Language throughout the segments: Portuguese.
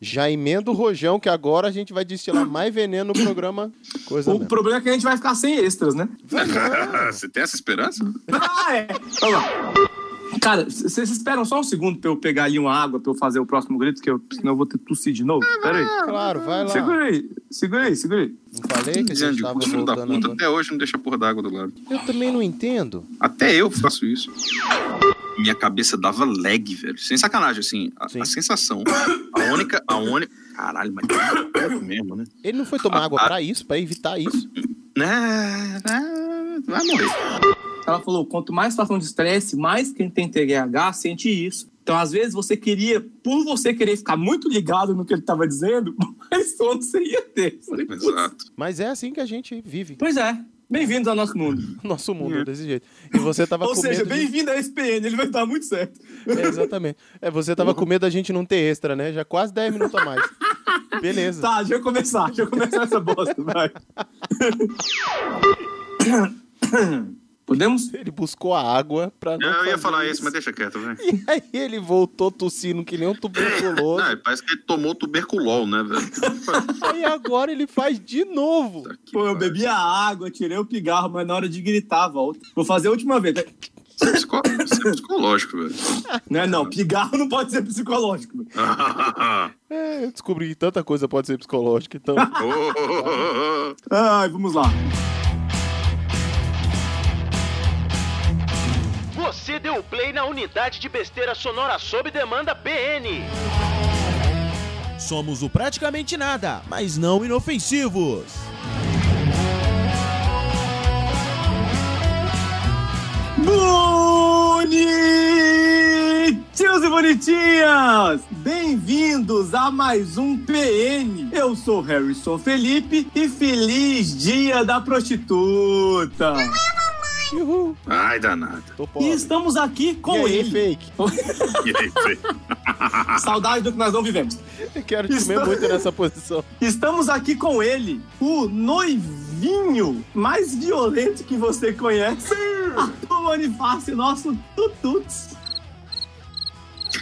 Já emenda o rojão, que agora a gente vai destilar mais veneno no programa. Coisa O mesmo. problema é que a gente vai ficar sem extras, né? Você tem essa esperança? Ah, é. Vamos lá. Cara, vocês esperam só um segundo pra eu pegar ali uma água pra eu fazer o próximo grito, que eu, senão eu vou ter que tossir de novo. Pera aí. Claro, vai lá. Segura aí, segura aí, segura aí. Não falei que a gente Dizendo, tava o filho da voltando puta agora. até hoje não deixa a porra d'água do lado. Eu também não entendo. Até eu faço isso. Minha cabeça dava lag, velho. Sem sacanagem, assim. A, Sim. a sensação. A única. A única. Caralho, mas é mesmo, né? Ele não foi tomar Ah, água ah. pra isso, pra evitar isso. Né? Vai morrer. Ela falou: quanto mais situação de estresse, mais quem tem TDAH sente isso. Então, às vezes, você queria, por você querer ficar muito ligado no que ele estava dizendo, mais sono você ia ter. Falei. Exato. Mas é assim que a gente vive. Pois é, bem-vindos ao nosso mundo. Nosso mundo é desse jeito. E você tava Ou com seja, medo de... bem-vindo à SPN, ele vai dar muito certo. É, exatamente. É, você tava com medo da gente não ter extra, né? Já quase 10 minutos a mais. Beleza. Tá, deixa eu começar, deixa eu começar essa bosta, vai. Podemos? Ele buscou a água pra não Eu ia falar isso, mas deixa quieto, velho. E aí ele voltou tossindo que nem um tuberculoso. Não, parece que ele tomou tuberculol, né, velho? Aí agora ele faz de novo. Pô, eu bebi a água, tirei o pigarro, mas na hora de gritar, volta. Vou fazer a última vez. Isso é, psico... isso é psicológico, velho. Não é não, pigarro não pode ser psicológico. É, eu descobri que tanta coisa pode ser psicológica, então. Ai, vamos lá. Você deu play na unidade de besteira sonora sob demanda BN. Somos o praticamente nada, mas não inofensivos. Bonitinhos e bonitinhas! Bem-vindos a mais um PN. Eu sou Harrison Felipe e feliz dia da prostituta. Uhul, Ai, danada. E estamos aqui com E aí, ele. fake? E aí, velho? Saudade do que nós não vivemos. Eu quero te comer muito nessa posição. Estamos aqui com ele, o noivinho mais violento que você conhece. Arthur Bonifácio, nosso tututs.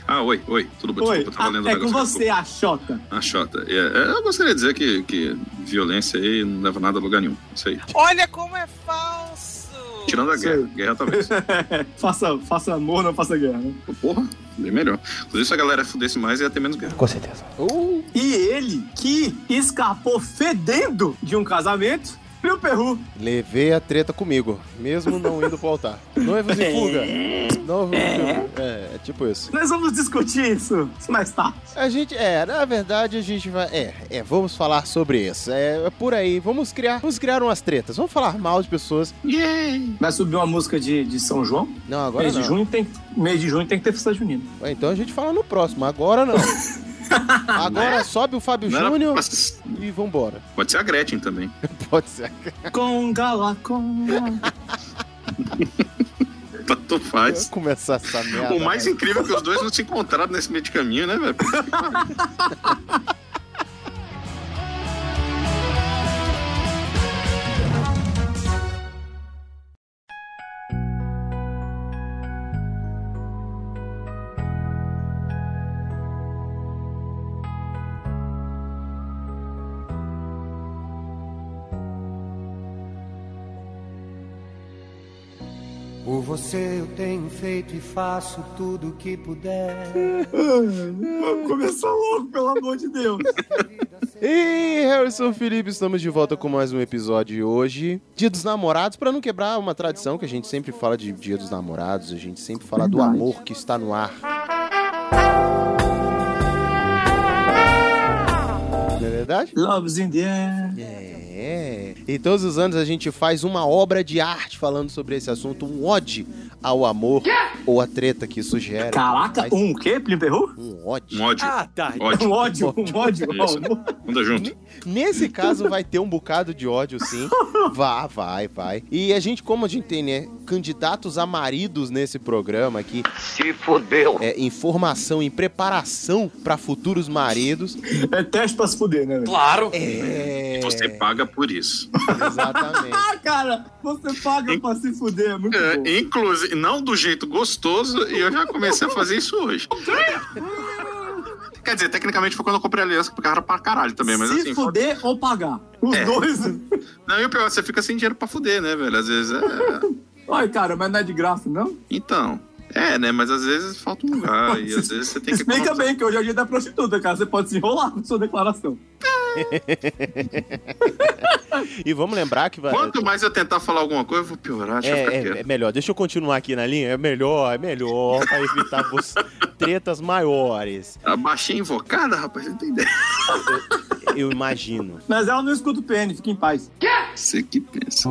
Ah, oi, oi. Tudo bom? Oi, Desculpa, eu tava lendo é com você, a Xota. A Xota. É, é, eu gostaria de dizer que, que violência aí não leva nada a lugar nenhum. Isso aí. Olha como é falso! Tirando a guerra. Guerra talvez. faça, faça amor, não faça guerra. né? Porra, bem melhor. Inclusive, se a galera fudesse mais, ia ter menos guerra. Uh, E ele, que escapou fedendo de um casamento, Frio Perru. levei a treta comigo, mesmo não indo pro altar. Noivos em fuga. Noivos em fuga. É, é tipo isso. Nós vamos discutir isso mais tarde. A gente, é, na verdade a gente vai, é, é, vamos falar sobre isso. É, é por aí, vamos criar, vamos criar umas tretas. Vamos falar mal de pessoas. Vai subir uma música de, de São João. Não, agora mês não. de junho tem mês de junho tem que ter festa junina. Ué, Então a gente fala no próximo, agora não. Agora sobe o Fábio Não Júnior mas e vambora. Pode ser a Gretchen também. Pode ser. Conga lá, conga. Tanto Vai faz. começar essa merda. O mais incrível é que os dois não se encontraram nesse meio de caminho, né, velho? você eu tenho feito e faço tudo o que puder. Vamos começar logo, pelo amor de Deus. E Harrison Felipe, estamos de volta com mais um episódio hoje. Dia dos Namorados, para não quebrar uma tradição que a gente sempre fala de Dia dos Namorados, a gente sempre fala do amor que está no ar. Verdade? Love's in the air. É. E todos os anos a gente faz uma obra de arte falando sobre esse assunto, um ode ao amor ou a treta que isso gera. Caraca, Mas- um quê, Plim Perru? um ode. Um ódio. Ah, tá. Ódio. Um ódio, um ódio. Isso. Anda junto. Nesse caso vai ter um bocado de ódio, sim. Vá, vai, vai. E a gente, como a gente tem, né, candidatos a maridos nesse programa aqui, Se fodeu. é, informação em preparação para futuros maridos. É teste pra se fuder, né? Claro! É. Você paga por isso. Exatamente. Ah, cara, você paga pra se fuder, é muito É, bom. inclusive, não do jeito gostoso, e eu já comecei a fazer isso hoje. Quer dizer, tecnicamente foi quando eu comprei a aliança, porque era pra caralho também, mas Se assim. fuder ou pagar. Os É. dois. Não, e o pior, você fica sem dinheiro pra fuder, né, velho? Às vezes é. Ai, cara, mas não é de graça, não? Então. É, né? Mas às vezes falta um lugar. e às vezes você tem que. Explica bem que hoje é dia da prostituta, cara. Você pode se enrolar com sua declaração. E vamos lembrar que vai. Quanto mais eu tentar falar alguma coisa, eu vou piorar. Deixa eu ficar É, é, é melhor, deixa eu continuar aqui na linha. É melhor, é melhor, pra evitar tretas maiores. Abaixei invocada, rapaz, você não tem ideia. Eu imagino. Mas ela não escuta o PN, fica em paz. Você que pensa.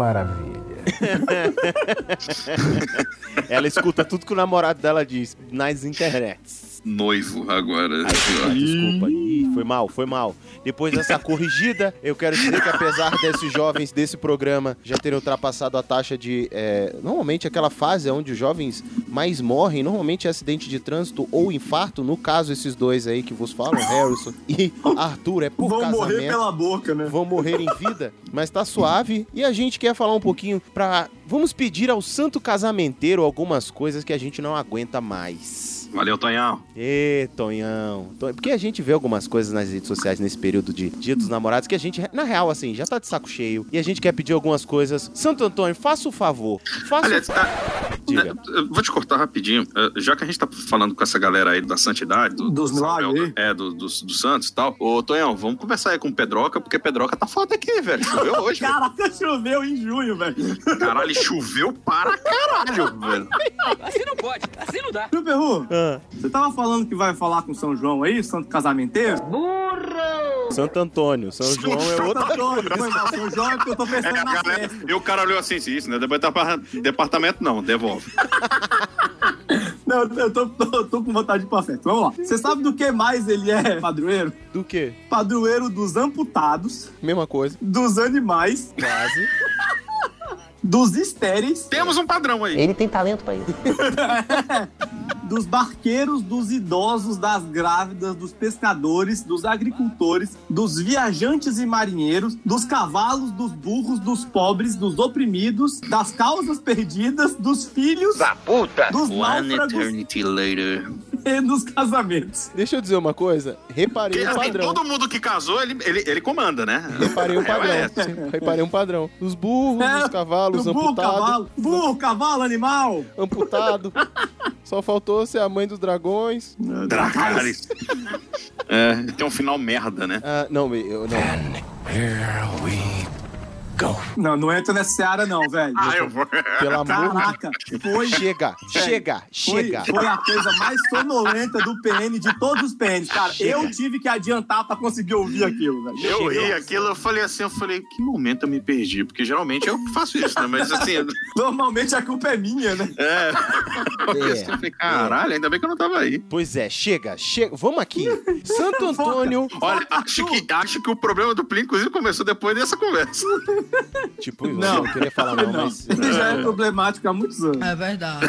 Ela escuta tudo que o namorado dela diz nas internets. Noivo agora. Ah, desculpa. Ih, foi mal, foi mal. Depois dessa corrigida, eu quero dizer que apesar desses jovens desse programa já terem ultrapassado a taxa de. é, normalmente aquela fase onde os jovens mais morrem, normalmente é acidente de trânsito ou infarto. No caso, esses dois aí que vos falam, Harrison e Arthur, é por Vão casamento morrer pela boca, né? vão morrer em vida, mas tá suave. E a gente quer falar um pouquinho pra. Vamos pedir ao santo casamenteiro algumas coisas que a gente não aguenta mais. Valeu, Tonhão. Ê, Tonhão. Ton- Porque a gente vê algumas coisas nas redes sociais nesse período de Dia dos Namorados que a gente, na real, assim, já tá de saco cheio. E a gente quer pedir algumas coisas. Santo Antônio, faça o favor. Faça Aliás, o Diga. Eu vou te cortar rapidinho. Eh, Já que a gente tá falando com essa galera aí da santidade, do, Dos do milagres É, do, dos dos santos e tal. Ô, Tonhão, vamos conversar aí com o Pedroca, porque Pedroca tá foda aqui, velho. Choveu hoje. velho. Caraca, choveu em junho, velho. Caralho, choveu para caralho, velho. Assim não pode, assim não dá. Viu, Perru? Ah, Você tava falando que vai falar com São João aí, santo casamenteiro? Santo Antônio. São João é Santo outra Antônio, mal. São João é porque eu tô É, pensando a na galera, festa. e o cara olhou assim, "Sim, isso, né? Depart- Departamento não, devolve. Não, eu tô, tô, tô com vontade de ir pra festa. Vamos lá. Você sabe do que mais ele é padroeiro? Do quê? Padroeiro dos amputados, Mesma coisa. dos animais, Quase. dos estéreis, Temos um padrão aí. Ele tem talento pra isso. dos barqueiros, dos idosos, das grávidas, dos pescadores, dos agricultores, dos viajantes e marinheiros, dos cavalos, dos burros, dos pobres, dos oprimidos, das causas perdidas, dos filhos, Da puta! dos One eternity later. e dos casamentos. Deixa eu dizer uma coisa. Reparei Porque, um assim, padrão. todo mundo que casou, ele, ele, ele comanda, né? Reparei um É, padrão. ué. Sim, Reparei um padrão. Os burros, É, os cavalos, Do burro, amputados. cavalo, burro, cavalo, animal. Amputado. Só faltou ser a mãe dos dragões. Dracarys. É, tem um final merda, né? Ah, não, eu não. Não, não entra nessa seara não, velho. Ah, eu vou. Pelo amor de Caraca, foi Chega, chega, Foi, chega. foi a coisa mais sonolenta do PN de todos os PNs, cara. Eu tive que adiantar pra conseguir ouvir aquilo, velho. Eu ri aquilo, eu falei assim, eu falei, que momento eu me perdi? Porque geralmente eu faço isso, né? Mas assim, Normalmente a culpa é minha, né? é. Eu É. falei, caralho, ainda bem que eu não tava aí. Pois é, chega, chega. Vamos aqui. Santo Antônio. Olha, acho que, acho que o problema do Plin, inclusive, começou depois dessa conversa. Tipo, Não. eu não queria falar não, Não, mas. ele já é problemático há muitos anos. É verdade.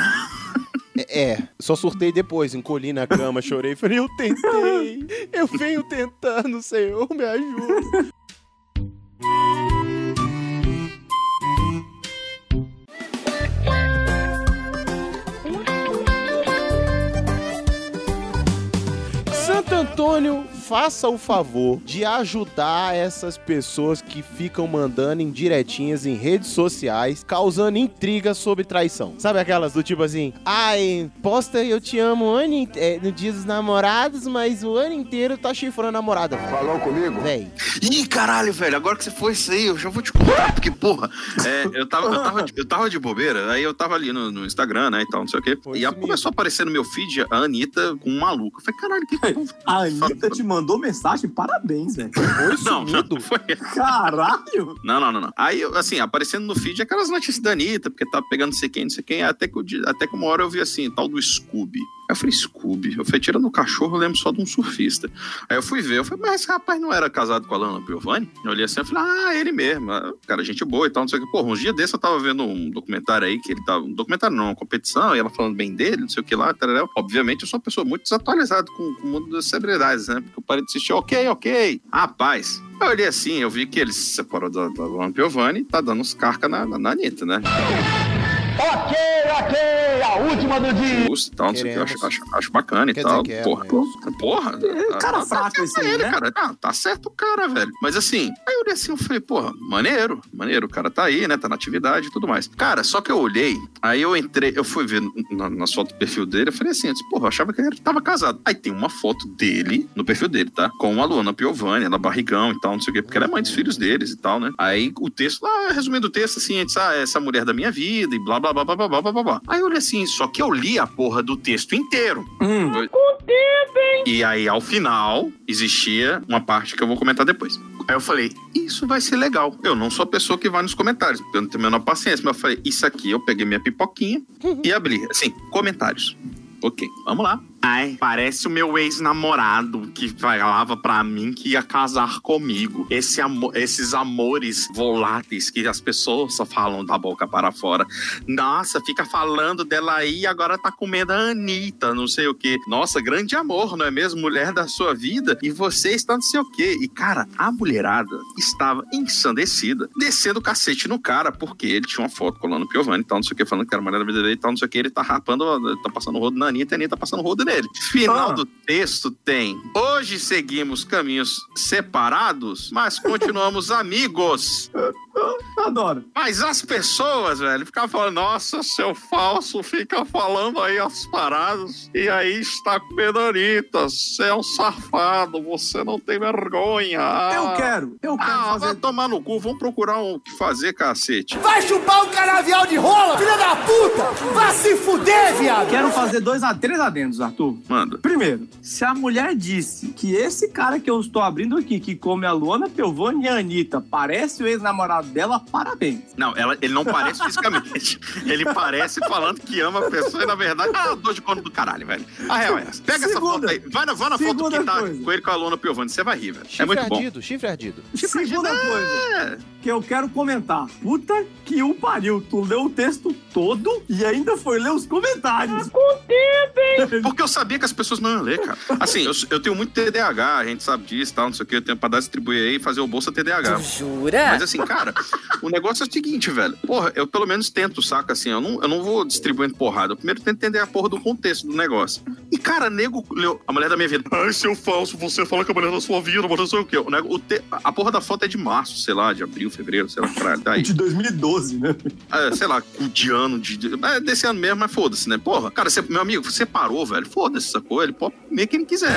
É, só surtei depois, encolhi na cama, chorei, falei, eu tentei, eu venho tentando, Senhor, me ajuda. Santo Antônio, faça o favor de ajudar essas pessoas que ficam mandando indiretinhas em redes sociais, causando intriga sobre traição. Sabe aquelas do tipo assim, ai, posta eu te amo o ano é, no dia dos namorados, mas o ano inteiro tá chifrando a namorada. Falou comigo? Véi, Ih, caralho, velho, agora que você foi isso aí, eu já vou te contar, porque, porra, é, eu, tava, eu, tava, de- eu tava de bobeira, aí eu tava ali no, no Instagram, né, e tal, não sei o quê, Foi e começou a aparecer no meu feed a Anitta com um maluco. Eu falei, caralho, que que A Anitta te mandou mensagem? Parabéns, velho. foi Não, sumido. não foi. Caralho! Não, não, não, não. Aí, assim, aparecendo no feed aquelas notícias da Anitta, porque tá pegando não sei quem, não sei quem, até que, eu até que uma hora eu vi assim, tal do Scooby. Aí eu falei, Scooby? Eu falei, tirando o cachorro, eu lembro só de um surfista. Aí eu fui ver, eu falei, mas esse rapaz não era casado com a Lana Piovani? Eu olhei assim, eu falei, ah, ele mesmo. Ah, Cara, gente boa e tal, não sei o que. Porra, uns dias desses eu tava vendo um documentário aí, que ele tava. Um documentário não, uma competição, e ela falando bem dele, não sei o que lá, tarará. Obviamente, eu sou uma pessoa muito desatualizada com, com o mundo das celebridades, né? Porque eu parei de assistir, ok, ok. Rapaz. Eu olhei assim, eu vi que ele se separou da, da Luana Piovani e tá dando uns carca na, na, na Anitta, né? Ok, ok, última do dia. Justo, tal, não sei o que, acho, acho, acho bacana Quer e tal. É, porra, porra. É, tá- cara tá fraco esse ele, né? cara. Tá certo o cara, velho. Mas assim, aí eu olhei assim, eu falei, porra, maneiro, maneiro, o cara tá aí, né? Tá na atividade e tudo mais. Cara, só que eu olhei, aí eu entrei, eu fui ver na, nas fotos do perfil dele, eu falei assim, eu disse, porra, eu achava que ele tava casado. Aí tem uma foto dele, no perfil dele, tá? Com a Luana Piovani, ela barrigão e tal, não sei o quê, porque ela é mãe dos filhos deles e tal, né? Aí o texto, lá, resumindo o texto, assim, eu ah, essa mulher da minha vida e blá, blá, blá, blá, blá, blá, blá, blá. Aí eu olhei assim, só que eu li a porra do texto inteiro. Hum. E aí, ao final, existia uma parte que eu vou comentar depois. Aí eu falei, isso vai ser legal. Eu não sou a pessoa que vai nos comentários, porque eu não tenho a menor paciência. Mas eu falei, isso aqui, eu peguei minha pipoquinha e abri. Assim, comentários. Ok, vamos lá. Ai, parece o meu ex-namorado que falava pra mim que ia casar comigo. Esse amo- esses amores voláteis que as pessoas só falam da boca para fora. Nossa, fica falando dela aí e agora tá comendo a Anitta, não sei o quê. Nossa, grande amor, não é mesmo? Mulher da sua vida. E você está não sei o quê. E, cara, a mulherada estava ensandecida, descendo o cacete no cara, porque ele tinha uma foto colando o Piovani e tal, não sei o que, falando que era mulher da vida dele e tal, não sei o que. Ele tá rapando, tá passando rodo na Anitta e a Anitta tá passando rodo nele. Final Ah. do texto tem: Hoje seguimos caminhos separados, mas continuamos amigos. Adoro. Mas as pessoas, velho, ficavam falando, nossa, seu falso fica falando aí as paradas e aí está comendo Anitta. Você é um safado, você não tem vergonha. Eu quero, eu quero Ah, vai fazer. tomar no cu, vamos procurar um que fazer, cacete. Vai chupar um canavial de rola, filha da puta! Vai se fuder, viado! Quero fazer dois a três adendos, Arthur. Manda. Primeiro, se a mulher disse que esse cara que eu estou abrindo aqui, que come a Luana Piovani e a Anitta, parece o ex-namorado dela, parabéns. Não, ela, ele não parece fisicamente. ele parece falando que ama a pessoa e, na verdade, ah, dor de corno do caralho, velho. A real é essa. Pega essa Segunda. foto aí. Vai na, vai na foto Segunda que tá coisa. com ele com a Luna Piovani. Você vai rir, velho. É Chifre muito bom. ardido, chifre ardido. Segunda coisa É. que eu quero comentar. Puta que o pariu. Tu leu o texto todo e ainda foi ler os comentários. Porque eu sabia que as pessoas não iam ler, cara. Assim, eu, eu tenho muito TDAH, a gente sabe disso e tal, não sei o que. Eu tenho pra dar distribuir aí e fazer o Bolsa TDAH. Jura? Mas assim, cara, o negócio é o seguinte, velho. Porra, eu pelo menos tento, saca? Assim, eu não, eu não vou distribuindo porrada. Eu primeiro tento entender a porra do contexto do negócio. E, cara, nego leu a mulher da minha vida. Ai, seu falso, você fala que a mulher da sua vida, mas não sei o quê. O nego, o te- a porra da foto é de março, sei lá, de abril, fevereiro, sei lá, caralho. Daí. De 2012, né? É, sei lá, de ano, de, de- é, desse ano mesmo, mas foda-se, né? Porra, cara, você, meu amigo, você parou, velho. Foda-se, sacou? Ele pode comer quem quiser.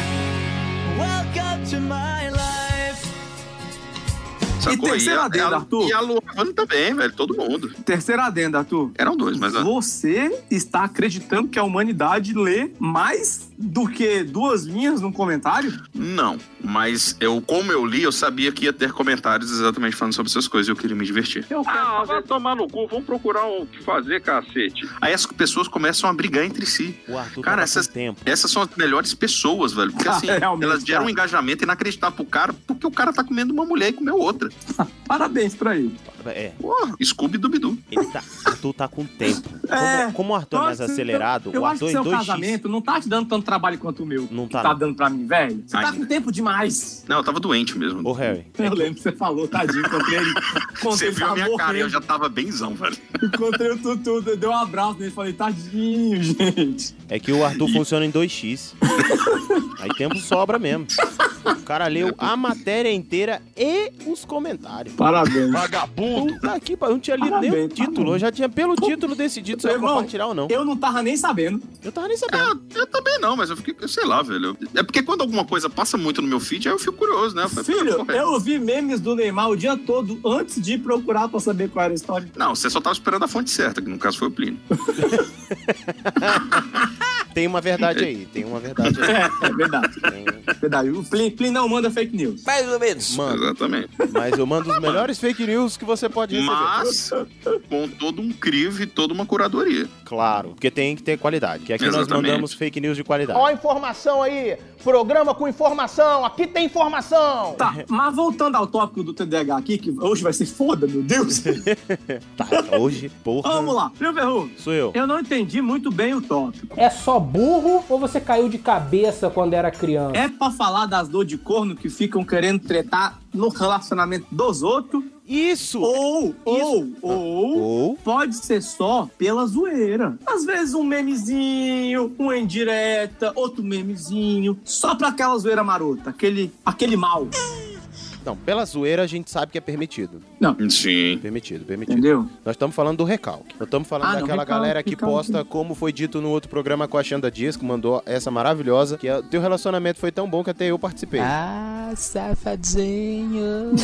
Sacou? terceira a- adenda, a- Arthur? E a Luana também, velho. Todo mundo. Terceira adenda, Arthur. Eram dois, mas. ah, Você está acreditando que a humanidade lê mais do que duas linhas num comentário? Não, mas eu, como eu li, eu sabia que ia ter comentários exatamente falando sobre essas coisas e eu queria me divertir. Eu Ah, fazer vai tomar no cu, vamos procurar o que fazer, cacete. Aí as pessoas começam a brigar entre si. O Arthur Cara, essas-. Essas são as melhores pessoas, velho. Porque Ah, assim, realmente, elas geram um engajamento inacreditável pro cara, porque o cara tá comendo uma mulher e comeu outra. Parabéns pra ele. É, Porra, Scooby-Dooby-Doo. ele tá, Arthur tá com tempo. É, Como, como o Arthur é mais eu acho que- acelerado, Eu o acho Arthur que em seu 2x. casamento não tá te dando tanto trabalho quanto o meu. Não que tá, tá não. dando pra mim, velho. Você tá com tempo demais. Não, eu tava doente mesmo. Ô, Harry, Eu lembro que você falou, tadinho, encontrei ele. Você viu a minha cara e eu morrendo. já tava benzão, velho. Encontrei o Tutu, dei um abraço nele e falei, tadinho, gente. é que o Arthur funciona em 2x. Aí tempo sobra mesmo. O cara leu a matéria inteira e os comentários. Parabéns. Vagabundo! Puta aqui, eu não tinha lido nem o título. Eu já tinha, pelo título, decidido se eu ia compartilhar ou não. Eu não tava nem sabendo. Eu tava nem sabendo. Eu também não, mas eu fiquei, sei lá, velho. É porque quando alguma coisa passa muito no meu feed, aí eu fico curioso, né? Eu falei, Filho, porra, eu vi memes do Neymar o dia todo antes de procurar pra saber qual era a história. Não, você só tava esperando a fonte certa, que no caso foi o Plínio. Tem uma verdade aí, tem uma verdade aí. É, é verdade. Tem- verdade. O Plin, Plin não manda fake news. Mais ou menos. Mano, Exatamente. mas eu mando os melhores fake news que você pode receber. Mas com todo um crivo e toda uma curadoria. Claro, porque tem que ter qualidade. Que aqui nós Exatamente. mandamos fake news de qualidade. Ó a informação aí. Programa com informação. Aqui tem informação. Tá, mas voltando ao tópico do TDAH aqui, que hoje vai ser foda, meu Deus. Tá, hoje, porra. Vamos lá. Ferru, Sou eu. eu não entendi muito bem o tópico. É só burro ou você caiu de cabeça quando era criança? É pra falar das dor de corno que ficam querendo tretar no relacionamento dos outros Isso! Ou, ou, ou, Ou pode ser só pela zoeira. Às vezes um memezinho, uma indireta, outro memezinho, só pra aquela zoeira marota, aquele, aquele mal. Não, pela zoeira a gente sabe que é permitido. Sim. Permitido, permitido. Entendeu? Nós estamos falando do recalque. Nós estamos falando Ah, não, daquela recalque, galera que recalque. posta, como foi dito no outro programa com a Xanda Dias, que mandou essa maravilhosa, que o teu relacionamento foi tão bom que até eu participei. Ah, safadinho.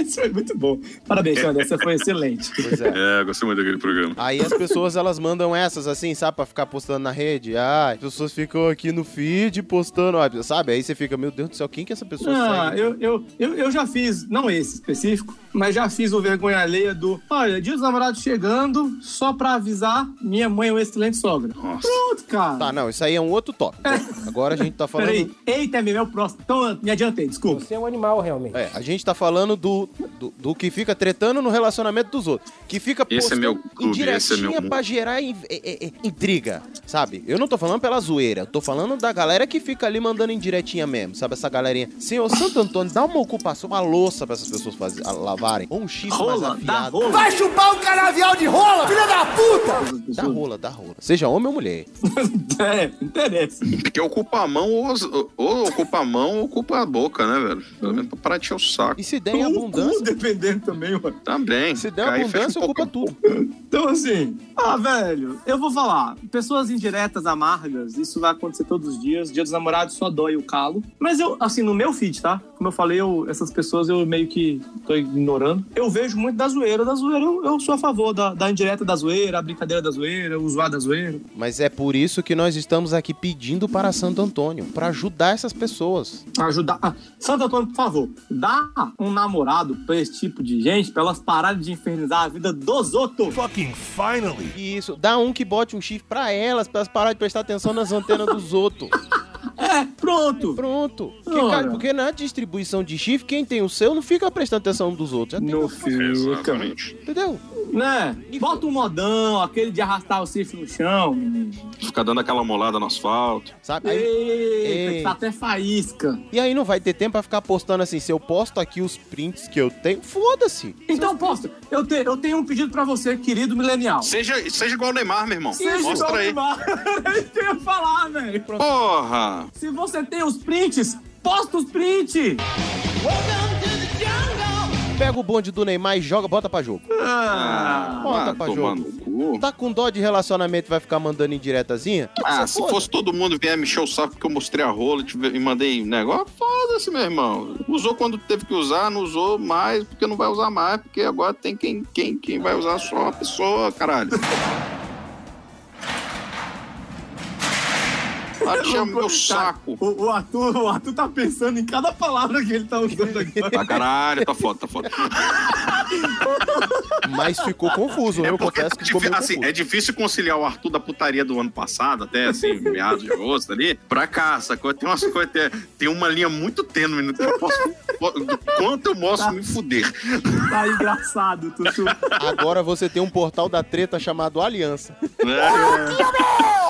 Isso foi muito bom. Parabéns, Xander, você foi excelente. Pois é. É, gostei muito daquele programa. Aí as pessoas, elas mandam essas assim, sabe, pra ficar postando na rede. Ah, as pessoas ficam aqui no feed postando, sabe? Aí você fica, meu Deus do céu, quem que essa pessoa Ah, segue? eu, eu, eu, eu já fiz, não esse específico, mas já fiz o vergonha alheia do olha, dia dos namorados chegando, só pra avisar, minha mãe é uma excelente sogra. Pronto, cara. Tá, não, isso aí é um outro tópico. Agora a gente tá falando... Peraí, eita, meu, é o próximo. Então, me adiantei, desculpa. Você é um animal, realmente. É, a gente tá falando do, do, do que fica tretando no relacionamento dos outros. Que fica Esse é meu clube, esse é meu- pra gerar in- é, é, é, intriga, sabe? Eu não tô falando pela zoeira, eu tô falando da galera que fica ali mandando indiretinha mesmo, sabe? Essa galerinha. Senhor Santo Antônio, dá uma ocupação, uma louça pra essas pessoas fazer, a- lavarem. Ou um chifre mais Rola, dá afiado. rola. Vai chupar um canavial de rola, filha da puta! Dá rola, dá rola. Seja homem ou mulher. É, interessa. Porque ocupa a mão, ou, ou ocupa a mão, ou ocupa a boca, né, velho? Pelo menos pra parar de encher o saco. E se der em abundância, cu, dependendo também, ué. Também. se der Aí abundância, um ocupa tudo. Então, assim, ah, velho, eu vou falar. Pessoas indiretas, amargas, isso vai acontecer todos os dias. Dia dos namorados só dói o calo. Mas eu, assim, no meu feed, tá? Como eu falei, eu- essas pessoas eu meio que tô ignorando. Eu vejo muito da zoeira. Da zoeira, eu, eu sou a favor da, da indireta da zoeira, a brincadeira da zoeira, o zoar da zoeira. Mas é por isso que nós estamos aqui pedindo para Santo Antônio, pra ajudar essas pessoas. Ajudar. Ah, Santo Antônio, por favor, dá um namorado pra esse tipo de gente, pra elas pararem de infernizar a vida dos outros. Fucking finally. Isso, dá um que bote um chifre pra elas, pra elas pararem de prestar atenção nas antenas dos outros. É, pronto. Pronto. Porque, cara, porque na distribuição de chifre, quem tem o seu não fica prestando atenção dos outros. Já tem, Não fica. Exatamente. entendeu? Né? Bota um modão, aquele de arrastar o chifre no chão, menino. Ficar dando aquela molada no asfalto. Sabe? Aí- Eita, tá até faísca. e aí não vai ter tempo pra ficar postando assim, se eu posto aqui os prints que eu tenho, foda-se. Então, posta, eu, te- eu tenho um pedido pra você, querido milenial. Seja, seja igual o Neymar, meu irmão. Seja Mostra igual o aí. Neymar. É isso que eu ia falar, velho. Porra! Se você tem os prints, posta os prints. Pega o bonde do Neymar e joga, bota pra jogo. Ah, Bota Ah, pra jogo. Tá com dó de relacionamento e vai ficar mandando indiretazinha? Ah, Você se foda. fosse todo mundo vier me encher o saco porque eu mostrei a rola e mandei negócio, foda-se, meu irmão. Usou quando teve que usar, não usou mais, porque não vai usar mais, porque agora tem quem, quem, quem vai usar só uma pessoa, caralho. Para de chamar meu saco. O, o, Arthur, o Arthur tá pensando em cada palavra que ele tá usando aqui. Pra caralho, tá foda, tá foda. Mas ficou confuso, eu confesso que ficou meio assim, confuso. é difícil conciliar o Arthur da putaria do ano passado, até assim, meados de agosto ali, pra cá, sacou? Tem umas coisas, tem, tem uma linha muito tênue no que eu posso. do quanto eu posso me fuder. Tá engraçado, Tutu. Agora você tem um portal da treta chamado Aliança.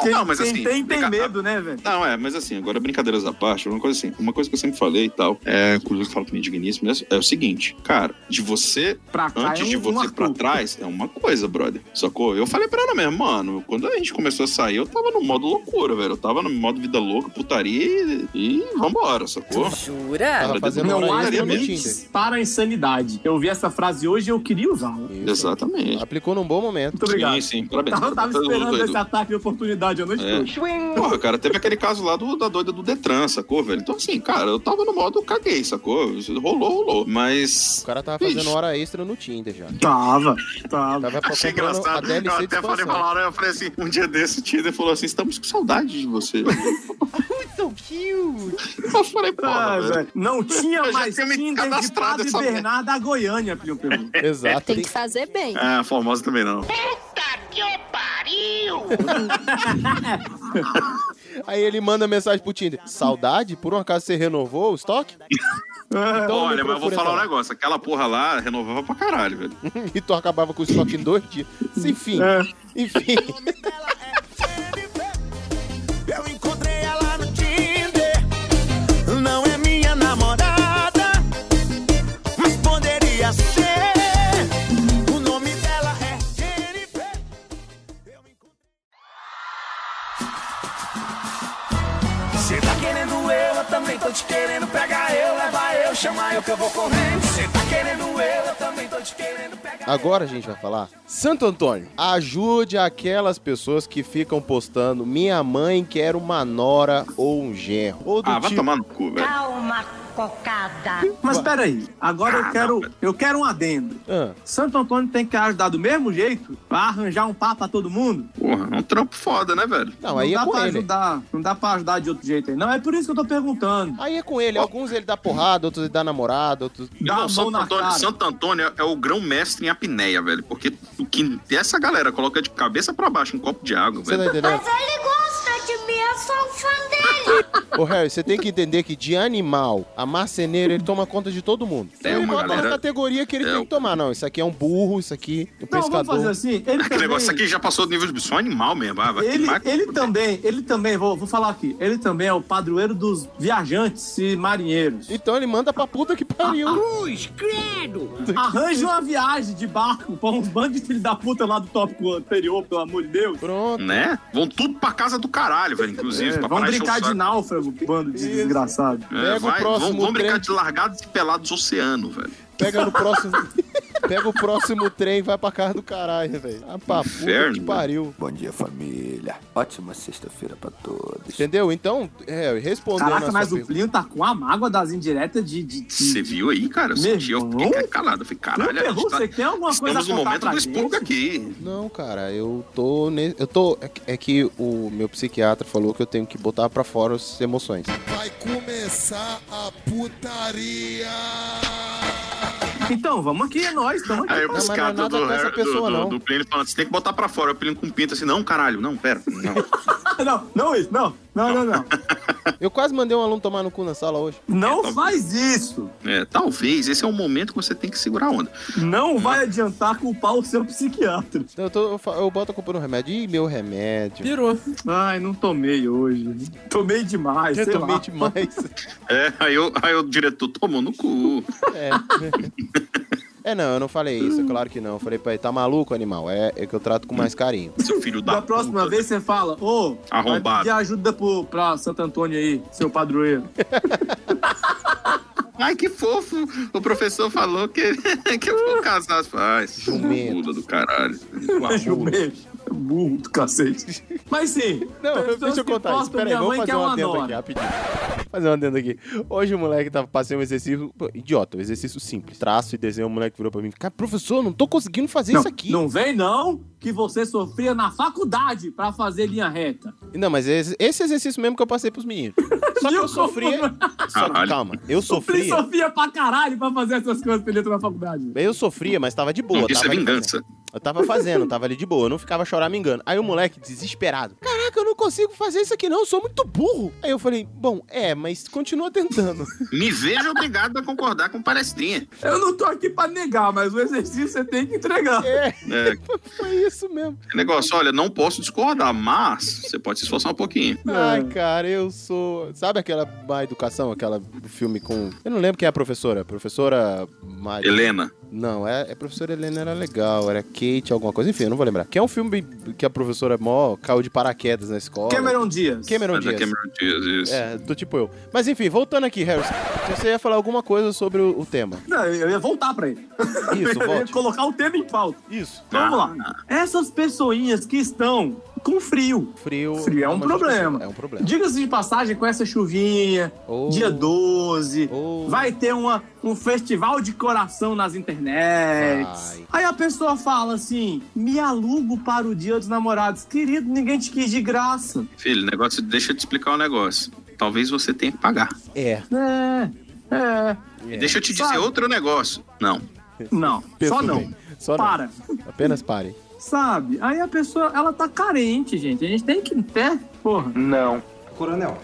Quem, Não, mas quem assim, tem, tem medo, né, velho? Não, é, mas assim, agora brincadeiras à parte, uma coisa assim, uma coisa que eu sempre falei e tal, é, inclusive eu falo pro mim digníssimo, é o seguinte, cara, de você, Pra cá antes é um- de um você Arthur. pra trás, é uma coisa, brother, sacou? Eu falei pra ela mesmo, mano, quando a gente começou a sair, eu tava no modo loucura, velho, eu tava no modo vida louca, putaria e, e vambora, sacou? Jura? Tava fazendo Não há limites para a insanidade. Eu vi essa frase hoje e eu queria usá-la. Exatamente. Aplicou num bom momento. Muito obrigado. Sim, sim, parabéns. Tava, tava Todo mundo esperando esse ataque de oportunidade a noite É. toda. Porra, cara, teve aquele caso lá do, da doida do Detran, sacou, velho? Então, assim, cara, eu tava no modo caguei, sacou? Rolou, rolou. Mas. O cara tava fazendo hora extra no Tinder já. Tava, tava. Tava Achei a engraçado. Eu até falei pra. Laura, eu falei assim, um dia desse o Tinder falou assim, estamos com saudade de você. So cute. Eu falei, porra, Ah. Não tinha mais Tinder de Padre essa Bernardo a Goiânia, Plio Pelu. Exato. Tem que fazer bem. Ah, Formosa também não. Aí ele manda mensagem pro Tinder. Saudade? Por um acaso você renovou o estoque? Então Olha, mas eu vou falar um então. negócio. Aquela porra lá renovava pra caralho, velho. e tu acabava com o estoque em dois dias. Enfim. É. Enfim. Eu encontrei ela no Tinder. Não é minha namorada, tô te querendo, eu, leva eu, chama eu que eu vou correndo. Você tá querendo eu, eu também tô te querendo, Agora a gente vai falar. Santo Antônio, ajude aquelas pessoas que ficam postando: minha mãe quer uma nora ou um genro. Ou do ah, tipo... vai tomar no cu, velho. Calma, cocada. Mas peraí, agora eu quero, eu quero um adendo. Ah, Santo Antônio tem que ajudar do mesmo jeito pra arranjar um papo pra todo mundo? Porra, é um trampo foda, né, velho? Não, aí é dá com pra ele. ajudar, não dá pra ajudar de outro jeito aí. Não, é por isso que eu tô perguntando. Aí é com ele. Alguns ele dá porrada, outros ele dá namorada, outros. Dá Irmão, Santo na Antônio. Santo Antônio é o grão-mestre em apneia, velho. Porque o que essa galera coloca de cabeça pra baixo um copo de água, Você tá velho. ele gosta de mim, eu sou um fã dele. Ô, Harry, você tem que entender que de animal a marceneiro ele toma conta de todo mundo. Tem ele uma bota galera- na categoria que ele É, tem que tomar. Não, isso aqui é um burro, isso aqui é um Não, vamos fazer assim. Ele Aquele também, negócio aqui já passou do nível de só animal mesmo. Vai Ele, ele também, ele também, vou, vou falar aqui, ele também é o padroeiro dos viajantes e marinheiros. Então ele manda pra puta que pariu. Cruz, credo. Arranja uma viagem de barco pra uns bandos de filho da puta lá do tópico anterior, pelo amor de Deus. Pronto. Né? Vão tudo pra casa do caralho, velho, inclusive. É, pra vamos brincar de náufrago, bando de desgraçado. É, Pega o vai, próximo vamos, vamos brincar de largados e pelados oceano, velho. Pega no próximo. Pega o próximo trem e vai pra casa do caralho, velho. Ah, puta que velho. pariu. Bom dia, família. Ótima sexta-feira pra todos. Entendeu? Então, é, respondendo Caraca, a mas o Plínio tá com a mágoa das indiretas de. Você viu aí, cara? Eu senti, eu fiquei calado. Eu falei, caralho, a gente tá... você tem alguma coisa estamos no momento do expurgo aqui. Não, cara, eu tô. Ne... Eu tô. é que- É que o meu psiquiatra falou que eu tenho que botar pra fora as emoções. Vai começar a putaria. Então, vamos aqui, é nós, estamos aqui. Aí não é caras nada do, pessoa, do, não. do, do Plínio falando, você tem que botar pra fora. O Plínio com pinta assim, não, caralho, não, pera. Não. não, não isso, não, não, não, não. Eu quase mandei um aluno tomar no cu na sala hoje. Não faz isso. É, talvez, esse é o momento que você tem que segurar a onda. Não vai adiantar culpar o seu psiquiatra. Então eu, tô, eu, eu boto a culpa no remédio. Ih, meu remédio. Pirou. Ai, não tomei hoje. Tomei demais, Eu sei tomei lá. demais. É, aí, eu, aí o diretor tomou no cu. É. É, não, eu não falei isso, é claro que não. Eu falei pra ele, tá maluco, animal? É, é que eu trato com mais carinho. Seu filho da Da próxima puta. vez você fala, ô, vai Arrombado. pedir ajuda pro, pra Santo Antônio aí, seu padroeiro. Ai, que fofo. O professor falou que, que eu vou casar. Faz. Jumento. Muda do caralho. Jumento. Burro do cacete. Mas sim. Não, deixa eu contar isso. aí, vamos fazer um uma adendo aqui, rapidinho. Fazer um adendo aqui. Hoje o moleque tava passando um exercício. pô, Idiota, um exercício simples. Traço e desenho, o moleque virou pra mim. Cara, professor, não tô conseguindo fazer Não, isso aqui. não vem não que você sofria na faculdade pra fazer linha reta. Não, mas esse, esse exercício mesmo que eu passei pros meninos. Só que eu sofria. Só, calma, eu Sofri, sofria. sofria pra caralho pra fazer essas coisas pra ele entrar na faculdade. Eu sofria, mas tava de boa. Isso é tava ali vingança. fazendo. Eu tava fazendo, tava ali de boa. Eu não ficava choramingando. Aí o moleque, desesperado. Caraca, eu não consigo fazer isso aqui não, eu sou muito burro. Aí eu falei, bom, é, mas continua tentando. Me vejo obrigado a concordar com palestrinha. Eu não tô aqui pra negar, mas o exercício você tem que entregar. É, É, foi isso mesmo. negócio, olha, não posso discordar, mas você pode se esforçar um pouquinho. Ai, cara, eu sou. Sabe aquela má educação, aquela filme com. Eu não lembro quem é a professora. Professora. Mari... Helena. Não, é, é professora Helena era legal, era Kate, alguma coisa, enfim, eu não vou lembrar. Que é um filme que a professora mó caiu de paraquedas na escola. Cameron Dias. Cameron É da Dias. Cameron Diaz, isso. É, do tipo eu. Mas enfim, voltando aqui, Harrison. Você ia falar alguma coisa sobre o, o tema. Não, eu ia voltar pra ele. Isso, eu ia colocar o tema em pauta. Isso. Vamos Ah. lá. Essas pessoinhas que estão com frio. Frio. Frio é um problema. É um problema. Diga-se de passagem, com essa chuvinha, Oh. dia 12, Oh. vai ter uma, um festival de coração nas internets. Vai. Aí a pessoa fala assim: me alugo para o dia dos namorados. Querido, ninguém te quis de graça. Filho, negócio, deixa eu te explicar um negócio. Talvez você tenha que pagar. É. É, é. E deixa eu te dizer Sabe? outro negócio. Não. Não, Pensa só não. bem. Só não. Para. Apenas pare. Sabe? Aí a pessoa, ela tá carente, gente. A gente tem que ter, porra. Não. Coronel,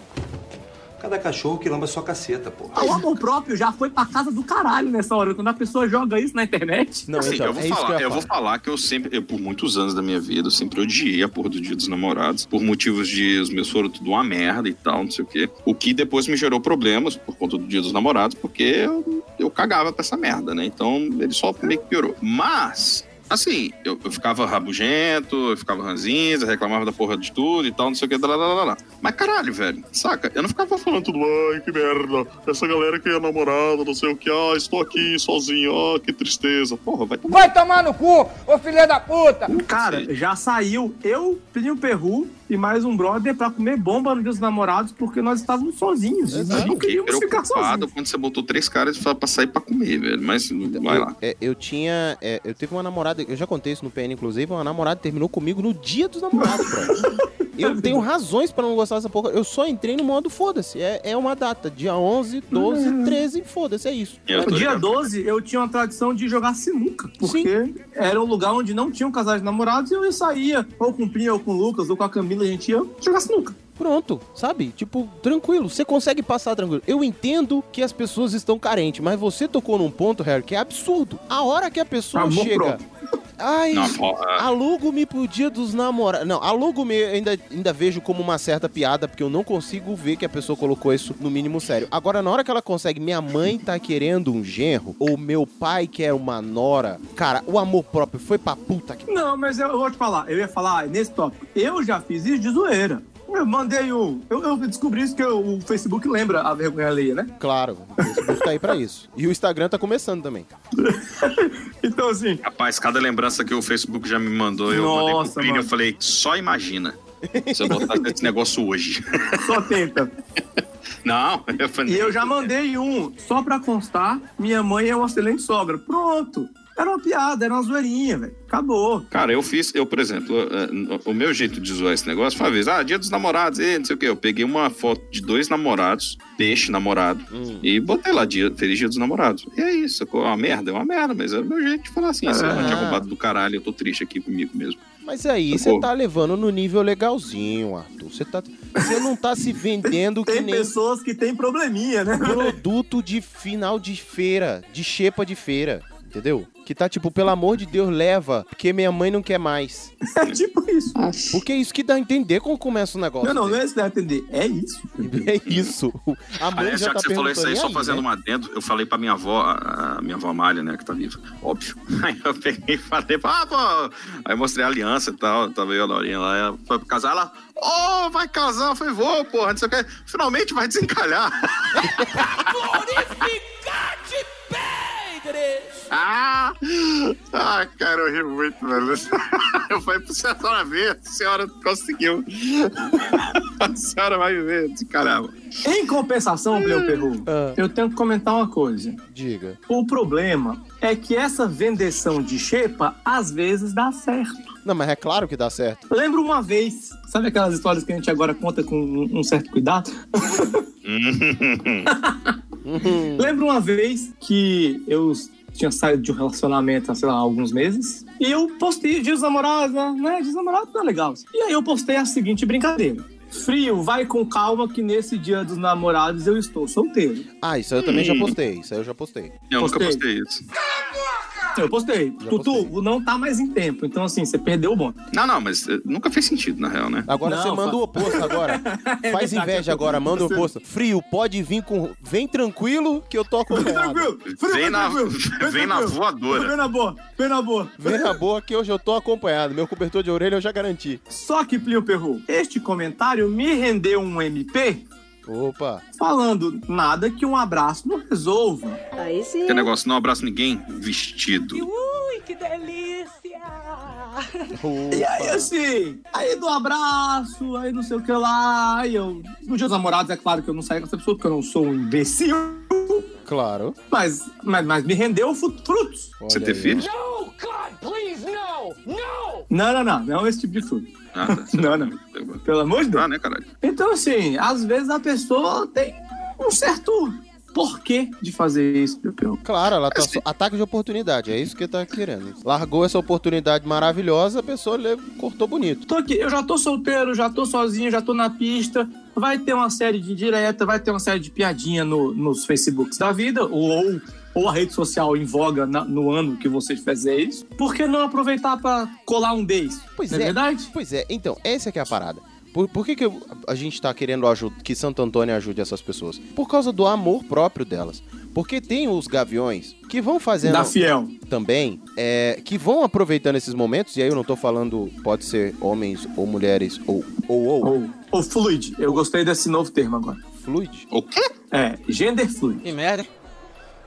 cada cachorro que lamba sua caceta, pô. O amor próprio já foi pra casa do caralho nessa hora. Quando a pessoa joga isso na internet. Não, Assim, então, eu vou é isso falar, que eu eu, vou falar. falar que eu sempre, eu, por muitos anos da minha vida, eu sempre odiei a porra do Dia dos Namorados, por motivos de os meus foram tudo uma merda e tal, não sei o quê. O que depois me gerou problemas por conta do Dia dos Namorados, porque eu, eu cagava pra essa merda, né? Então ele só meio que piorou. Mas Assim, eu, eu ficava rabugento, eu ficava ranzinza, reclamava da porra de tudo e tal, não sei o que, lá, lá, lá, lá. Mas caralho, velho, saca? Eu não ficava falando tudo, ai, que merda, essa galera que é namorada, não sei o que, ah, estou aqui sozinho, ah, que tristeza. Porra, vai tomar. Vai tomar no cu, ô filha da puta! Cara, já saiu eu, Plinio Perru e mais um brother pra comer bomba no dia dos namorados porque nós estávamos sozinhos. Nós não queríamos ficar preocupado sozinhos. quando você botou três caras pra pra sair pra comer, velho. Mas vai lá. É, eu tinha. é, eu tive uma namorada, eu já contei isso no PN, inclusive, uma namorada terminou comigo no dia dos namorados, bro. Eu tenho razões pra não gostar dessa porra. Eu só entrei no modo foda-se. É, é uma data. Dia 11, 12, 13, foda-se. É isso. No dia 12, eu tinha uma tradição de jogar sinuca, porque era um lugar onde não tinham casais de namorados e eu saía, ou com o Plinio, ou com o Lucas, ou com a Camila, a gente ia jogar sinuca. Pronto, sabe? Tipo, tranquilo. Você consegue passar tranquilo. Eu entendo que as pessoas estão carentes, mas você tocou num ponto, Harry, que é absurdo. A hora que a pessoa Amor chega. próprio. Ai, Não, ah. alugo-me pro dia dos namorados. Não, alugo-me eu ainda, ainda vejo como uma certa piada, porque eu não consigo ver que a pessoa colocou isso no mínimo sério. Agora, na hora que ela consegue, minha mãe tá querendo um genro, ou meu pai quer uma nora, cara, o amor próprio foi pra puta que. Não, mas eu, eu vou te falar, eu ia falar nesse tópico. Eu já fiz isso de zoeira. Eu mandei o. Eu, eu descobri isso que eu- o Facebook lembra a vergonha alheia, né? Claro, o Facebook tá aí pra isso. E o Instagram tá começando também. Então, assim. Rapaz, cada lembrança que o Facebook já me mandou, eu mandei Nossa, pro Plínio, mano. eu falei, só imagina. Se eu botasse esse negócio hoje. Só tenta. Não, eu falei. E eu já mandei um, só pra constar, minha mãe é uma excelente sogra. Pronto. Era uma piada, era uma zoeirinha, velho. Acabou. Cara, eu fiz, eu, por exemplo, eh, o meu jeito de zoar esse negócio foi uma vez, ah, dia dos namorados, e não sei o quê. Eu peguei uma foto de dois namorados, peixe namorado, e botei lá, dia, feliz dia dos namorados. E é isso, é uma merda, é uma merda, mas é o meu jeito de falar assim, esse Ah. monte de arrombado do caralho, eu tô triste aqui comigo mesmo. Mas aí, você tá levando no nível legalzinho, Arthur. Você tá. Você não tá se vendendo que Tem nem pessoas que tem probleminha, né? produto de final de feira, de xepa de feira. Entendeu? Que tá tipo, pelo amor de Deus, leva, porque minha mãe não quer mais. É tipo isso. Porque é isso que dá a entender como começa o negócio. Não, não, não é isso que dá a entender. É isso. É isso. A mãe Aliás, já, já tá que você falou isso aí, só "E fazendo né?" um adendo, eu falei pra minha avó, a minha avó Amália, né, que tá viva, óbvio. Aí eu peguei e falei, ah, pô. Aí eu mostrei a aliança e tal, tava eu e a Laurinha lá, ela foi pra casar, ela, ô, vai casar, eu falei, vou, porra, não sei o que, finalmente vai desencalhar. Glorificate Pedres! Ah, ah, cara, eu ri muito, velho. Eu falei pra senhora ver, a senhora conseguiu. A senhora vai ver, desencalhava. Em compensação, Pleu Perru, Ah. eu tenho que comentar uma coisa. Diga. O problema é que essa vendeção de xepa às vezes dá certo. Não, mas é claro que dá certo. Lembro uma vez, sabe aquelas histórias que a gente agora conta com um certo cuidado? Lembro uma vez que eu tinha saído de um relacionamento há, sei lá, alguns meses. E eu postei Dia dos Namorados, né? Dia dos Namorados não é legal. E aí eu postei a seguinte brincadeira. Frio, vai com calma que nesse Dia dos Namorados eu estou solteiro. Ah, isso aí eu também já Hum. postei. Isso aí eu já postei. Eu nunca Postei. postei isso. Eu postei. Já Tutu, não tá mais em tempo. Então, assim, você perdeu o bonde. Não, não, mas eh, nunca fez sentido, na real, né? Agora Não, você manda fa- o oposto agora. É Faz verdade, inveja agora, manda o oposto. Frio, pode vir com. Vem tranquilo que eu tô acompanhado. Tranquilo. Frio, Vem na, tranquilo. vem na tranquilo. voadora. Vem na boa, vem na boa. Vem na boa que hoje eu tô acompanhado. Meu cobertor de orelha eu já garanti. Só que, Plio Perru, este comentário me rendeu um MP Opa. falando nada que um abraço não resolva. Aí sim. Que negócio, não abraço ninguém vestido. Ui, que delícia! E aí, assim, aí do abraço, aí não sei o que lá, aí eu... No dia dos namorados, é claro que eu não saí com essa pessoa, porque eu não sou um imbecil, Claro. mas, mas, mas me rendeu frutos. Você Olha ter aí, filhos? No, God, please, no! No! Não, não, não, não é esse tipo de fruto. Ah, tá. Não, não. Pelo amor de Deus. Ah, né, caralho? Então, assim, às vezes a pessoa tem um certo porquê de fazer isso, meu Pio. Claro, ela tá Assim- só... ataque de oportunidade, é isso que tá querendo. Largou essa oportunidade maravilhosa, a pessoa cortou bonito. Tô aqui, eu já tô solteiro, já tô sozinho, já tô na pista. Vai ter uma série de direta, vai ter uma série de piadinha no, nos Facebooks da vida, ou, ou a rede social em voga na- no ano que você fizer isso. Por que não aproveitar pra colar um beijo? Pois não é. é verdade? Pois é, então, essa que é a parada. Por, por que, que a gente tá querendo que Santo Antônio ajude essas pessoas? Por causa do amor próprio delas. Porque tem os gaviões que vão fazendo. Da Fiel. Também, é, que vão aproveitando esses momentos, e aí eu não tô falando, pode ser homens ou mulheres, ou. Ou, ou. Ou, ou fluid. Eu gostei desse novo termo agora. Fluid? O quê? É, gender fluid. Que merda.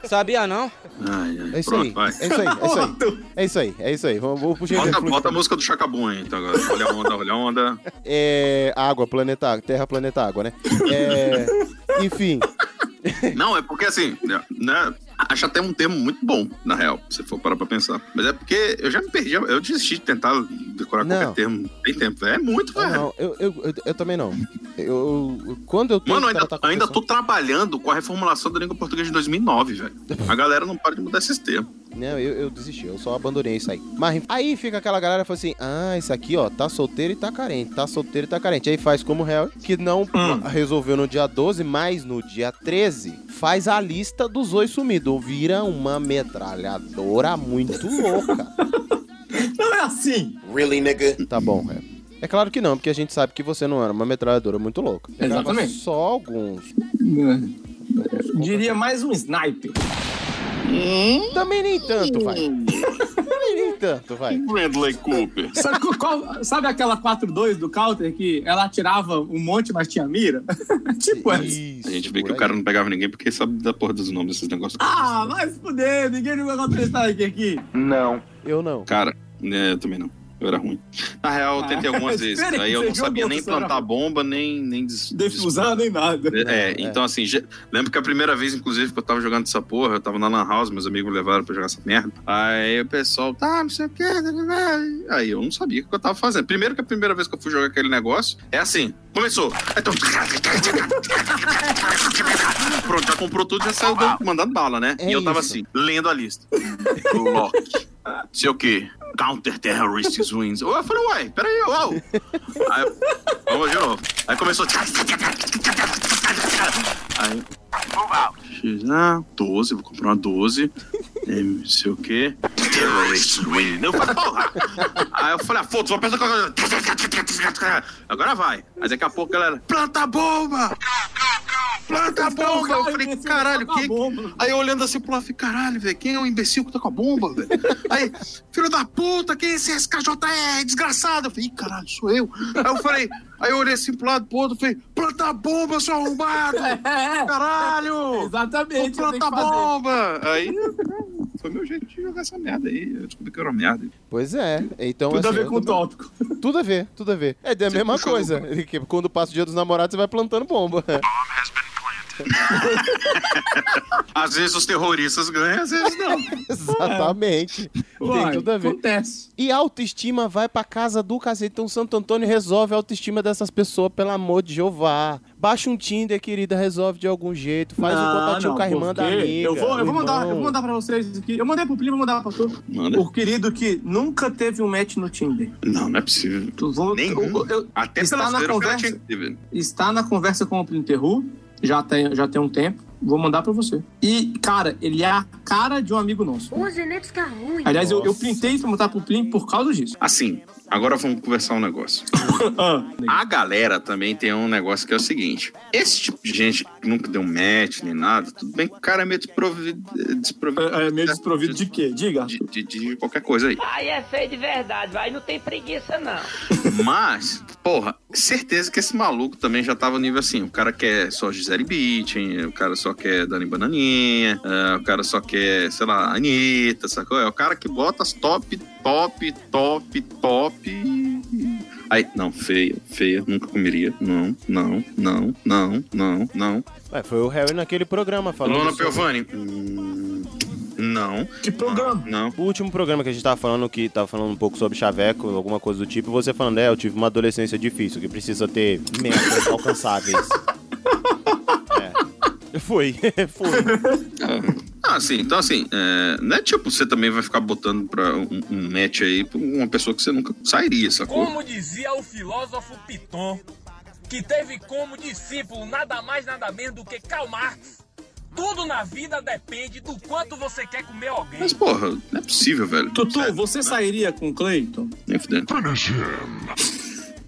Sabia não? Ai, ai, É isso pronto, aí, vai. é isso aí, é isso aí. É isso aí, é isso aí. Vamos, vamos gender Bota, bota a música do Chacabum aí, então agora. Olha a onda, olha a onda. É. Água, planeta água. Terra, planeta água, né? É. Enfim. Não, é porque assim, né? Acho até um termo muito bom, na real, se for parar pra pensar. Mas é porque eu já me perdi, eu desisti de tentar decorar Não. qualquer termo. Tem tempo. É muito, velho. não, eu, eu, eu, eu também não. Eu, quando eu Mano, ainda, ainda tô trabalhando com a reformulação da língua portuguesa de 2009, velho. A galera não para de mudar esses termos. Não, eu, eu desisti, eu só abandonei isso aí. Mas aí fica aquela galera que fala assim: ah, isso aqui, ó, tá solteiro e tá carente, tá solteiro e tá carente. Aí faz como o Harry, que não Hum. resolveu no dia 12, mas no dia 13, faz a lista dos oi sumidos. Vira uma metralhadora muito louca. Não é assim. Really, nigga? Tá bom, Harry. É claro que não, porque a gente sabe que você não era uma metralhadora muito louca. Exatamente. Só alguns. Diria mais um sniper. Também nem tanto, vai. Também nem tanto, vai. Bradley Cooper. Sabe, qual- qual- sabe aquela 4-2 do counter que ela atirava um monte, mas tinha mira? tipo essa. A gente vê que o cara não pegava ninguém porque sabe da porra dos nomes desses negócios. Ah, vai se fuder, ninguém jogou contra Strike aqui. Não. Eu não. Cara, né, eu também não. Eu era ruim. Na real, eu tentei Ah, algumas vezes. Aí eu não sabia nem plantar bomba, nem, nem des- Defusar nem nada. É, então assim, já- lembro que a primeira vez, inclusive, que eu tava jogando essa porra, eu tava na Lan House, meus amigos me levaram pra jogar essa merda. Aí o pessoal, tá, não sei o que. Aí eu não sabia o que eu tava fazendo. Primeiro que a primeira vez que eu fui jogar aquele negócio, é assim, começou. Então... Pronto, já comprou tudo, já saiu dando- mandando bala, né? É e eu tava isso. assim, lendo a lista. Lock. Sei o quê? Counter Terrorists Wins. Eu falei, uai, peraí, uau. Aí, vamos de novo. Aí começou. Aí. Ah, 12, vou comprar uma 12. É, não sei o quê. Terrorists Wins. Eu falei, porra. Aí eu falei, ah, foda-se, vou apertar qualquer Agora vai. Aí daqui a pouco a galera, planta a bomba! Planta a bomba! Eu falei, caralho, que. Aí eu olhando assim pro lado, falei, caralho, velho, quem é o imbecil que tá com a bomba, velho? Aí, filho da puta, quem é esse SKJR, desgraçado? Eu falei, caralho, sou eu. Aí eu falei, aí eu olhei assim pro lado pro outro, falei, planta a bomba, seu arrombado! Caralho! Exatamente. Planta a bomba! Aí, foi meu jeito de jogar essa merda aí. Eu descobri que era uma merda. Pois é. Então, Tudo a assim, ver eu com o tópico. Tudo a ver, tudo a ver. É a mesma coisa. Que quando passa o dia dos namorados, você vai plantando bomba. Às vezes os terroristas ganham, às vezes não. Exatamente. Tem Uai, tudo a ver. Acontece. E a autoestima vai pra casa do cacete. Então Santo Antônio resolve a autoestima dessas pessoas, pelo amor de Jeová. Baixa um Tinder, querida, resolve de algum jeito. Faz um Não, contatinho não, com a irmã da amiga. Eu vou, eu vou mandar, eu vou mandar pra vocês aqui. Eu mandei pro Plínio, vou mandar pra tu. Manda. O querido que nunca teve um match no Tinder. Não, não é possível. Tu vou, Nenhum. eu- eu- Até está na conversa. está na conversa com o Plinterru, já tem, já tem um tempo. Vou mandar pra você. E, cara, ele é a cara de um amigo nosso. O Zeneto fica ruim. Aliás, eu, eu printei pra mandar pro Plin por causa disso. Assim, agora vamos conversar um negócio. A galera também tem um negócio que é o seguinte: esse tipo de gente que nunca deu match nem nada, tudo bem que o cara é meio desprovido. desprovido É, é meio desprovido de quê? Diga. de, de- de qualquer coisa aí. Aí é feio de verdade, vai, não tem preguiça não. Mas, porra, certeza que esse maluco também já tava no nível assim. O cara quer só Gisele Bündchen, o cara só quer Dani Bananinha, é, o cara só quer, sei lá, Anitta, sacou? É o cara que bota as top, top, top, top. Aí, não, feia, feia, nunca comeria. Não, não, não, não, não, não. Ué, foi o Harry naquele programa falando. Sobre- Piovani. Hum, não. Que programa? Não. O último programa que a gente tava falando, que tava falando um pouco sobre chaveco, alguma coisa do tipo, e você falando, é, eu tive uma adolescência difícil, que precisa ter metas alcançáveis. é. Foi, foi. Assim, então assim, é, não é tipo você também vai ficar botando pra um, um match aí pra uma pessoa que você nunca sairia, sacou? Como dizia o filósofo Piton, que teve como discípulo nada mais nada menos do que Karl Marx. Tudo na vida depende do quanto você quer comer alguém. Mas, porra, não é possível, velho. Tutu, você sairia com o Cleiton? Nem fudendo.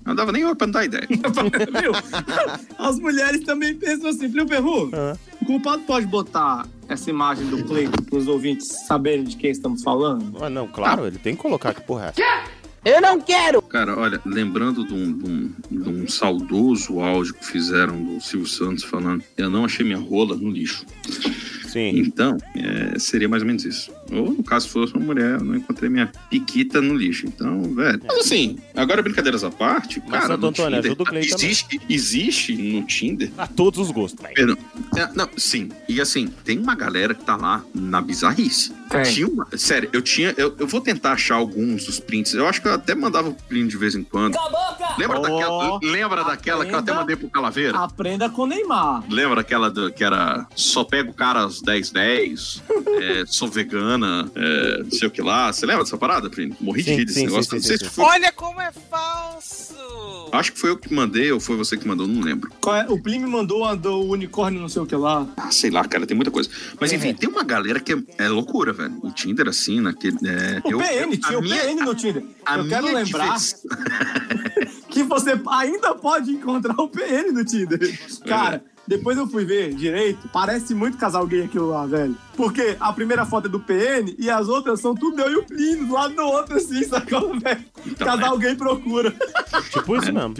Não dava nem pra não dar ideia. Viu? As mulheres também pensam assim, Frio Perru, o culpado pode botar essa imagem do Cleiton pros ouvintes saberem de quem estamos falando? Ah, não, claro, ele tem que colocar que porra é. Eu não quero! Cara, olha, lembrando de um, de um- de um saudoso áudio que fizeram do Silvio Santos falando, eu não achei minha rola no lixo. Sim. Então, é, seria mais ou menos isso. Ou, no caso, fosse uma mulher, eu não encontrei minha piquita no lixo. Então, velho. Mas assim, agora brincadeiras à parte, Mas, cara. Santo Antônio, Tinder, ajuda o Cleiton também. existe, existe no Tinder. A todos os gostos. velho. Perdão. É, não, sim. E assim, tem uma galera que tá lá na bizarrice. Tem. Tinha uma- sério, eu tinha. Eu, eu vou tentar achar alguns dos prints. Eu acho que eu até mandava o print de vez em quando. Lembra Oh. daquela, lembra daquela que eu até mandei pro Calaveira? Aprenda com o Neymar. Lembra aquela do- que era só pego o cara às 10, 10, é, sou vegana, é, não sei o que lá. Você lembra dessa parada, Primo? Morri de Sim, rir desse negócio. sim, não sim, sei sim, se sim. foi. Olha como é falso! Acho que foi eu que mandei ou foi você que mandou, não lembro. Qual é? O Plim me mandou a do unicórnio não sei o que lá. Ah, sei lá, cara, tem muita coisa. Mas enfim, tem uma galera que é, é loucura, velho. O Tinder, assim, naquele. É, O eu- PN, eu- a tinha o minha- PN no Tinder. a Eu quero lembrar que você ainda pode encontrar o PN no Tinder. Cara, depois eu fui ver direito, parece muito casal gay aquilo lá, velho. Porque a primeira foto é do PN e as outras são tudo eu e o Plínio, do lado do outro, assim, sacou, velho? Então, casal gay procura. Tipo isso mesmo.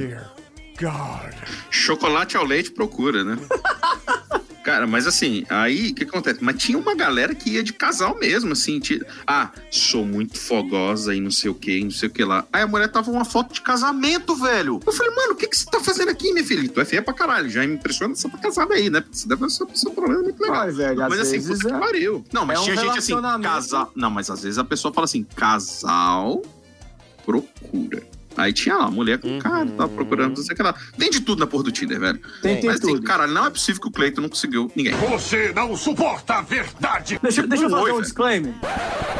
Chocolate ao leite procura, né? Cara, mas assim, aí o que acontece? Mas tinha uma galera que ia de casal mesmo, assim. ti- Ah, sou muito fogosa e não sei o que, não sei o que lá. Aí a mulher tava uma foto de casamento, velho. Eu falei, mano, o que, que você tá fazendo aqui, minha filha? Tu é feia pra caralho. Já me impressiona essa casada aí, né? Você deve ser um problema muito legal. Ai, velho, mas assim, vezes puta que é- pariu. Não, mas é um tinha gente assim, casal. Não, mas às vezes a pessoa fala assim, casal procura. Aí tinha lá, mulher com cara, tava procurando, não sei o que lá. Tem de tudo na porra do Tinder, velho. Tem, tem Mas assim, tudo. cara, não é possível que o Cleiton não conseguiu ninguém. Você não suporta a verdade! Deixa, deixa eu fazer foi, um velho. disclaimer.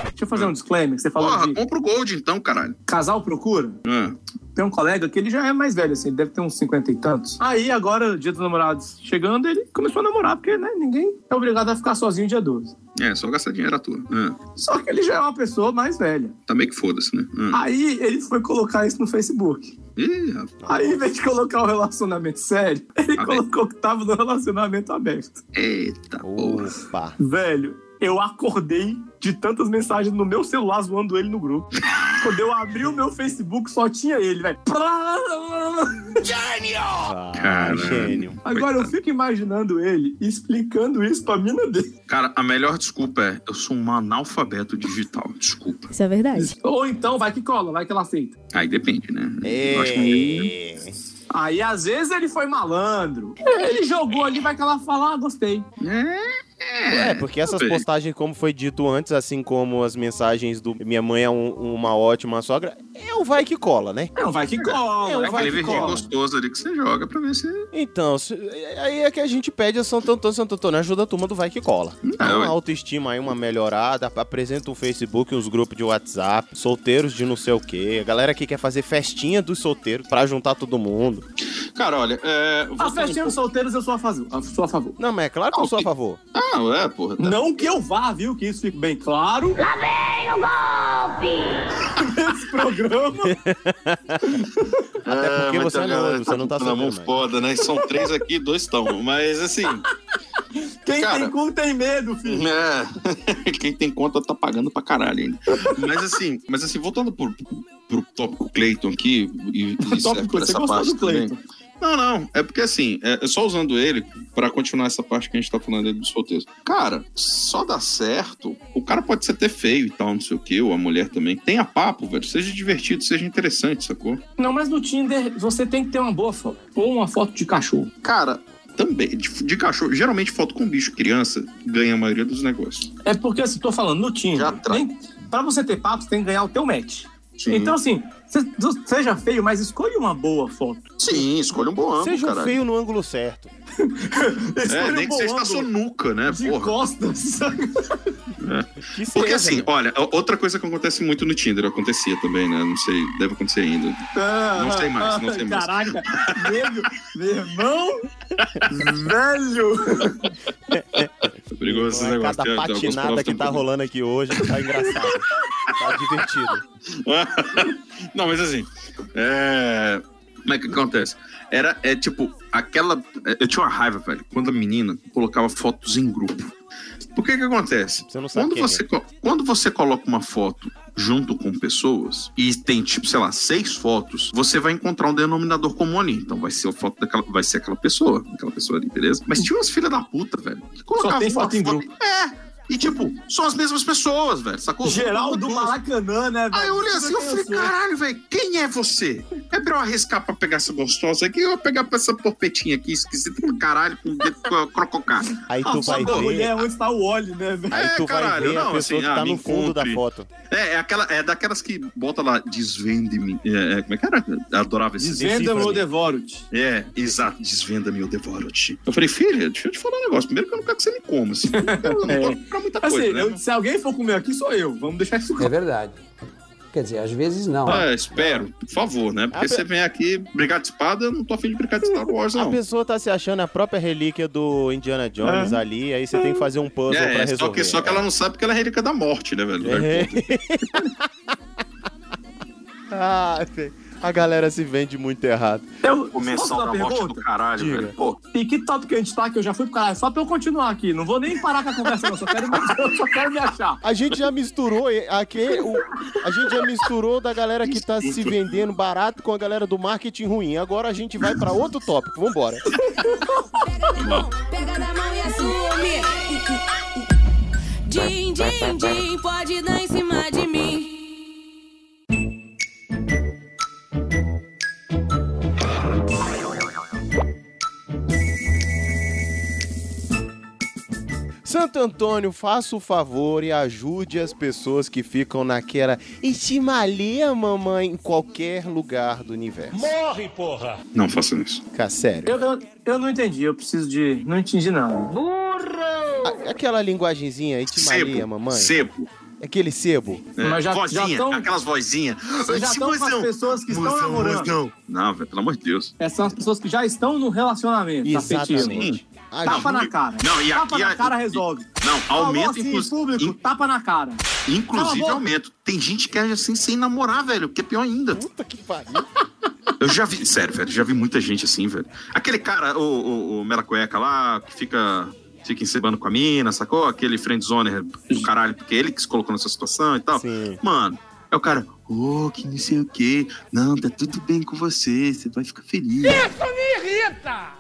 Deixa eu fazer um disclaimer. Você falou Porra, de compra o Gold então, caralho. casal procura. Ah, Tem um colega que ele já é mais velho, assim, deve ter uns 50 e tantos. Aí, agora, dia dos namorados chegando, ele começou a namorar, porque, né, ninguém é obrigado a ficar sozinho dia 12. É, só gastar dinheiro à toa. Ah, Só que ele já é uma pessoa mais velha. tá meio que foda-se, né? Ah. Aí, ele foi colocar isso no Facebook. Ih, rapaz. Aí, em vez de colocar o relacionamento sério, ele Aberto. colocou que tava no relacionamento aberto. Eita, porra. Opa. Velho, eu acordei de tantas mensagens no meu celular zoando ele no grupo. Quando eu abri o meu Facebook, só tinha ele, velho. Ah, Caralho. gênio. Agora eu fico imaginando ele explicando isso pra mina dele. Cara, a melhor desculpa é: eu sou um analfabeto digital. Desculpa. Isso é verdade. Ou então, vai que cola, vai que ela aceita. Aí depende, né? Eu acho que- É... Aí, às vezes, ele foi malandro. Ele jogou ali, vai que ela fala, ah, gostei. É, porque essas tudo bem. postagens, como foi dito antes, assim como as mensagens do Minha mãe é um- uma ótima sogra, é um vai que cola, né? É um vai que cola. É um vai vai Aquele que que verdinho cola. gostoso ali que você joga pra ver se. Então, se- aí é que a gente pede a Santo Antônio, Santo Antônio, ajuda a turma do vai que cola. Dá É, uma ué. autoestima aí, uma melhorada, apresenta um Facebook, uns grupos de WhatsApp, solteiros de não sei o quê, a galera que quer fazer festinha dos solteiros pra juntar todo mundo. Cara, olha, é. A voltando festinha um dos solteiros eu sou a favor. Eu sou a favor. Não, mas é claro que eu sou a favor. Ah, é, porra. tá. Não que eu vá, viu? Que isso fique bem claro. Lá vem o golpe! Nesse programa. Até porque mas você é galera novo, você não tá na mão mais. foda, né? São três aqui, dois estão. Mas assim. Quem Cara. tem cu tem medo, filho. É, quem tem conta tá pagando pra caralho ainda. Mas assim, mas assim, voltando pro, pro tópico Clayton aqui, e, e Tópico, por você essa gostou parte do Clayton. também. Não, não, é porque assim, é só usando ele pra continuar essa parte que a gente tá falando aí dos solteiros. Cara, só dá certo. O cara pode ser até feio e tal, não sei o que, ou a mulher também. Tenha papo, velho. Seja divertido, seja interessante, sacou? Não, mas no Tinder você tem que ter uma boa foto. Ou uma foto de cachorro. Cara, também, de, de cachorro, geralmente foto com bicho criança ganha a maioria dos negócios. É porque, assim, tô falando, no Tinder, Já pra você ter papo, você tem que ganhar o teu match. Sim. Então, assim, seja feio, mas escolha uma boa foto. Sim, escolha um bom ângulo, Seja caralho. feio no ângulo certo. É, nem um que seja na sua nuca, né? De Porra. costas. Que Porque assim, né? olha, outra coisa que acontece muito no Tinder, acontecia também, né? Não sei, deve acontecer ainda. Não sei mais, não sei mais. Caraca, meu irmão, velho. É perigoso esse Olha, negócio. Cada patinada que tá rolando aqui hoje tá engraçado. tá divertido. Não, mas assim, é, Mas o que acontece? Era, é tipo, aquela. Eu tinha uma raiva, velho, quando a menina colocava fotos em grupo. Por que que acontece? Você não sabe Quando é. você, quando você coloca uma foto junto com pessoas e tem, tipo, sei lá, seis fotos, você vai encontrar um denominador comum ali. Então vai ser a foto daquela. Vai ser aquela pessoa. Aquela pessoa ali, beleza? Mas tinha umas filhas da puta, velho. Colocavam tem uma foto em grupo. É. E, tipo, são as mesmas pessoas, velho. Sacou? Geral do Maracanã, né, velho? Aí eu olhei assim, eu falei, caralho, velho, quem é você? É pra eu arriscar pra pegar essa gostosa aqui ou eu pegar pra essa porpetinha aqui, esquisita pra caralho, com crococá? Aí Ah, tu só vai ver. mulher onde está o óleo, né, velho? Aí É, tu vai caralho, ver a não, pessoa assim, que tá ah, no fundo da foto. É, é, aquela, é daquelas que bota lá, desvende-me. É, é, como é que era? Eu adorava esse Desvenda-me ou devoro-te. É, exato, desvenda-me ou devoro-te. Eu falei, filha, deixa eu te falar um negócio. Primeiro que eu não quero que você me coma, assim. Eu não É. pra muita Assim, coisa, né? eu- se alguém for comer aqui, sou eu. Vamos deixar isso É verdade. Quer dizer, às vezes não. É, espero, por favor, né? Porque A pe- você vem aqui brigar de espada, eu não tô afim de brigar de Star Wars, A não. pessoa tá se achando a própria relíquia do Indiana Jones É. ali, aí você tem que fazer um puzzle pra É, resolver. só que, só que ela não sabe porque ela é relíquia da morte, né, velho? É. ah, velho, a galera se vende muito errado. Eu, fazer da pergunta? do caralho, Diga. velho. Pô, E que tópico que a gente tá, que eu já fui pro caralho, só pra eu continuar aqui. Não vou nem parar com a conversa, não. Só quero, eu só quero me achar. A gente já misturou aqui, o, a gente já misturou da galera que tá se vendendo barato com a galera do marketing ruim. Agora a gente vai pra outro tópico. Vambora. Pega na mão e assume. Din, din, din, pode dar em cima de mim. Santo Antônio, faça o favor e ajude as pessoas que ficam naquela estimalia, mamãe, em qualquer lugar do universo. Morre, porra! não façam isso. Cara, sério. Eu, eu, eu não entendi, eu preciso de. Não entendi nada. A- aquela linguagenzinha, estimalia, Sebo, mamãe. sebo. Aquele sebo. É, Mas já- vozinha, já tão- aquelas vozinhas. Já estão com as pessoas que estão Mozão, namorando. mozão. Não, velho, pelo amor de Deus. Essas são as pessoas que já estão no relacionamento afetivo. Exatamente. Tapa na cara. Não, e tapa aqui na a- cara resolve. Não, aumenta assim, em inclusive. público, tapa na cara. Inclusive Cala a boca. aumenta. Tem gente que é assim sem namorar, velho, que é pior ainda. Puta que pariu. Eu já vi, sério, velho, já vi muita gente assim, velho. Aquele cara, o, o, o Mela Cueca lá, que fica, fica encebando com a mina, sacou? Aquele friendzoner do caralho, porque ele que se colocou nessa situação e tal. Sim. Mano, é o cara, ô, que não sei o quê. Não, tá tudo bem com você, você vai ficar feliz. Isso me irrita!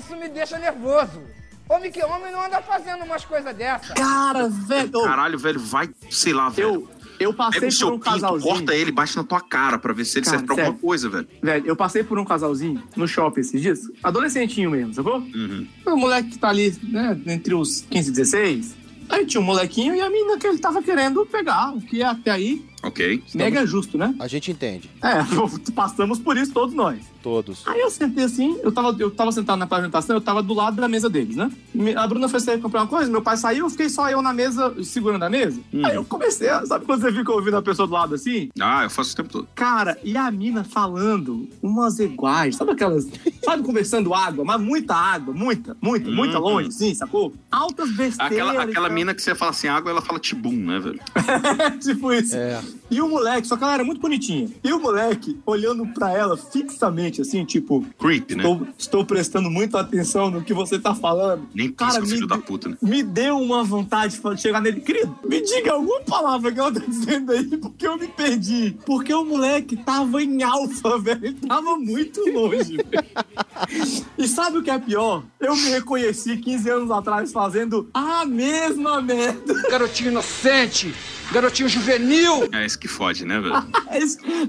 Isso me deixa nervoso. Homem que homem não anda fazendo umas coisas dessas. Cara, velho. Caralho, velho, vai, sei lá, velho. Eu, eu passei Pega o por seu um pinto, casalzinho. corta ele, bate na tua cara pra ver se ele Cara, serve pra alguma sério. coisa, velho. Velho, eu passei por um casalzinho no shopping esses dias. Adolescentinho mesmo, sacou? Uhum. Um moleque que tá ali, né, entre os 15 e 16. Aí tinha um molequinho e a mina que ele tava querendo pegar, o que até aí Ok. mega justo, né? A gente entende. É, passamos por isso todos nós. Todos. Aí eu sentei assim, eu tava, eu tava sentado na apresentação, eu tava do lado da mesa deles, né? A Bruna foi sair comprar uma coisa, meu pai saiu, eu fiquei só eu na mesa, segurando a mesa. Aí eu comecei, a, sabe quando você fica ouvindo a pessoa do lado assim? Ah, eu faço o tempo todo. Cara, e a mina falando umas iguais, sabe aquelas, sabe, conversando água, mas muita água, muita, muita, muita Uhum. longe, sim, sacou? Altas besteiras. Aquela, aquela tal. mina que você fala assim, água, ela fala tibum, né, velho? tipo isso. É. E o moleque, só que ela era muito bonitinha. E o moleque olhando pra ela fixamente, assim, tipo, Creep, né? estou, estou prestando muita atenção no que você tá falando. Nem Cara, pisca, me filho da puta, né? Me deu uma vontade de chegar nele. Querido, me diga alguma palavra que ela tá dizendo aí, porque eu me perdi. Porque o moleque tava em alfa, velho. Ele tava muito longe, velho. E sabe o que é pior? Eu me reconheci 15 anos atrás fazendo a mesma merda. Garotinho inocente, garotinho juvenil. É isso que fode, né, velho? É.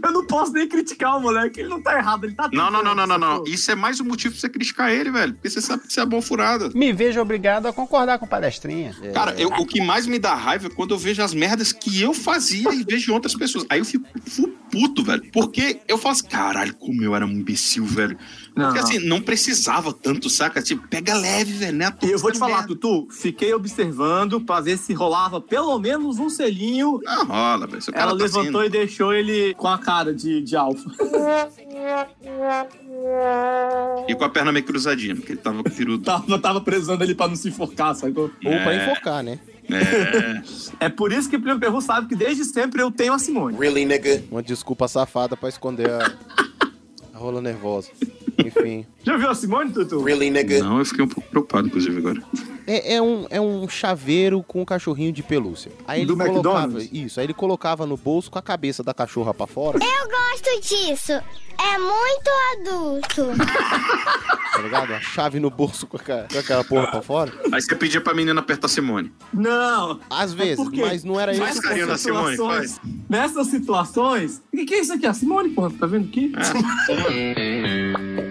Eu não posso nem criticar o moleque, ele não tá errado, ele tá Não, não, não, não, não, não. Isso é mais um motivo pra você criticar ele, velho. Porque você sabe que você é bom furado. Me vejo obrigado a concordar com palestrinha. Cara, eu- o que mais me dá raiva é quando eu vejo as merdas que eu fazia e vejo outras pessoas. Aí eu fico, fico puto, velho. Porque eu falo assim, caralho, como eu era um imbecil, velho. Porque Não, não. assim, não precisava tanto, saca? Tipo, pega leve, velho, né? Eu vou te falar, Tutu, fiquei observando pra ver se rolava pelo menos um selinho. Não rola, velho. Se o cara Ela tá levantou assim- e deixou ele com a cara de, de alfa. E com a perna meio cruzadinha, porque ele tava com o peru. tava, tava presando ele pra não se enforcar, sacou? Ou pra É. enfocar, né? É. É por isso que o Primo Perru sabe que desde sempre eu tenho a Simone. Really, nigga? Uma desculpa safada pra esconder a, a Rola nervosa. Enfim. Já viu a Simone, Tutu? Really, nigga? Não, eu fiquei um pouco preocupado, inclusive, agora. É, é um, é um chaveiro com um cachorrinho de pelúcia. Aí ele Do colocava. McDonald's? Isso, aí ele colocava no bolso com a cabeça da cachorra pra fora. Eu gosto disso. É muito adulto. Tá ligado? A chave no bolso com, a, com aquela porra pra fora. Aí você pedia pra menina apertar a Simone. Não. Às vezes, por quê? mas não era Faz isso. carinho na Simone, faz. Nessas situações. O que, que é isso aqui? A Simone, pô, tá vendo aqui?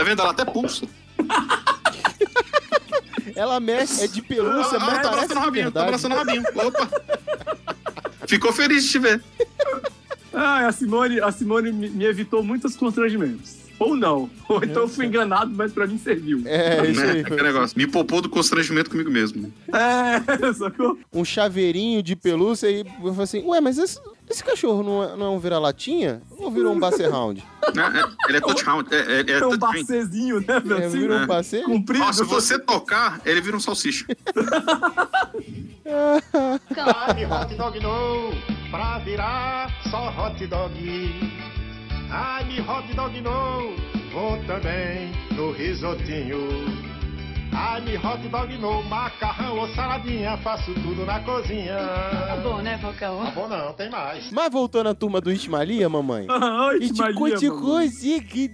Tá vendo? Ela até pulsa. Ela mexe, é de pelúcia, Ah, mas tá parece abraçando o rabinho, tá abraçando o rabinho. Opa. Ficou feliz de te ver. Ah, a Simone, a Simone me, me evitou muitos constrangimentos. Ou não. Ou então eu fui enganado, mas pra mim serviu. É, isso Né? aí. Aquele negócio. Me poupou do constrangimento comigo mesmo. É, sacou? Um chaveirinho de pelúcia e eu falei assim, ué, mas esse, esse cachorro não é, não é um vira-latinha? Ou virou um Basset Hound? É, é, ele é touchhound. É, é, é É um bacezinho, né, meu? É, Assim, virou um É. Basset? Comprido. Ó, se você tocar, ele vira um salsicha. Ai, hot dog no, pra virar só hot dog. Ai, me hot dog no, vou também no risotinho. Ai, me hot dog no, macarrão ou saladinha, faço tudo na cozinha. Tá bom, né, Falcão? Tá bom não, tem mais. Mas voltando à turma do Itmalia, mamãe. E mamãe. coisa que.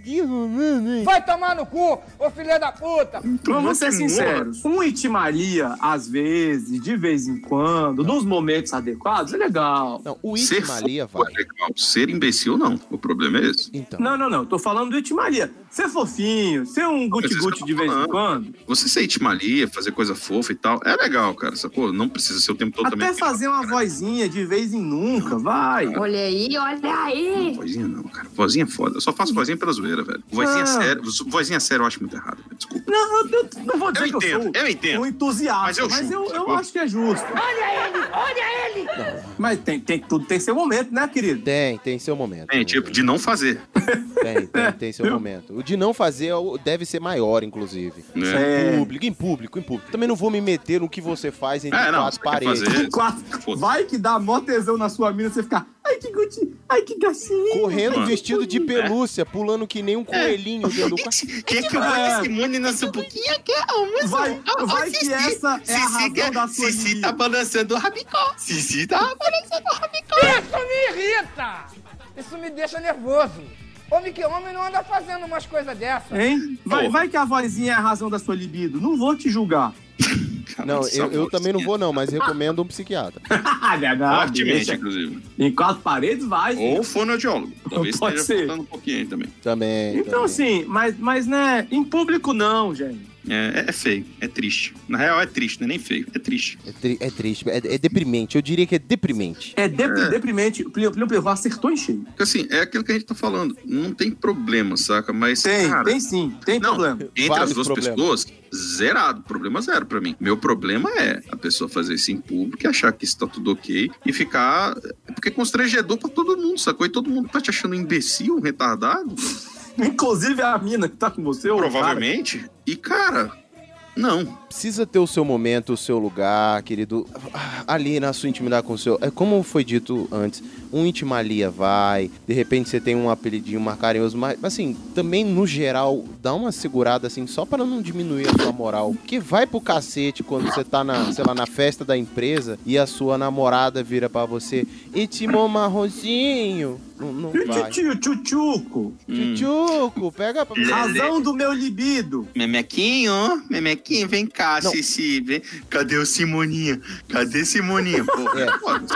Vai tomar no cu, ô filho da puta! Vamos ser sinceros. Um itimalia, às vezes, de vez em quando, nos momentos adequados, é legal. Não, o fofo vai. é legal. Ser imbecil, não. O problema é esse. Então. Não, não, não. Tô falando do itimalia. Ser fofinho, ser um guti-guti de vez em quando. Você ser itimalia, fazer coisa fofa e tal, é legal, cara. Sacou? Não precisa ser o tempo todo Até também. fazer uma vozinha de vez em nunca, vai. Olha aí, olha aí. Vozinha não, cara. Vozinha é foda. Eu só faço vozinha pela zoeira, velho. Vozinha Ah. séria. Vozinha séria eu acho muito errado. velho. Desculpa. Não, eu, eu não vou dizer Eu que eu entendo, sou eu entendo. um entusiasta, Mas eu mas chuto, eu, eu acho que é justo. Olha ele, olha ele. Mas tem, tem, tudo tem seu momento, né, querido? Tem, tem seu momento. É, tipo, de não fazer. Tem, tem, tem seu momento. O de não fazer é deve ser maior, inclusive. É. Em público, em público, em público. Também não vou me meter no que você faz entre É, não, quatro quer paredes. fazer- Quatro. Vai que dá mó tesão na sua mina, você ficar, ai que guti, ai que gacinho. Correndo Mano. vestido de pelúcia, pulando que nem um coelhinho dentro do quarto. Quer que eu É. Simone nessa boquinha que é Vai, vai que essa é a razão da sua Cici tá balançando o rabicó. Cici tá balançando o rabicó. Isso me irrita! Isso me deixa nervoso. Homem que homem não anda fazendo umas coisas dessas. Hein? Vai, vai que a vozinha é a razão da sua libido. Não vou te julgar. Não, eu, eu também não vou não, mas recomendo um psiquiatra. Ah, verdade. Fortemente, deixa. inclusive. Em quatro paredes vai. Ou fonoaudiólogo. Talvez Pode esteja ser. faltando um pouquinho aí também. Também. Então, também. assim, mas, mas, né, em público não, gente. É, é feio, é triste. Na real, é triste, não é nem feio, é triste. É, tri- é triste, é, é deprimente. Eu diria que é deprimente. É, dep- deprimente. O Plínio Perro acertou em cheio. Porque assim, é aquilo que a gente tá falando. Não tem problema, saca? Mas. Tem, cara, tem sim, tem Não, problema. entre Vários as duas problemas. pessoas, zerado. Problema zero pra mim. Meu problema é a pessoa fazer isso em público e achar que isso tá tudo ok e ficar. Porque é constrangedor pra todo mundo, sacou? E todo mundo tá te achando um imbecil, retardado. Inclusive a mina que tá com você, Provavelmente. E, cara, não. Precisa ter o seu momento, o seu lugar, querido. Ali na sua intimidade com o seu. É como foi dito antes, um intimalia vai, de repente você tem um apelidinho mais carinhoso, mas assim, também no geral, dá uma segurada assim, só para não diminuir a sua moral. Porque vai pro cacete quando você tá na, sei lá, na festa da empresa e a sua namorada vira pra você e te marronzinho. Não, não vai. Tio, tchutchuco. Tchutchuco, pega pra. Razão do meu libido. Memequinho, Memequinho, vem cá, Não. Cici. Vem. Cadê o Simoninha? Cadê Simoninha? Pô, É.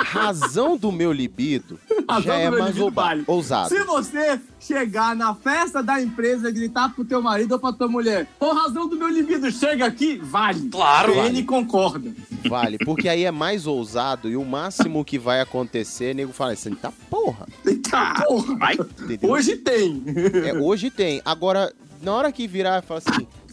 Razão do meu libido Razão já é mais libido vale. ousado. Se você chegar na festa da empresa e gritar pro teu marido ou pra tua mulher, por razão do meu libido, chega aqui, vale. Claro. Ele concorda. Vale, porque aí é mais ousado e o máximo que vai acontecer, nego fala assim, tá porra. Eita porra. Vai. Hoje tem. É, hoje tem. Agora, na hora que virar e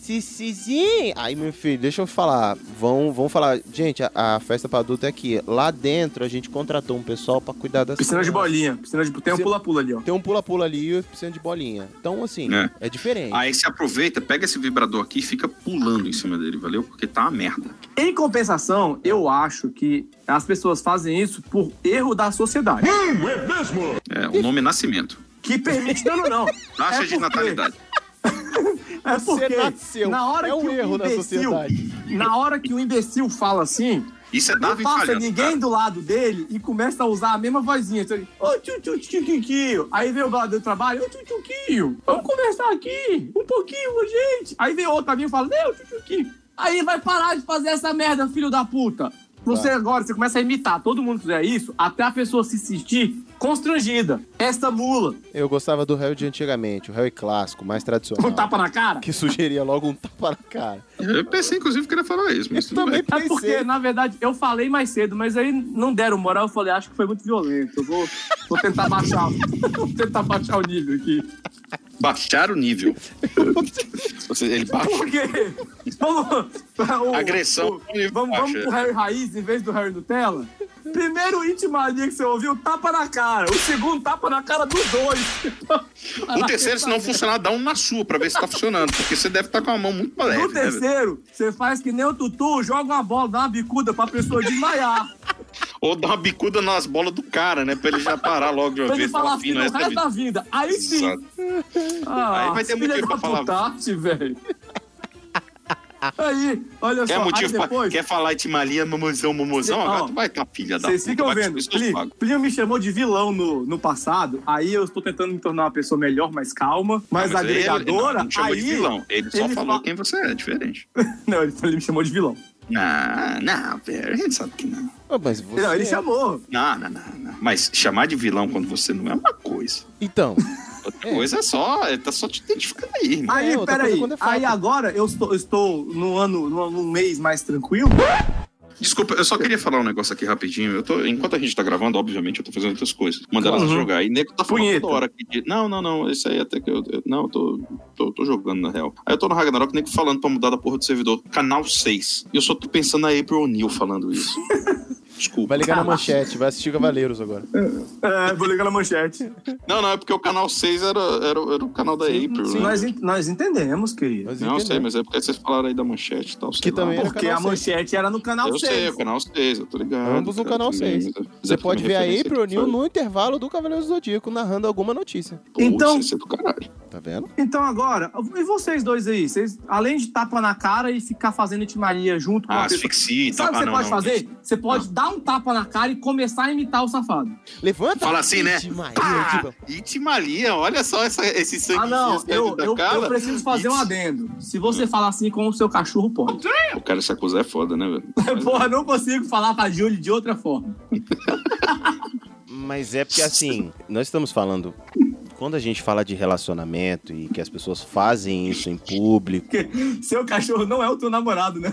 Cicizinho. Aí, meu filho, deixa eu falar. Vão, vão falar, gente, a, a festa pra adulto é aqui. Lá dentro a gente contratou um pessoal pra cuidar das Piscina de bolinha. Piscina de... Tem um pula-pula ali, ó. Tem um pula-pula ali e piscina de bolinha. Então, assim, É. é, diferente. Aí você aproveita, pega esse vibrador aqui e fica pulando em cima dele, valeu? Porque tá uma merda. Em compensação, eu acho que as pessoas fazem isso por erro da sociedade. É, o nome é Nascimento. que permite. Não, não, não. Taxa É de porque- natalidade. É porque nasceu. na hora É um que o erro na imbecil, sociedade. na hora que o imbecil fala assim, Isso é não passa falhando. ninguém cara. do lado dele e começa a usar a mesma vozinha. Então, Ô, tio, tio, tio, tio, tio. Aí vem o lado do trabalho, ô, tio, tio, tio. Vamos conversar aqui, um pouquinho, gente. Aí vem outro amigo e fala, não, tio, tio, tio. Aí vai parar de fazer essa merda, filho da puta. Você agora, você começa a imitar, todo mundo fizer isso, até a pessoa se sentir constrangida. Essa mula. Eu gostava do Harry de antigamente, o Harry clássico, mais tradicional. Um tapa na cara? Que sugeria logo um tapa na cara. Eu pensei, inclusive, que ele ia falar isso, mas tudo também bem. É porque, na verdade, eu falei mais cedo, mas aí não deram moral. Eu falei, acho que foi muito violento. Eu vou, vou tentar baixar. vou tentar baixar o nível aqui. Baixar o nível. Ele baixa. Por quê? Vamos. o- Agressão. o- vamos, vamos pro Harry Raiz em vez do Harry Nutella? Primeiro intimaria que você ouviu, tapa na cara. O segundo, tapa na cara dos dois. O terceiro, se não funcionar, dá um na sua pra ver se tá funcionando. Porque você deve estar com a mão muito leve. No né, terceiro, você faz que nem o Tutu, joga uma bola, dá uma bicuda pra pessoa desmaiar. Ou dá uma bicuda nas bolas do cara, né? Pra ele já parar logo de uma Pra ele vez. falar falar assim no resto da vida. Aí sim. Ah, Aí vai ter motivo da pra falar. velho. Aí, olha Quer só, motivo aí depois... pra, Quer falar itimalia, mamozão, mamozão? Cê- Agora ó, tu vai estar filha da Vocês ficam vai vendo, Plínio. Plínio me chamou de vilão no, no passado, aí eu estou tentando me tornar uma pessoa melhor, mais calma, mais Não, mas agregadora, ele não chamou aí... de vilão. Ele só ele falou fa- quem você é, diferente. Não, ele, ele me chamou de vilão. Não, não, velho, a gente sabe que não. mas você... Não, ele chamou. Não, não, não, não. Mas chamar de vilão quando você não é uma coisa. Então. Outra coisa é só, tá só te identificando aí, irmão. Aí, É, peraí, é fato. aí agora eu estou, estou num ano, num, mês mais tranquilo, Desculpa, eu só queria falar um negócio aqui rapidinho. Eu tô, enquanto a gente tá gravando, obviamente, eu tô fazendo outras coisas. Mandando elas Uhum. jogar. E nego tá falando Punheta. toda hora aqui de. Não, não, não. Isso aí até que eu. eu- não, eu tô, tô, tô jogando na real. Aí eu tô no Ragnarok, nego falando pra mudar da porra do servidor. Canal 6. E eu só tô pensando aí pro O'Neill falando isso. Desculpa. Vai ligar na manchete, vai assistir Cavaleiros agora. é, vou ligar na manchete. Não, não, é porque o canal 6 era, era, era o canal da April. né? Nós, nós entendemos, querido. Nós Não, eu sei, entendemos. mas é porque vocês falaram aí da manchete e tal. Que também Porque a 6. manchete era no canal Eu 6. sei, o canal 6, eu tô ligado. Ambos no canal também, 6. mas é- Você é pode ver a April no intervalo do Cavaleiros do Zodíaco, narrando alguma notícia. Pô, Então- isso é do caralho. Tá vendo? Então agora, e vocês dois aí? Vocês, além de tapa na cara e ficar fazendo itimaria junto com Ah, a pessoa. asfixia. Sabe o que você não, pode não, fazer? Você pode dar um tapa na cara e começar a imitar o safado. Levanta. Fala assim, né? Ixi, Maria, Pá! diga- Itimalia, olha só essa, esse sangue Ah, não, eu, eu, eu preciso fazer um adendo. Se você falar assim com o seu cachorro, pode. O cara se acusar é foda, né, velho? Porra, não consigo falar pra Julie de outra forma. Mas é porque assim, nós estamos falando. Quando a gente fala de relacionamento e que as pessoas fazem isso em público. Seu cachorro não é o teu namorado, né?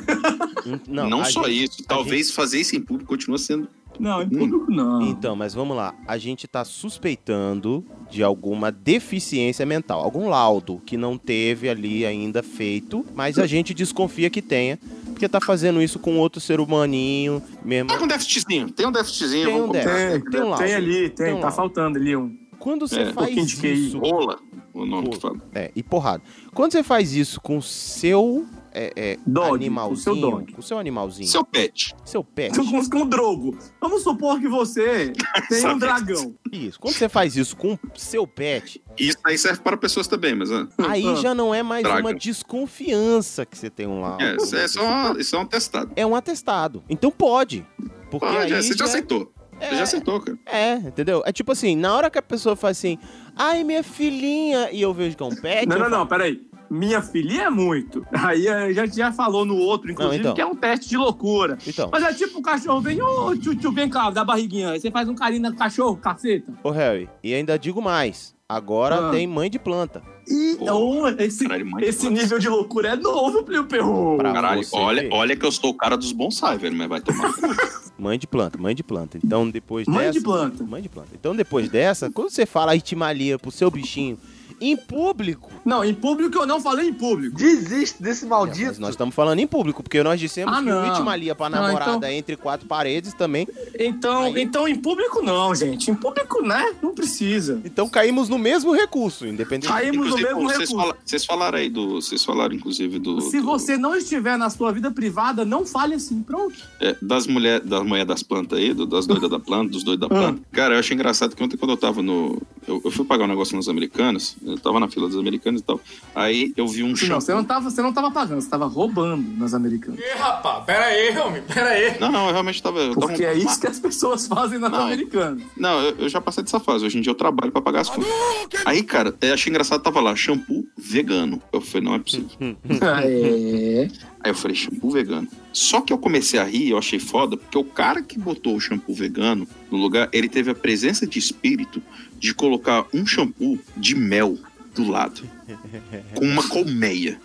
Não, Não, só gente- isso. Talvez fazer isso em público continue sendo. Não, em público não. Então, mas vamos lá. A gente tá suspeitando de alguma deficiência mental, algum laudo que não teve ali ainda feito, mas a gente desconfia que tenha, porque tá fazendo isso com outro ser humaninho mesmo. Tá com déficitzinho. Tem um déficitzinho, Tem um déficit. Tem, Tem um laudo. tem ali, tem, Tem um tá laudo. faltando ali um. Quando você É, faz de isso, Rola, o nome que fala. é, e porrada. Quando você faz isso com o seu é, é, Dog, animalzinho, o seu dog. com o seu animalzinho, Seu pet. seu pet, Com, com o drogo. Vamos supor que você tem um dragão. isso. Quando você faz isso com o seu pet, Isso aí serve para pessoas também, mas. ah, aí Ah. já não é mais uma desconfiança que você tem um laudo. É, isso é só isso é um testado. É um atestado. Então pode. Porque Pode, aí é, você já aceitou. Você É. já aceitou, cara. É, entendeu? É tipo assim, na hora que a pessoa faz assim, ai, minha filhinha, e eu vejo que é um pet. Não, não, falo, não, peraí. Minha filha é muito. Aí a gente já falou no outro, inclusive, então. que é um teste de loucura. Então, Mas é tipo o cachorro vem, ô tio, tio, vem cá, dá barriguinha. Aí você faz um carinho no cachorro, caceta. ô Harry, e ainda digo mais. Agora Ah. tem mãe de planta. E ô, esse, caralho, mãe esse planta. nível de loucura é novo, Plio Perro. Caralho, olha, ver. olha que eu sou o cara dos bonsai, velho, mas vai tomar. Mãe de planta, mãe de planta. Então depois Mãe dessa. de planta. Mãe de planta. Então depois dessa, quando você fala itimalia pro seu bichinho Em público. Não, em público eu não falei em público. Desiste desse maldito. Mas nós estamos falando em público, porque nós dissemos Ah, que não. o Itmalia pra Não, namorada então- entre quatro paredes também. Então, então em público não, gente. Em público, né? Não precisa. Então caímos no mesmo recurso, independente. Caímos no mesmo vocês, recurso. fala- vocês falaram aí do. Vocês falaram, inclusive, do. Se do- você não estiver na sua vida privada, não fale assim. Pronto. é, das mulheres das mulher das plantas aí, do- das doidas da planta, dos doidos da planta. Cara, eu achei engraçado que ontem, quando eu tava no. Eu, eu fui pagar um negócio nas americanas, eu tava na fila das americanas e tal. Aí eu vi um Não, shampoo. você não tava, você não tava pagando, você tava roubando nas americanas. Ih, rapaz, pera aí, homem, pera aí. Não, não, eu realmente tava. Eu tava Porque é isso que as pessoas fazem nas Não. americanas. Não, eu, eu já passei dessa fase. Hoje em dia eu trabalho pra pagar as contas. Aí, cara, eu achei engraçado, tava lá, shampoo vegano. Eu falei, não é possível. é. Aí eu falei, shampoo vegano. Só que eu comecei a rir, eu achei foda, porque o cara que botou o shampoo vegano no lugar, ele teve a presença de espírito de colocar um shampoo de mel do lado, com uma colmeia.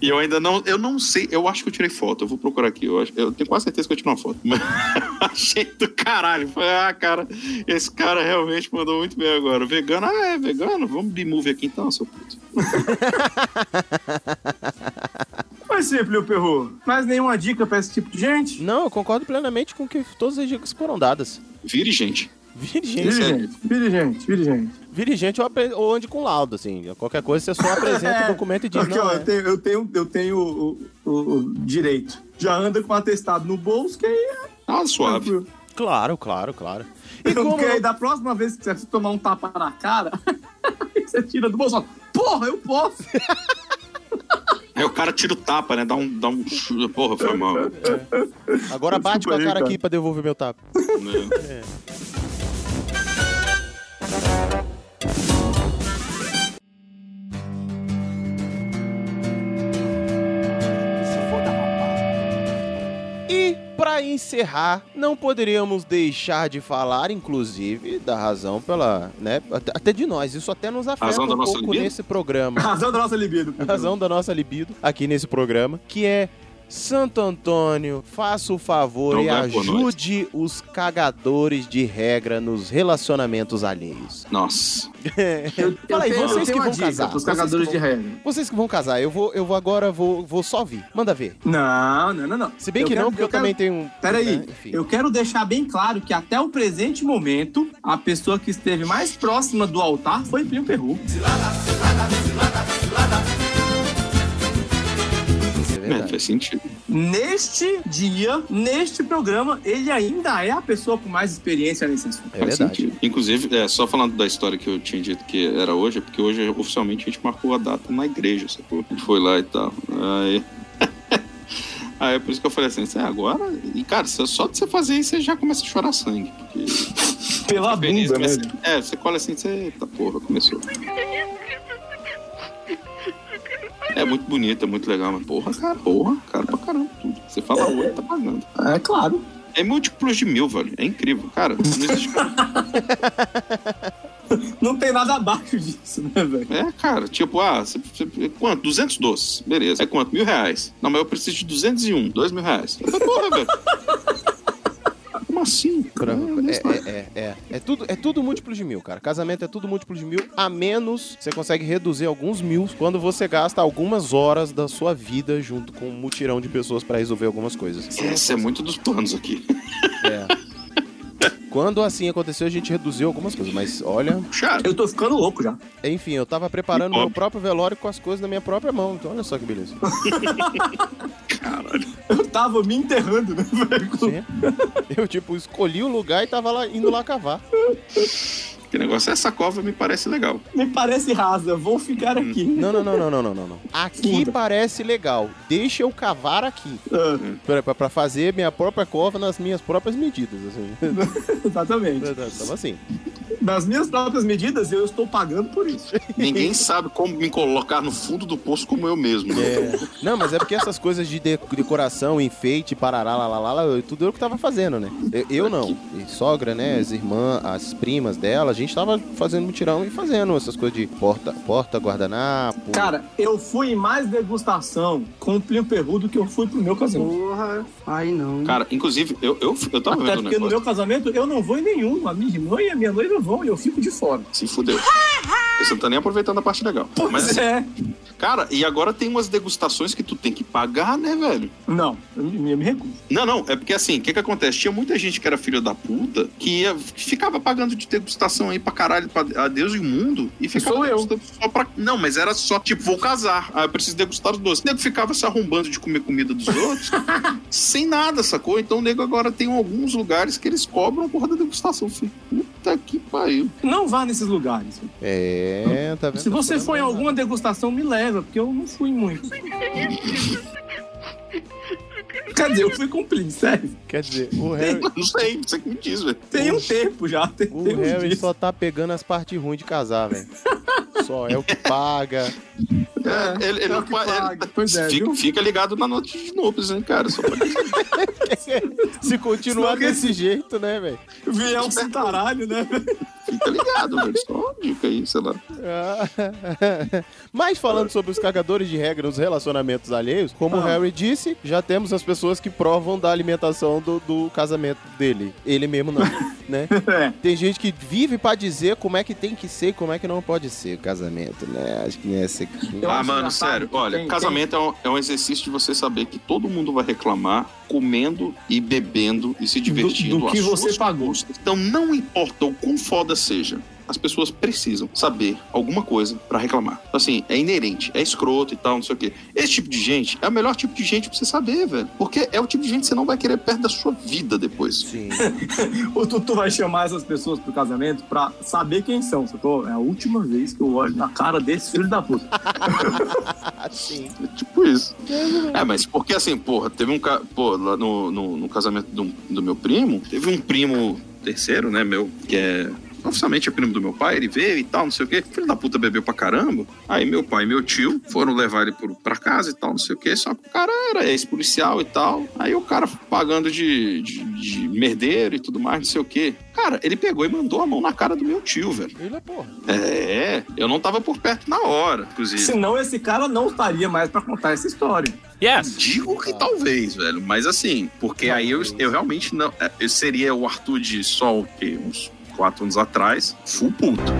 E eu ainda não, eu não sei, eu acho que eu tirei foto, eu vou procurar aqui, eu, acho- eu tenho quase certeza que eu tirei uma foto. Mas achei do caralho, falei, ah, cara, esse cara realmente mandou muito bem agora. Vegano, ah, é vegano, vamos bimove aqui então, seu puto. Mas sim, Plio Perro. Mais nenhuma dica pra esse tipo de gente? Não, eu concordo plenamente com que todas as dicas foram dadas. Vire, gente. Vire Vire gente. gente, vire gente, vire gente. Vire gente ou, ande com laudo, assim. Qualquer coisa você só apresenta o documento e diz, Aqui, não, ó, é. eu tenho, eu tenho, eu tenho o, o- o direito. Já anda com atestado no bolso, que aí é. Ah, suave. Claro, claro, claro. E Porque como... aí da próxima vez que você tomar um tapa na cara, você tira do bolso. Porra, eu posso! Aí o cara tira o tapa, né? Dá um. Dá um... Porra, foi mal. Agora bate com a Desculpa aí, cara cara. aqui pra devolver meu tapa. Né? E encerrar, não poderíamos deixar de falar, inclusive, da razão pela, né, até- de nós. Isso até nos afeta Razão um pouco libido? nesse programa. Razão da nossa libido. A razão da nossa libido aqui nesse programa, que é Santo Antônio, faça o favor e por nós. ajude os cagadores de regra nos relacionamentos alheios. Nossa. Fala aí, eu tenho- vocês eu que vão casar. vocês cagadores de regra. Vocês que vão casar, eu vou, eu vou agora, vou, vou só vir. Manda ver. Não, não, não, não. Se bem que não, porque eu, também tenho um. Peraí, né, eu quero deixar bem claro que até o presente momento, a pessoa que esteve mais próxima do altar foi Plinio Perru. É, faz sentido. Neste dia, neste programa, ele ainda é a pessoa com mais experiência nesse assunto. É Faz verdade. sentido. Inclusive, é, só falando da história que eu tinha dito que era hoje, é porque hoje oficialmente a gente marcou a data na igreja, sacou? A gente foi lá e tal. Aí. Aí é por isso que eu falei assim, "É agora. E cara, só só de você fazer isso, você já começa a chorar sangue. Porque. Pela bunda, né? É, você colhe assim, você. Eita porra, começou. É muito bonito, é muito legal, mas porra, cara, porra, cara pra caramba, tudo. Você fala oi, tá pagando. É claro. É múltiplos de mil, velho. É incrível. Cara, não existe. Não tem nada abaixo disso, né, velho? É, cara, tipo, ah, você, você- quanto? 200 doces. Beleza. É quanto? Mil reais. Não, mas eu preciso de 201. Dois mil reais. Porra, velho. Como assim? Pra- É, é, é, é. É tudo, é tudo múltiplo de mil, cara. Casamento é tudo múltiplo de mil, a menos você consegue reduzir alguns mil quando você gasta algumas horas da sua vida junto com um mutirão de pessoas pra resolver algumas coisas. Esse é muito dos planos aqui. É. Quando assim aconteceu, a gente reduziu algumas coisas, mas olha. Eu tô ficando louco já. Enfim, eu tava preparando meu próprio velório com as coisas na minha própria mão. Então, olha só que beleza. Eu tava me enterrando, né, velho? Eu, tipo, escolhi o lugar e tava lá, indo lá cavar. Que negócio, essa cova me parece legal. Me parece rasa, vou ficar aqui. Não, não, não, não, não, não, não. Aqui parece legal. Deixa eu cavar aqui. Ah. Pra, pra- pra fazer minha própria cova nas minhas próprias medidas. Assim. Exatamente. Tava assim. Das minhas próprias medidas, eu estou pagando por isso. Ninguém sabe como me colocar no fundo do poço como eu mesmo. né? É. Não, mas é porque essas coisas de de- decoração, enfeite, parará, lá, lá, lá, lá, tudo eu que tava fazendo, né? Eu, eu não. E sogra, né? As irmãs, as primas dela, a gente tava fazendo mutirão e fazendo essas coisas de porta, porta guardanapo. Cara, eu fui em mais degustação com o Plinio Perru do que eu fui pro meu casamento. Porra, aí não. Cara, inclusive, eu, eu, eu tava Até vendo porque no meu casamento eu não vou em nenhum. A minha irmã e a minha noiva vão. e eu fico de fora. Se fudeu. Você não tá nem aproveitando a parte legal. Pois Mas, é. Cara, e agora tem umas degustações que tu tem que pagar, né, velho? Não, eu me, eu me recuso. Não, não, é porque assim, o que que acontece? Tinha muita gente que era filho da puta que, ia, que ficava pagando de degustação aí pra caralho, pra, a Deus e o mundo, e ficava Sou eu. só pra... Não, mas era só, tipo, vou casar, ah, eu preciso degustar os doces. O nego ficava se arrombando de comer comida dos outros, sem nada, sacou? Então o nego agora tem alguns lugares que eles cobram porra da degustação. Falei, puta que pariu. Não vá nesses lugares. É, tá vendo? Se você for em alguma degustação, me leva, porque eu não fui muito. Cadê? Eu fui cúmplice, sério. Quer dizer, o Harry, Não sei, você que me diz, velho. Tem um tempo já. Tem, o tem Harry dias. só tá pegando as partes ruins de casar, velho. Só é o que paga. É, ele, ele é o não ele- é, fica, fica ligado na noite de núpcias, hein, cara? Só pra... Se continuar desse jeito, né, velho? Vier um cintaralho, né? Fica ligado, velho. Só uma dica aí, sei lá. Mas falando sobre os cagadores de regra nos relacionamentos alheios, como o Ah. Harry disse, já temos as pessoas que provam da alimentação do, do casamento dele. Ele mesmo não, né? É. Tem gente que vive pra dizer como é que tem que ser e como é que não pode ser o casamento, né? Acho que não Eu ah, mano, sério. que Olha, tem- casamento É, um, é um exercício de você saber que todo mundo vai reclamar comendo e bebendo e se divertindo. do que às você pagou. custas. Então não importa o quão foda seja. As pessoas precisam saber alguma coisa pra reclamar. Então, Assim, é inerente, é escroto e tal, não sei o quê. Esse tipo de gente é o melhor tipo de gente pra você saber, velho. Porque é o tipo de gente que você não vai querer perto da sua vida depois. Sim. O Tutu vai chamar essas pessoas pro casamento pra saber quem são, sacou? É a última vez que eu olho na cara desse filho da puta. Sim. É tipo isso. É, mas porque assim, porra, teve um. ca- Pô, lá no, no, no casamento do, do meu primo, teve um primo terceiro, né, meu, que é. Oficialmente é primo do meu pai, ele veio e tal, não sei o quê. Filho da puta bebeu pra caramba. Aí meu pai e meu tio foram levar ele pro, pra casa e tal, não sei o quê. Só que o cara era ex-policial e tal. Aí o cara pagando de, de, de merdeiro e tudo mais, não sei o quê. Cara, ele pegou e mandou a mão na cara do meu tio, velho. Ele é porra. É, eu não tava por perto na hora, inclusive. Senão esse cara não estaria mais pra contar essa história. Yes. Digo que talvez, velho. Mas assim, porque aí eu, eu realmente não. é, Eu seria o Arthur de só o quê? Uns quatro anos atrás, full puto.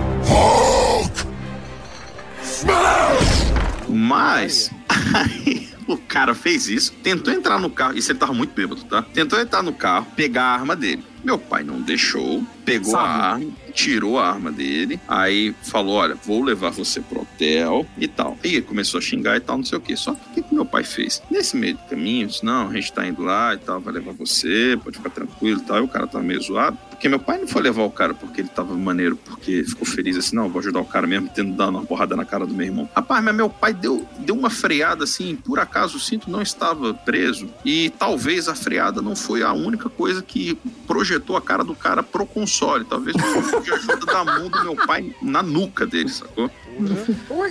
Mas. Aí o cara fez isso, tentou entrar no carro. Isso ele tava muito bêbado, tá? Tentou entrar no carro, pegar a arma dele. Meu pai não deixou, pegou Sabe. a arma, tirou a arma dele, aí falou: Olha, vou levar você pro hotel e tal. Ele começou a xingar e tal, não sei o quê. Só que o que, que meu pai fez? Nesse meio do caminho, disse, não, a gente tá indo lá e tal, vai levar você, pode ficar tranquilo e tal. E o cara tava meio zoado. Porque meu pai não foi levar o cara porque ele tava maneiro, porque ficou feliz assim, não, vou ajudar o cara mesmo, tendo dado uma porrada na cara do meu irmão. Rapaz, mas meu pai deu, deu uma freada assim, por acaso o cinto não estava preso, e talvez a freada não foi a única coisa que projetou a cara do cara pro console. Talvez foi de ajuda da mão do meu pai na nuca dele, sacou?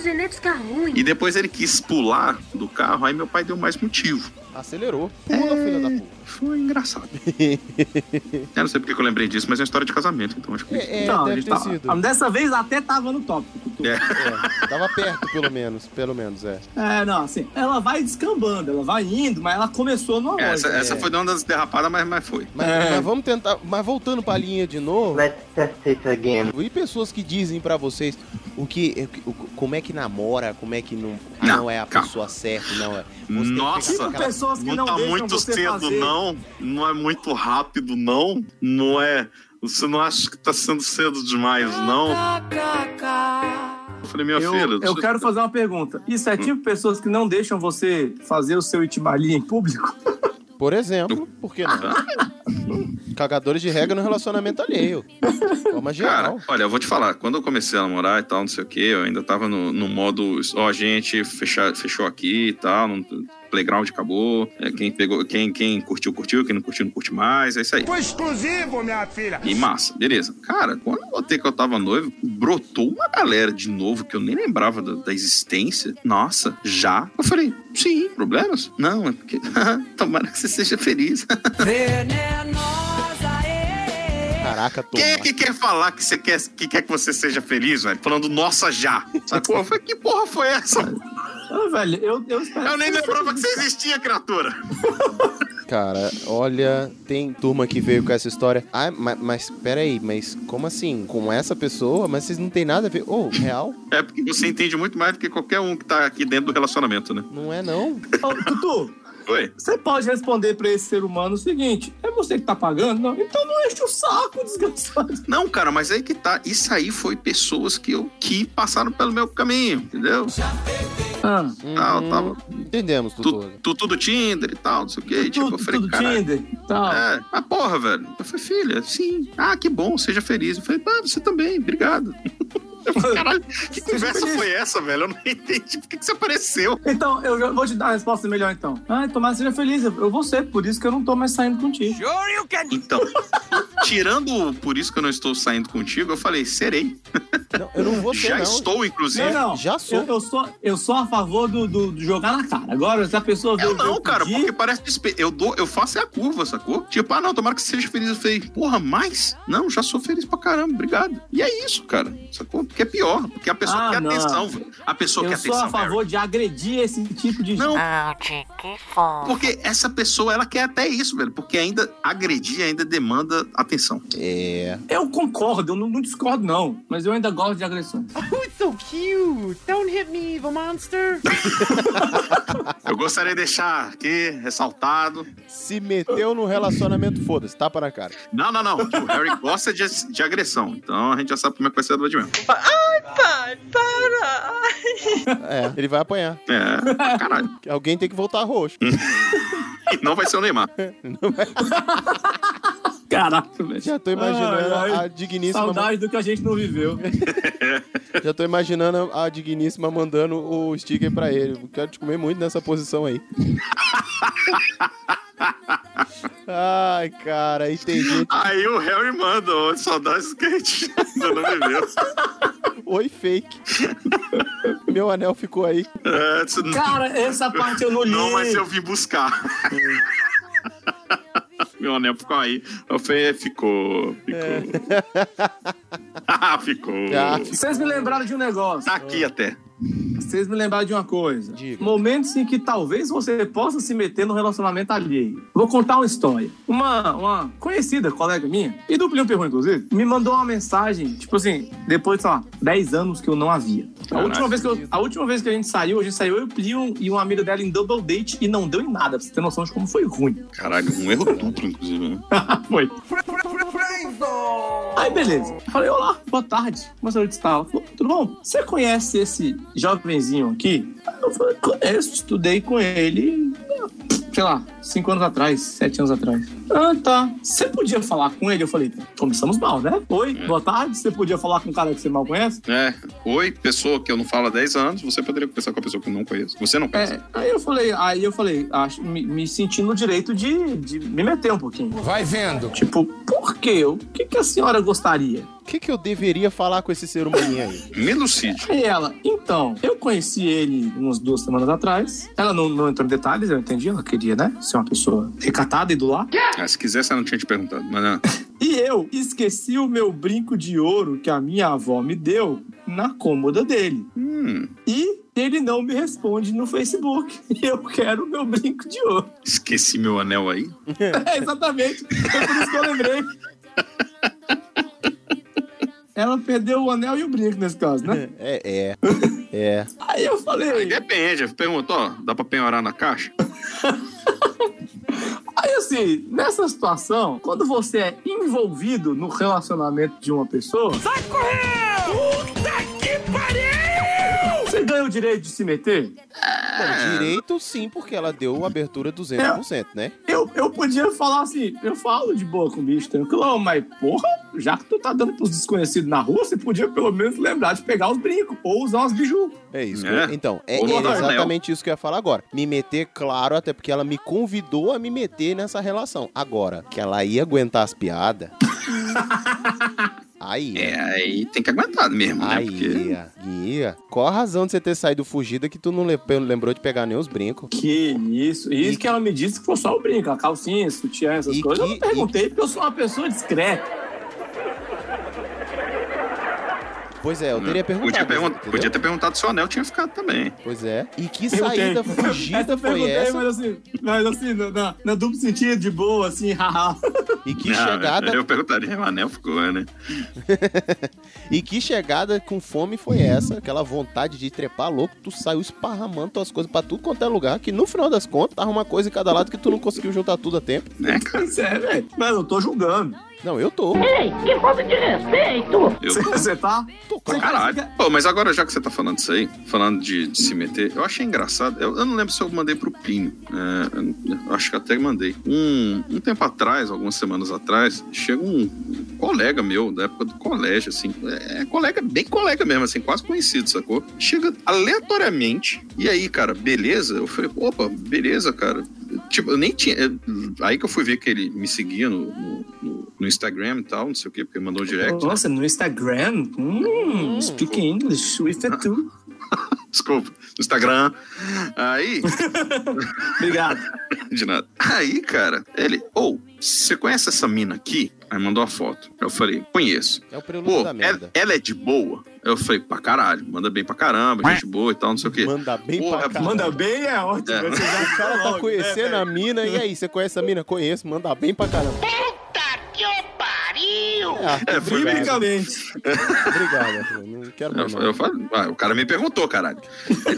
Genética ruim. E depois ele quis pular do carro, aí meu pai deu mais motivo. Acelerou. Pula, filha da puta. Foi engraçado. eu não sei porque que eu lembrei disso, mas é uma história de casamento, então acho que. É, é, Não, a deve gente ter tá- sido. Dessa vez até tava no tópico. É. É, tava perto, pelo menos. Pelo menos, é. É, não, assim, ela vai descambando, ela vai indo, mas ela começou no Essa, essa foi de uma das derrapadas, mas, mas foi. Mas, É. mas vamos tentar. Mas voltando pra linha de novo. Let's test it again. E pessoas que dizem pra vocês o que, o- como é que namora, como é que não, Não, não é a calma. pessoa certa, não é. Nossa, pessoas que não, não tá muito você cedo, fazer. não. Não é muito rápido, não. Não é. Você não acha que tá sendo cedo demais, não? Eu falei, minha Eu, filha. eu quero fazer uma pergunta. Isso é tipo pessoas que não deixam você fazer o seu Itimali em público? Por exemplo, por que não? Cagadores de regra no relacionamento alheio. Forma geral. Cara, olha, eu vou te falar, quando eu comecei a namorar e tal, não sei o que, eu ainda tava no, no modo, ó, gente, fecha, fechou aqui e tal, não, playground acabou, é, quem pegou, quem, quem curtiu, curtiu, quem não curtiu, não curte mais, é isso aí. Foi exclusivo, minha filha. E massa, beleza. Cara, quando eu notei que eu tava noivo, brotou uma galera de novo que eu nem lembrava da, da existência. Nossa, já? Eu falei, sim, problemas? Não, é porque. Tomara que você seja feliz. Caraca, tô. Quem é que quer falar que, você quer, que quer que você seja feliz, velho? Falando nossa já. Sacou? Eu falei, que porra foi essa? Ah, velho, eu, eu. Eu nem lembrava que você existia, criatura. Cara, olha, tem turma que veio com essa história. Ah, mas, mas peraí, mas como assim? Com essa pessoa? Mas vocês não tem nada a ver. Ô, real? É porque você entende muito mais do que qualquer um que tá aqui dentro do relacionamento, né? Não é, não. Ô, Tutu, Oi. você pode responder pra esse ser humano o seguinte: é você que tá pagando? Não, então não enche o saco, desgraçado. Não, cara, mas aí que tá. Isso aí foi pessoas que, eu, que passaram pelo meu caminho, entendeu? Ah, Tal, tava Entendemos, tudo. tu, do Tinder e tal, não sei o quê. E, tipo, eu falei, tudo caralho. Tinder e tal. É, mas porra, velho. Eu falei, filha, sim. Ah, que bom, seja feliz. Eu falei, ah, você também, obrigado. Eu falei, caralho, que conversa foi essa, velho? Eu não entendi. Por que, que você apareceu? Então, eu vou te dar a resposta melhor então. Ah, Tomás, seja feliz. Eu eu vou ser, por isso que eu não tô mais saindo contigo. Então, tirando por isso que eu não estou saindo contigo, eu falei, serei. Não, eu não vou ser, Já não. estou, inclusive. Não, não. Já sou. Eu, eu sou. Eu sou a favor do, do- do jogar na cara. Agora, se a pessoa Eu veio- não, veio cara, pedir- porque parece despe... eu dou, eu faço é a curva, sacou? Tipo, ah, não, tomara que você seja feliz. Eu falei, porra, mais? Não, já sou feliz pra caramba, obrigado. E é isso, cara, sacou? Porque é pior, porque a pessoa Ah, quer não. atenção, velho. A pessoa Eu quer sou atenção. a favor de agredir esse tipo de Não. Ah, Porque essa pessoa, ela quer até isso, velho. Porque ainda agredir ainda demanda atenção. É. Eu concordo, eu não, não discordo, não. Mas eu ainda gosto de agressões. So cute. Don't hit me, evil monster. Eu gostaria de deixar aqui ressaltado. Se meteu no relacionamento, foda-se, tapa na cara. Não, não, não. O Harry gosta de, de agressão. Então a gente já sabe como é que vai ser do lado de mesmo. Ai, pai, para. É, ele vai apanhar. É, pra caralho. Alguém tem que voltar roxo. E não vai ser o Neymar. Caraca, velho. Já tô imaginando Ai, ai. a digníssima. Saudade do que a gente não viveu. Já tô imaginando a digníssima mandando o sticker pra ele. Quero te comer muito nessa posição aí. Ai, cara, gente. Aí o Harry manda, ó, saudades que a gente ainda não viveu. Oi, fake. Meu anel ficou aí. É, não- Cara, essa parte eu não li. Não, mas eu vim buscar. Meu anel ficou aí. Eu falei, é, ficou. Ficou. Ah, ficou. Ah, Vocês me lembraram de um negócio. Tá aqui até. Vocês me lembraram de uma coisa. Diga. Momentos em que talvez você possa se meter no relacionamento alheio. Vou contar uma história. Uma, uma conhecida colega minha, e do Plinio Perru, inclusive, me mandou uma mensagem, tipo assim, depois, sei lá, 10 anos que eu não a via. A última, vez que eu- a última vez que a gente saiu, a gente saiu eu, o Plio e uma amiga dela em double date e não deu em nada, pra você ter noção de como foi ruim. Caralho, um erro duplo, inclusive, né? foi. Aí, beleza. Falei, olá, boa tarde. Começou a. Ela falou, tudo bom? Você conhece esse jovenzinho aqui? Eu conheço, estudei com ele, sei lá, cinco anos atrás, sete anos atrás. Ah, tá. Você podia falar com ele? Eu falei, começamos mal, né? Oi, boa tarde. Você podia falar com um cara que você mal conhece? É. Oi, pessoa que eu não falo há 10 anos, você poderia conversar com a pessoa que eu não conheço. Você não conhece. É, aí eu falei, aí eu falei, acho, me, me senti no direito de, de me meter um pouquinho. Vai vendo. Tipo, por quê? O que, que a senhora gostaria? O que, que eu deveria falar com esse ser humaninho aí? Me elucide. Aí ela, então, eu conheci ele umas duas semanas atrás. Ela não, não entrou em detalhes, eu entendi. Ela queria, né? Ser uma pessoa recatada e do lar. Ah, se quisesse, eu não tinha te perguntado. Mas não. E eu esqueci o meu brinco de ouro que a minha avó me deu na cômoda dele. Hum, E ele não me responde no Facebook. E eu quero o meu brinco de ouro. esqueci meu anel aí. É, exatamente. É por isso que eu lembrei. Ela perdeu o anel e o brinco nesse caso, né? É, é. É. Aí eu falei. Aí depende. Perguntou, ó, dá pra penhorar na caixa? Aí assim, nessa situação, quando você é envolvido no relacionamento de uma pessoa. Sai correndo! Puta ganha o direito de se meter? Não, direito sim, porque ela deu abertura 200%, né? Eu, eu podia falar assim, eu falo de boa com o bicho tranquilo, mas porra, já que tu tá dando pros desconhecidos na rua, você podia pelo menos lembrar de pegar os brincos ou usar uns biju. É isso. É. que eu- Então, é, anel. exatamente isso que eu ia falar agora. Me meter, claro, até porque ela me convidou a me meter nessa relação. Agora, que ela ia aguentar as piadas. aí. É, aí tem que aguentar mesmo, né? Aí, Porque... ia, ia. Qual a razão de você ter saído fugida que tu não le- lembrou de pegar nem os brincos? Que isso. E isso que ela me disse que foi só o brinco, a calcinha, sutiã, essas E coisas. Eu que- não perguntei porque eu sou uma pessoa discreta. Pois é, eu teria perguntado. Podia, podia ter perguntado se o anel tinha ficado também. Pois é. E que saída fugida foi essa? Mas assim, mas assim na, na, na duplo sentido, de boa, assim, haha. E que Não, chegada. Eu perguntaria, o anel ficou, né? E que chegada com fome foi essa? Aquela vontade de trepar louco, tu saiu esparramando tuas coisas pra tudo quanto é lugar, que no final das contas tava uma coisa em cada lado que tu não conseguiu juntar tudo a tempo. Né, cara? Pois é, velho. Mas eu tô julgando. Não, eu tô. Ei, que falta de respeito! Eu Você tá? Tô Pra caralho. Pô, mas agora, já que você tá falando isso aí, falando de, de se meter, eu achei engraçado. Eu, eu não lembro se eu mandei pro Plínio. É, eu acho que até mandei. Um, um tempo atrás, algumas semanas atrás, chega um colega meu, da época do colégio, assim. É, é colega, bem colega mesmo, assim, quase conhecido, sacou? Chega aleatoriamente. E aí, cara, beleza? Eu falei, opa, beleza, cara. Tipo, eu nem tinha. Aí que eu fui ver que ele me seguia no, no, no- Instagram e tal, não sei o quê, porque mandou um direct. Nossa, no Instagram? Hum, speak English with it too. Desculpa, no Instagram. Aí. Obrigado. De nada. Aí, cara, ele, ou, você conhece essa mina aqui? Aí mandou uma foto. Eu falei, conheço. É o prelúdio Pô, da ela, merda. ela é de boa? Eu falei, pra caralho, manda bem pra caramba, gente boa e tal, não sei o quê. Manda bem Porra, pra caralho. Manda bem é ótimo. É. Você já O cara tá logo, conhecendo né, a mina, e aí, você conhece a mina? Conheço, manda bem pra caramba. Ah, É, foi obrigado. Biblicamente. Obrigado, não quero Eu, mais não. eu falei, ah, o cara me perguntou, caralho.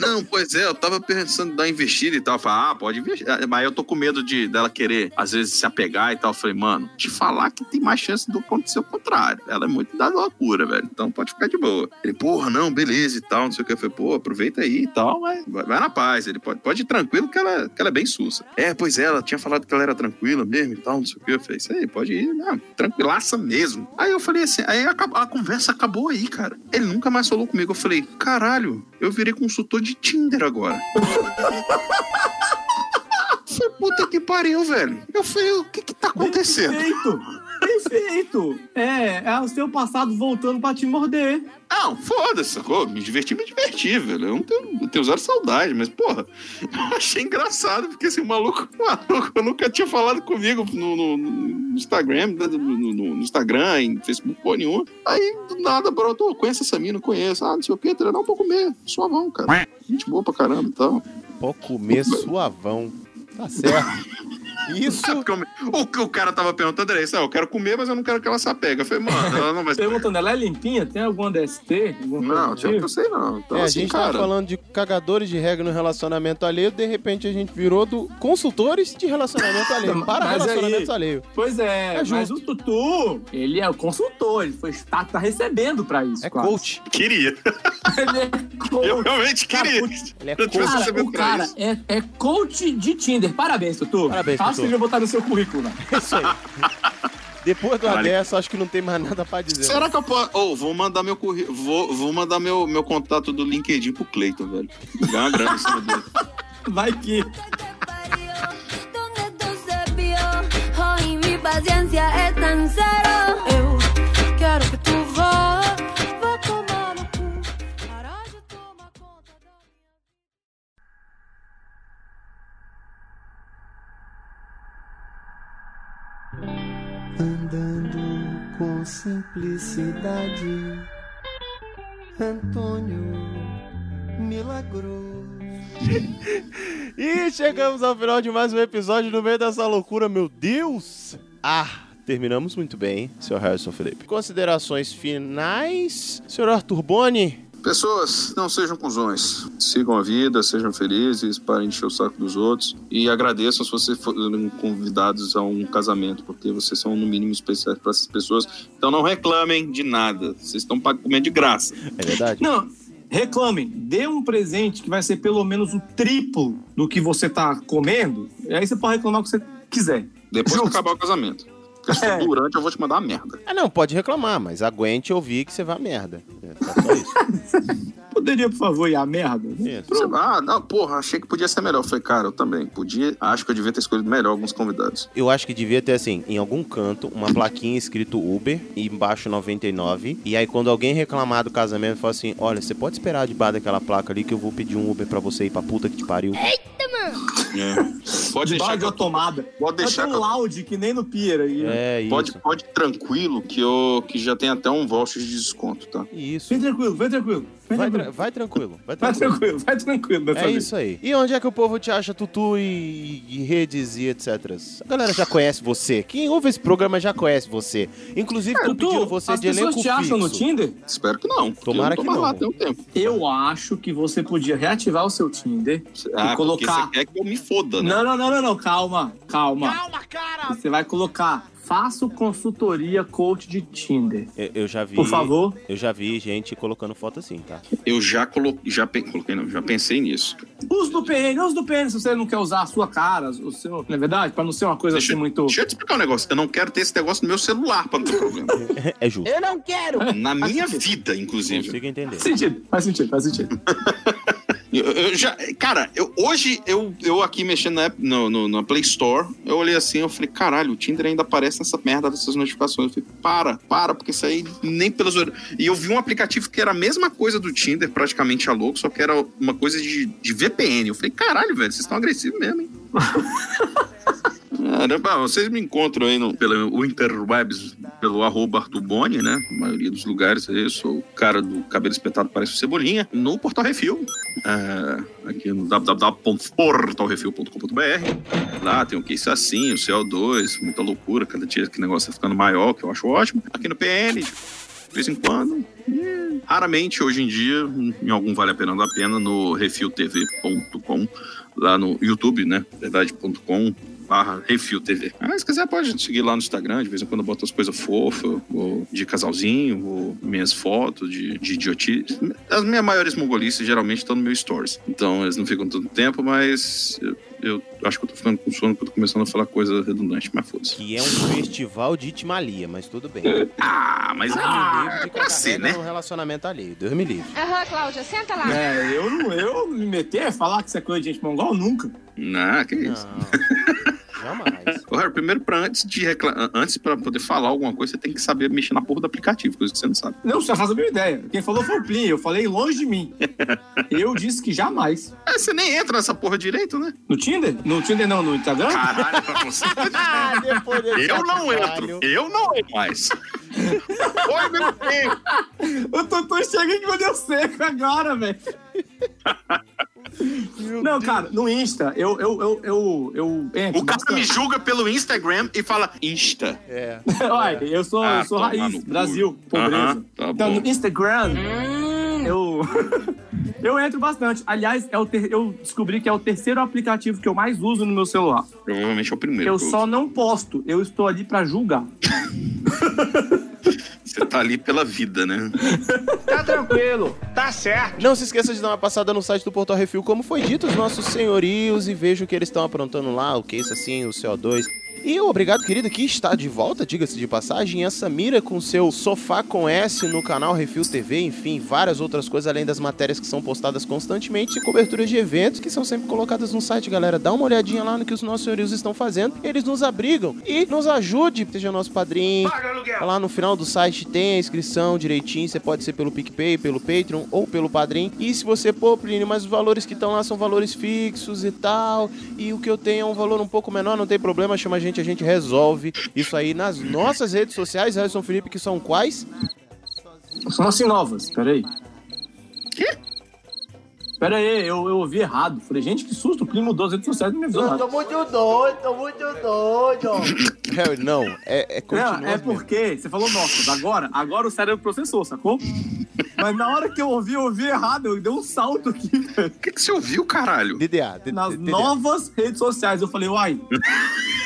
Não, pois é, eu tava pensando em dar investida e tal. Eu falei, ah, pode investir. Ah, Mas eu tô com medo de dela querer, às vezes, se apegar e tal. Eu falei, mano, te falar que tem mais chance do acontecer o contrário. Ela é muito da loucura, velho. Então pode ficar de boa. Ele, porra, não, beleza e tal, não sei o que. Eu falei, pô, aproveita aí e tal, mas vai, vai na paz. Ele pode, pode ir tranquilo que ela, que ela é bem sussa. É, pois é, ela tinha falado que ela era tranquila mesmo e tal, não sei o que. Eu falei, isso aí, pode ir, não, tranquilaça mesmo. Aí eu falei assim, aí a, a conversa acabou aí, cara. Ele nunca mais falou comigo. Eu falei, caralho, eu virei consultor de Tinder agora. Foi puta que pariu, velho. Eu falei, o que que tá acontecendo? Perfeito. Perfeito. É, é o seu passado voltando pra te morder. Não, foda-se, sacou? Me diverti, me diverti, velho. Eu não tenho, eu tenho zero saudade, mas, porra, eu achei engraçado, porque assim, o maluco, maluco nunca tinha falado comigo no, no- no Instagram, né, no, no- no Instagram, em Facebook, porra nenhuma. Aí, do nada, brotou, conhece essa mina, conheço. Ah, não sei o que, não, pra comer, suavão, cara. Gente boa pra caramba e tal. Pode comer suavão. Tá certo. Isso. Porque o, que o cara tava perguntando era isso, ah, eu quero comer, mas eu não quero que ela se apegue. Eu falei, mano, ela não vai se Perguntando, ela é limpinha? Tem alguma DST? Alguma Não, do eu tipo? não sei não. Então, é, a assim, gente cara, tava falando de cagadores de regra no relacionamento alheio, de repente a gente virou do consultores de relacionamento alheio. Para Mas relacionamentos aí- alheios. Pois é, É mas o Tutu, ele é o consultor, ele foi, tá, tá recebendo pra isso. É quase. coach. Queria. Ele é coach. Eu realmente queria. Ele é tivesse Cara, o cara é, é coach de Tinder. Parabéns, Tutu. Parabéns, Acho Tutu. Que você vai botar no seu currículo, né? Isso aí. Depois do dessa, acho que não tem mais nada pra dizer. Será que eu posso. Ô, vou mandar meu currículo. Vou, vou mandar meu, meu contato do LinkedIn pro Cleiton, velho. Ganhar uma grana em cima dele. Vai que. Hoy mi paciencia es tan cero. Eu quero que tu Andando com simplicidade, Antônio milagroso. E chegamos ao final de mais um episódio no meio dessa loucura, meu Deus! Ah, terminamos muito bem, senhor Harrison Felipe. Considerações finais, senhor Arthur Boni? Pessoas, não sejam cuzões. Sigam a vida, sejam felizes, parem de encher o saco dos outros. E agradeçam se vocês forem convidados a um casamento, porque vocês são, no mínimo, especiais para essas pessoas. Então não reclamem de nada. Vocês estão pag- comendo de graça. É verdade? Não, reclamem. Dê um presente que vai ser pelo menos o triplo do que você tá comendo. E aí você pode reclamar o que você quiser. Depois que Justo. acabar o casamento. Porque se É. durante, eu vou te mandar uma merda. Ah, não, pode reclamar, mas aguente ouvir que você vai a merda. É, tá só isso. Poderia, por favor, ir a merda? Isso. Ah, não, porra, achei que podia ser melhor. Eu falei, cara, eu também. Podia, acho que eu devia ter escolhido melhor alguns convidados. Eu acho que devia ter, assim, em algum canto, uma plaquinha escrito Uber e embaixo 99. E aí, quando alguém reclamar do casamento, fala assim: Olha, você pode esperar debaixo daquela placa ali que eu vou pedir um Uber pra você ir pra puta que te pariu. Eita, mano! É. Pode de deixar que de eu tô- tomada. pode deixar é que tão eu- loud que nem no Pier aí. É, isso. Pode, pode ir tranquilo que, eu, que já tem até um voucher de desconto, tá? Isso. Vem tranquilo, vem tranquilo. Vai, tranquilo. tra- vai tranquilo. Vai Vai tranquilo. tranquilo, vai tranquilo É vez. isso aí. E onde é que o povo te acha, Tutu, e, e redes e etc? A galera já conhece você. Quem ouve esse programa já conhece você. Inclusive, tô Tutu, pedindo você as de pessoas elenco te acham no fixo. Tinder? Espero que não. Tomara eu que não. lá tem um tempo. Eu acho que você podia reativar o seu Tinder Ah, e colocar. você quer que eu me foda, né? Não, não, não, não, não, calma, calma. Calma, cara! Você vai colocar. Faço consultoria coach de Tinder. Eu, eu já vi. Por favor. Eu já vi gente colocando foto assim, tá? Eu já coloquei, já pe- coloquei, não, já pensei nisso. Uso do PN, uso do PN se você não quer usar a sua cara, o seu. Não é verdade? Pra não ser uma coisa Deixa, assim muito. deixa eu te explicar um negócio. Eu não quero ter esse negócio no meu celular pra não ter problema. É justo. Eu não quero! Na minha vida, inclusive. Consigo entender. Faz sentido, faz sentido, faz sentido. Eu, eu já, cara, eu, hoje eu, eu aqui mexendo na, app- no, no, na Play Store, eu olhei assim, eu falei, caralho, o Tinder ainda aparece nessa merda dessas notificações. Eu falei, para, para, porque isso aí nem pelas. E eu vi um aplicativo que era a mesma coisa do Tinder, praticamente a louco, só que era uma coisa de, de VPN. Eu falei, caralho, velho, vocês estão agressivos mesmo, hein? Caramba, vocês me encontram aí no, pelo Interwebs, pelo arroba Arthur Boni, né? A maioria dos lugares eu sou o cara do cabelo espetado, parece Cebolinha, no Portal Refil, é, aqui no www.portalrefil.com.br. Lá tem o que isso assim, o CO2, muita loucura, cada dia que o negócio tá ficando maior, que eu acho ótimo. Aqui no PN, de vez em quando. Raramente, hoje em dia, em algum vale a pena dá pena, no refiltv.com, lá no YouTube, né? Verdade.com barra Refil TV. Ah, se quiser pode seguir lá no Instagram, de vez em quando eu boto as coisas fofas, ou de casalzinho, ou minhas fotos de, de idiotice. As minhas maiores mongolices geralmente estão no meu stories. Então eles não ficam tanto tempo, mas eu, eu acho que eu tô ficando com sono porque eu tô começando a falar coisa redundante, mas foda-se. Que é um festival de Itimalia, mas tudo bem. Ah, mas ah, livre de é pra ser, né? um relacionamento alheio. Deus me livre. Aham, Cláudia, senta lá. É, eu não eu me meter, falar que isso é coisa de gente mongol, nunca. Não, que isso. Jamais. Harry, primeiro, pra antes de reclamar, antes pra poder falar alguma coisa, você tem que saber mexer na porra do aplicativo, coisa que você não sabe. Não, você faz a minha ideia. Quem falou foi o Plin, eu falei longe de mim. Eu disse que jamais. É, você nem entra nessa porra direito, né? No Tinder? No Tinder não, no Instagram? Caralho, pra você. Ah, depois desse Eu não entro. Eu não entro mais. Oi, meu tempo. O Tutu chega e me deu seco agora, velho. Não, cara, no Insta, eu, eu, eu, eu, eu entro. O cara me julga pelo Instagram e fala Insta. É. Olha, eu sou, Ah, eu sou toma raiz. Brasil, pobreza. Aham, tá então, bom. no Instagram, eu, eu entro bastante. Aliás, é o ter- eu descobri que é o terceiro aplicativo que eu mais uso no meu celular. Provavelmente é o primeiro. Eu só não posto, eu estou ali pra julgar. Você tá ali pela vida, né? Tá tranquilo, tá certo. Não se esqueça de dar uma passada no site do Portal Refil, como foi dito, os nossos senhorios, e veja o que eles estão aprontando lá, o que é isso assim, o CO2. E o obrigado, querido, que está de volta, diga-se de passagem, a Samira com seu Sofá com S no canal Refil TV, enfim, várias outras coisas, além das matérias que são postadas constantemente e coberturas de eventos que são sempre colocadas no site, galera. Dá uma olhadinha lá no que os nossos senhorios estão fazendo, eles nos abrigam e nos ajude, seja nosso padrinho. Lá no final do site tem a inscrição direitinho, você pode ser pelo PicPay, pelo Patreon ou pelo Padrim. E se você, pô, Plínio, mas os valores que estão lá são valores fixos e tal, e o que eu tenho é um valor um pouco menor, não tem problema, chama a gente, a gente resolve isso aí nas nossas redes sociais, Harrison Felipe, que são quais? São assim novas, peraí. Quê? Pera aí, eu, eu ouvi errado. Falei, gente, que susto, o mudou as redes sociais não me avisou nada. muito doido, tô muito doido. Harry, não, é, é Não, é porque você falou nossas. Agora, agora o cérebro processou, sacou? Mas na hora que eu ouvi, eu ouvi errado. Eu dei um salto aqui, velho. O que, que você ouviu, caralho? DDA, D- Nas DDA. novas redes sociais. Eu falei, uai,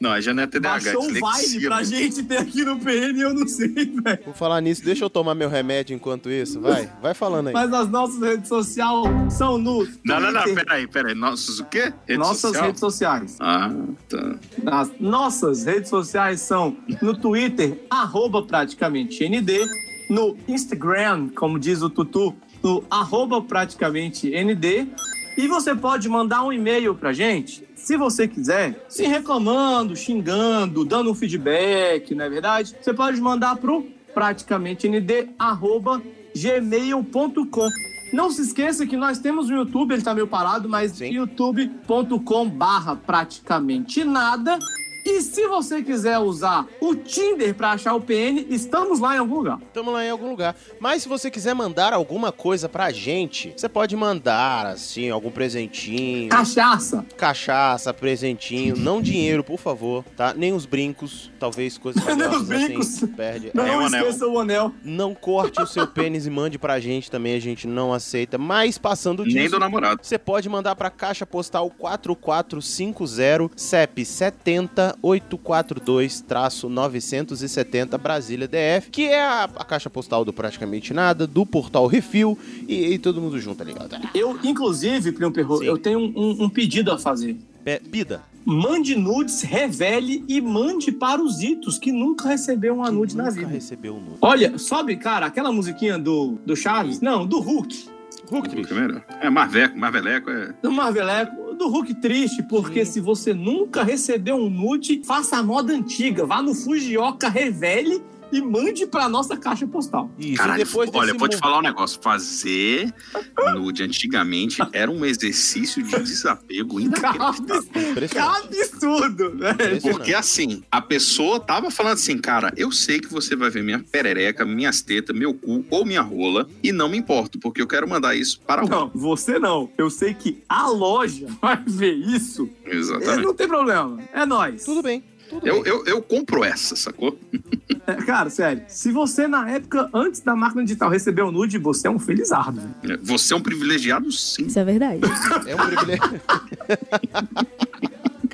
Não, já não é TDAH, baixou Vine dislexia, pra gente ter aqui no PN e eu não sei, velho. Vou falar nisso, deixa eu tomar meu remédio enquanto isso, vai, vai falando aí. Mas as nossas redes sociais são no. Não, não, não, peraí, peraí. Nossos o quê? Rede Nossas social? redes sociais. Ah, tá. As nossas redes sociais são no Twitter, arroba praticamente ND, no Instagram, como diz o Tutu, no arroba praticamente ND. E você pode mandar um e-mail pra gente, se você quiser, se reclamando, xingando, dando um feedback, não é verdade? Você pode mandar pro praticamente nd, arroba gmail.com. Não se esqueça que nós temos o YouTube, ele tá meio parado, mas youtube.com barra praticamente nada. E se você quiser usar o Tinder pra achar o PN, estamos lá em algum lugar. Estamos lá em algum lugar. Mas se você quiser mandar alguma coisa pra gente, você pode mandar, assim, algum presentinho. Cachaça. Cachaça, presentinho. Não dinheiro, por favor, tá? Nem os brincos, talvez coisas Nem os valiosas brincos. assim, perde. Não É, esqueça o anel. Não corte o seu pênis e mande pra gente também, a gente não aceita. Mas passando disso... Nem do namorado. Você pode mandar pra caixa postal 4450 CEP 70 842-970 Brasília DF, que é a, a caixa postal do Praticamente Nada, do Portal Refil e, e todo mundo junto, tá ligado? Eu, inclusive, Primo Perro, eu tenho um, um- um pedido a fazer. Pe- Pida. Mande nudes, revele e mande para os Itos, que nunca recebeu uma nude na vida. recebeu um nude. Olha, sobe, cara, aquela musiquinha do, do Chaves? Não, do Hulk. Hulk triste. É Marveco, Marveleco é. Do Marveleco, do Hulk triste, porque se você nunca recebeu um nude, faça a moda antiga. Vá no Fujioka, revele e mande pra nossa caixa postal. Caralho, olha, vou te falar um negócio. Fazer nude antigamente era um exercício de desapego inacreditável. Que absurdo, velho. Porque assim, a pessoa tava falando assim, cara, eu sei que você vai ver minha perereca, minhas tetas, meu cu ou minha rola, e não me importo, porque eu quero mandar isso para Não, alguém. você não. Eu sei que a loja vai ver isso. Exatamente. Não tem problema. É nóis. Tudo bem. Eu, eu, eu compro essa, sacou? É, cara, sério. Se você, na época, antes da máquina digital, recebeu nude, você é um felizardo. velho. Você é um privilegiado, sim. Isso é verdade. É um privilégio.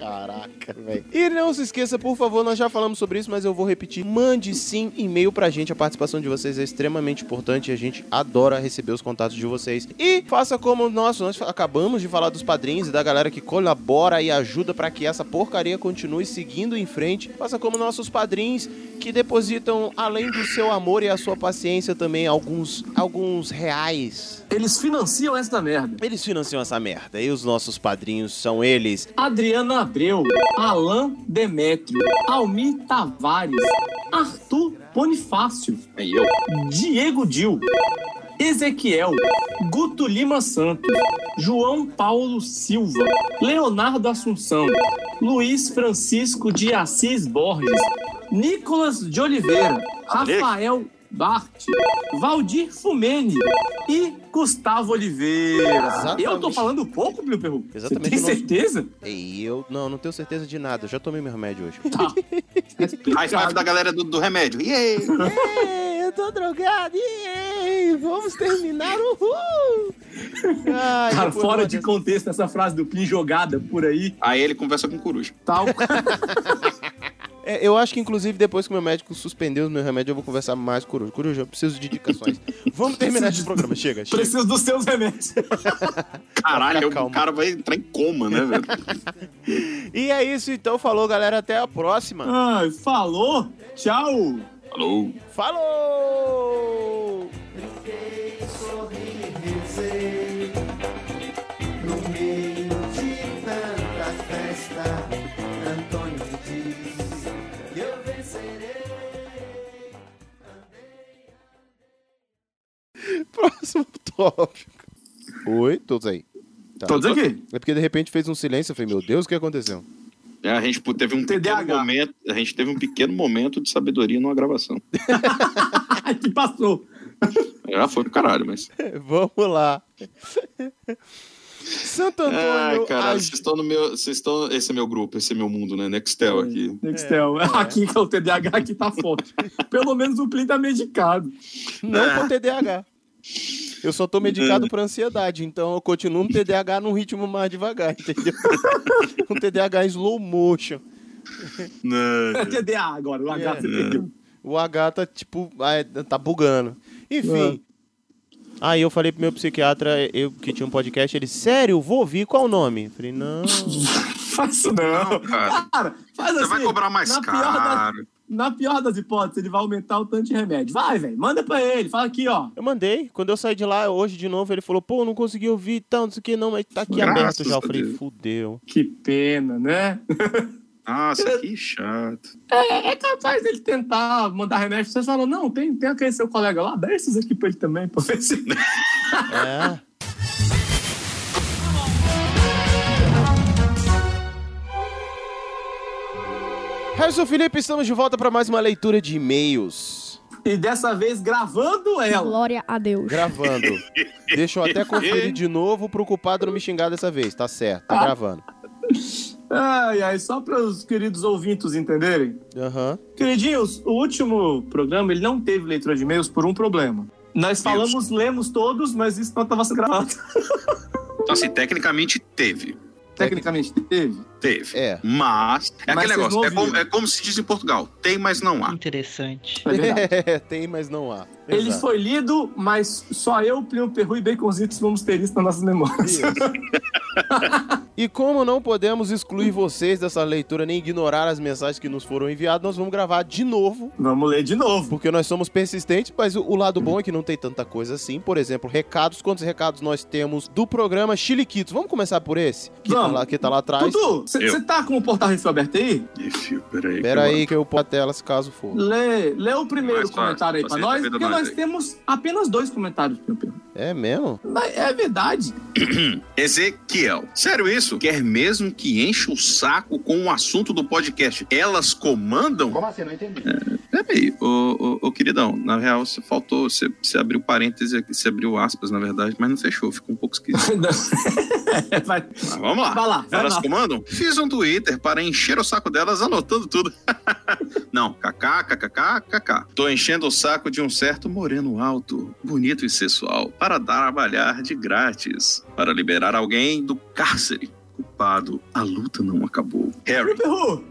Caraca, velho. E não se esqueça, por favor, nós já falamos sobre isso, mas eu vou repetir. Mande sim e-mail pra gente. A participação de vocês é extremamente importante e a gente adora receber os contatos de vocês. E faça como nós, nós acabamos de falar dos padrinhos e da galera que colabora e ajuda pra que essa porcaria continue seguindo em frente. Faça como nossos padrinhos que depositam, além do seu amor e a sua paciência, também alguns, alguns reais. Eles financiam essa merda. Eles financiam essa merda. E os nossos padrinhos são eles. Adriana Abreu, Alain Demétrio, Almir Tavares, Arthur Bonifácio, Diego Dil, Ezequiel, Guto Lima Santos, João Paulo Silva, Leonardo Assunção, Luiz Francisco de Assis Borges, Nicolas de Oliveira, Rafael Bart, Valdir Fumene e Gustavo Oliveira. Exatamente. Eu tô falando pouco, meu perro. Exatamente. Você tem o nosso- certeza? E eu não, não tenho certeza de nada. Eu já tomei meu remédio hoje. High five da galera do, do remédio. Yay! eu tô drogado. Yay, vamos terminar. Uhul. Ai, Cara, depois fora de contexto essa frase do Pin jogada por aí. Aí ele conversa com coruja. Tal. É, eu acho que, inclusive, depois que o meu médico suspendeu o meu remédio, eu vou conversar mais com o Coruja. Coruja, eu preciso de indicações. Vamos terminar esse programa. Chega, chega. Preciso dos seus remédios. Caralho, o cara vai entrar em coma, né, velho? E é isso, então. Falou, galera. Até a próxima. Ai, falou. Tchau. Falou. Falou! No meio de tanta festa, Próximo tópico. Oi, todos aí. Tá. Todos aqui. É porque de repente fez um silêncio. Eu falei, meu Deus, o que aconteceu? É, a gente teve um pequeno momento, a gente teve um pequeno momento de sabedoria numa gravação. que passou. Já foi pro caralho, mas. Vamos lá. Santo Antônio. Ai, cara, ag- vocês estão no meu. Vocês estão. Esse é meu grupo, esse é meu mundo, né? Nextel aqui. Nextel. Aqui que é o TDAH aqui tá forte. Pelo menos o Plin tá medicado. Não com TDAH. Eu só tô medicado por ansiedade, então eu continuo no TDAH num ritmo mais devagar, entendeu? um TDAH em slow motion. É TDA agora, o H você perdeu. O H tá tipo, ah, tá bugando. Enfim. Aí eu falei pro meu psiquiatra, eu que tinha um podcast, ele, sério, vou ouvir, qual o nome? Eu falei, não. Faz isso não. cara. Cara, faz Você assim. vai cobrar mais caro. Das, na pior das hipóteses, ele vai aumentar o tanto de remédio. Vai, velho, manda pra ele. Fala aqui, ó. Eu mandei. Quando eu saí de lá hoje de novo, ele falou, pô, não consegui ouvir e tal, não sei o que, não, mas tá aqui Graças aberto já. Eu falei, Deus. fudeu. Que pena, né? Nossa, que chato. É, é capaz dele tentar mandar remédio. Você falou, não, tem, tem aquele seu colega lá, dá esses aqui pra ele também, pra ver se. É. Harrison Felipe, estamos de volta para mais uma leitura de e-mails. E dessa vez gravando ela. Glória a Deus. Gravando. Deixa eu até conferir de novo pro culpado não me xingar dessa vez. Tá certo, tá gravando. Ai, ai, só para os queridos ouvintes entenderem. Aham. Queridinhos, o último programa ele não teve leitura de e-mails por um problema. Nós falamos, lemos todos, mas isso não estava gravado. Então, assim, tecnicamente teve. Tecnicamente teve. Teve. É. Mas. É Mas aquele negócio. É como, é como se diz em Portugal: tem, mas não há. Interessante. É. É, tem, mas não há. Ele Exato. foi lido, mas só eu, Plínio Perru e Baconzitos vamos ter isso nas nossas memórias. E como não podemos excluir vocês dessa leitura nem ignorar as mensagens que nos foram enviadas, nós vamos gravar de novo. Vamos ler de novo. Porque nós somos persistentes, mas o, o lado bom é que não tem tanta coisa assim. Por exemplo, recados. Quantos recados nós temos do programa Chiliquitos? Vamos começar por esse? Que, tá Vamos. lá, que tá lá atrás. Dudu, você tá com o portal refil aberto aí? Peraí. Pera aí que eu ponho a tela se caso for. Lê, lê o primeiro Mais fácil, comentário aí pra nós, porque nós aí. temos apenas dois comentários, Perru. É mesmo? Mas É verdade. Ezequiel. Sério isso? Quer mesmo que encha o saco com o assunto do podcast? Elas comandam? Como assim? Não entendi. Peraí, ô, ô, ô queridão, na real, você faltou, você, você abriu parênteses aqui, você abriu aspas, na verdade, mas não fechou, ficou um pouco esquisito. Vai. Mas vamos lá. Vai lá, vai Elas lá. comandam? Fiz um Twitter para encher o saco delas anotando tudo. Não, kaká, kkk, kaká. Tô enchendo o saco de um certo moreno alto, bonito e sensual, para trabalhar de grátis, para liberar alguém do cárcere. Culpado, a luta não acabou. Harry,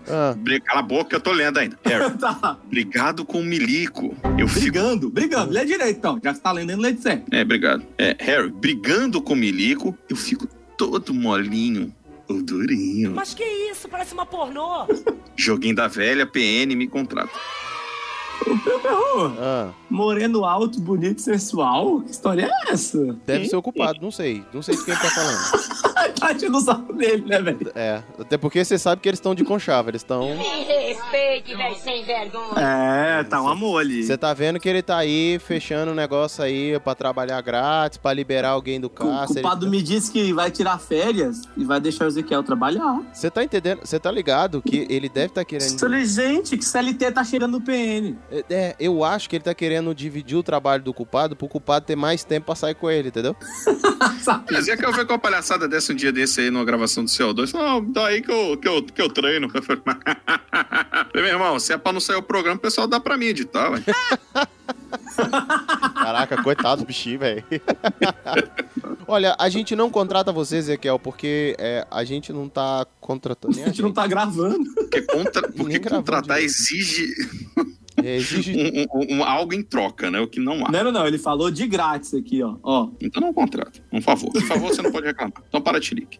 Ah, cala a boca que eu tô lendo ainda. Harry, tá. brigado com o Milico. Eu fico Brigando, brigando. Lê direito, então. Já que você tá lendo, lê de certo. É, obrigado. É, Harry, brigando com o Milico, eu fico todo molinho, ou durinho. Mas que isso? Parece uma pornô. Joguinho da velha, PN me contrata. Meu Perru, ah, moreno alto, bonito, sensual? Que história é essa? deve ser o culpado, não sei. Não sei de quem tá falando. tá tirando o saco dele, né, velho? É, até porque você sabe que eles estão de conchava, eles estão. Me respeite, velho, sem vergonha. É, tá um amor ali. Você tá vendo que ele tá aí fechando o negócio aí pra trabalhar grátis, pra liberar alguém do O cárcere. culpado me disse que vai tirar férias e vai deixar o Ezequiel trabalhar. Você tá entendendo? Você tá ligado que ele deve tá querendo. Falei, gente, que CLT tá chegando no PN. É, é, eu acho que ele tá querendo dividir o trabalho do culpado pro culpado ter mais tempo pra sair com ele, entendeu? Mas é que eu vi com a palhaçada dessa um dia desse aí numa gravação do CO2. Não, daí que eu, que eu, que eu treino. Eu falei, meu irmão, se é pra não sair o programa, o pessoal dá pra mim editar, ué. Caraca, coitado do bichinho, velho. Olha, a gente não contrata você, Ezequiel, porque é, a gente não tá contratando nem A gente não tá gravando. Porque, contra, porque contratar exige É, exige. um- um- um- algo em troca, né? O que não há. Não, não, não. Ele falou de grátis aqui, ó. ó. Então não contrata. Um favor. Por favor, você não pode reclamar. Então para, Tilique.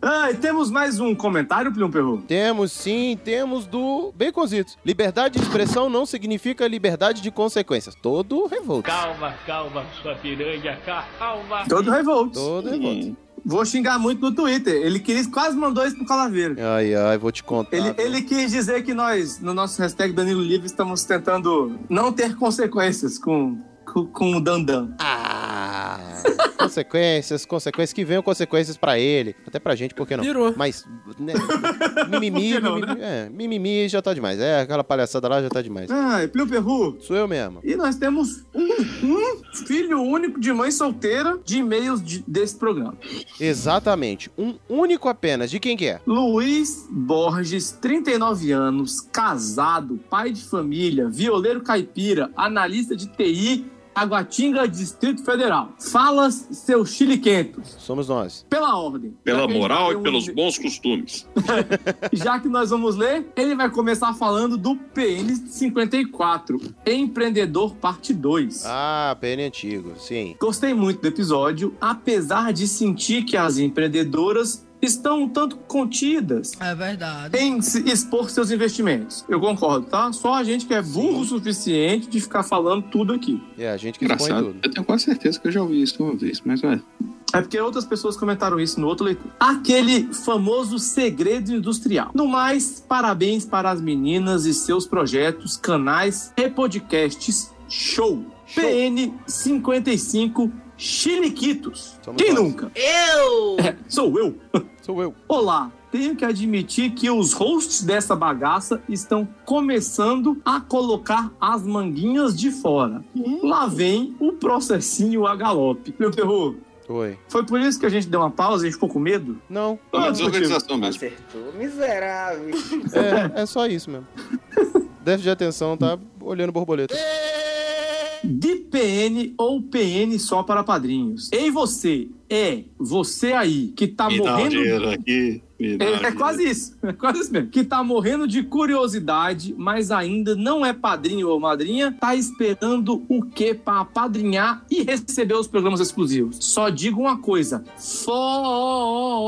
Ah, e temos mais um comentário, Plium Perru? Temos sim, temos do Baconzitos. Liberdade de expressão não significa liberdade de consequências. Todo revolto. Calma, calma, sua piranha, calma. Todo revolto. Todo revolto. Vou xingar muito no Twitter. Ele quis, quase mandou isso pro Calaveira. Ai, ai, vou te contar. Ele, ele quis dizer que nós, no nosso hashtag Danilo Livre, estamos tentando não ter consequências com, com, com o Dandan. Ah, consequências, consequências que venham consequências pra ele, até pra gente, por que não? Virou. Mas, né, mimimi, não, mimimi, é, mimimi já tá demais. É, aquela palhaçada lá já tá demais. Ah, Plium Perru. Sou eu mesmo. E nós temos um, um filho único de mãe solteira de e-mails de- desse programa. Exatamente. Um único apenas. De quem que é? Luiz Borges, 39 anos, casado, pai de família, violeiro caipira, analista de TI, Aguatinga, Distrito Federal. Falas, seus chiliquentos. Somos nós. Pela ordem. Pela moral e um- pelos bons costumes. Já que nós vamos ler, ele vai começar falando do PN 54, Empreendedor Parte 2. Ah, PN antigo, sim. Gostei muito do episódio, apesar de sentir que as empreendedoras estão um tanto contidas É verdade. em se expor seus investimentos. Eu concordo, tá? Só a gente que é burro o suficiente de ficar falando tudo aqui. É, a gente que expõe Engraçado. tudo. Eu tenho quase certeza que eu já ouvi isso uma vez, mas é. É porque outras pessoas comentaram isso no outro leitor. Aquele famoso segredo industrial. No mais, parabéns para as meninas e seus projetos, canais e podcasts. Show! PN 55 Chiliquitos. Somos Quem nós. nunca? Eu! É, sou eu. Sou eu. Olá, tenho que admitir que os hosts dessa bagaça estão começando a colocar as manguinhas de fora. Lá vem o processinho a galope. Meu terror, Oi. foi por isso que a gente deu uma pausa e a gente ficou com medo? Não. É uma desorganização mesmo. Acertou, miserável. É, é só isso mesmo. Déficit de atenção, tá olhando borboleta. De PN ou PN só para padrinhos. Ei você, é você aí que tá Me dá um morrendo... dinheiro aqui. É, é quase isso, é quase isso mesmo. Que tá morrendo de curiosidade, mas ainda não é padrinho ou madrinha, tá esperando o quê pra apadrinhar e receber os programas exclusivos? Só digo uma coisa: foda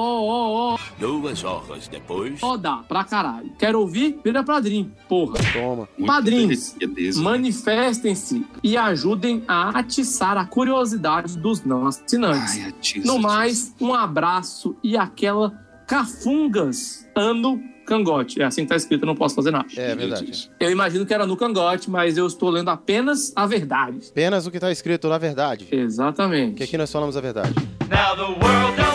Duas horas depois. pra caralho. Quero ouvir? Vira padrinho, porra. Toma. Padrinhos, manifestem-se e ajudem a atiçar a curiosidade dos não assinantes. Ai, atiça, No mais, um abraço e aquela cafungas ano cangote. É assim que tá escrito, eu não posso fazer nada. É verdade. Eu imagino que era no cangote, mas eu estou lendo apenas a verdade. Apenas o que tá escrito na verdade. Exatamente. Que aqui nós falamos a verdade. Now the world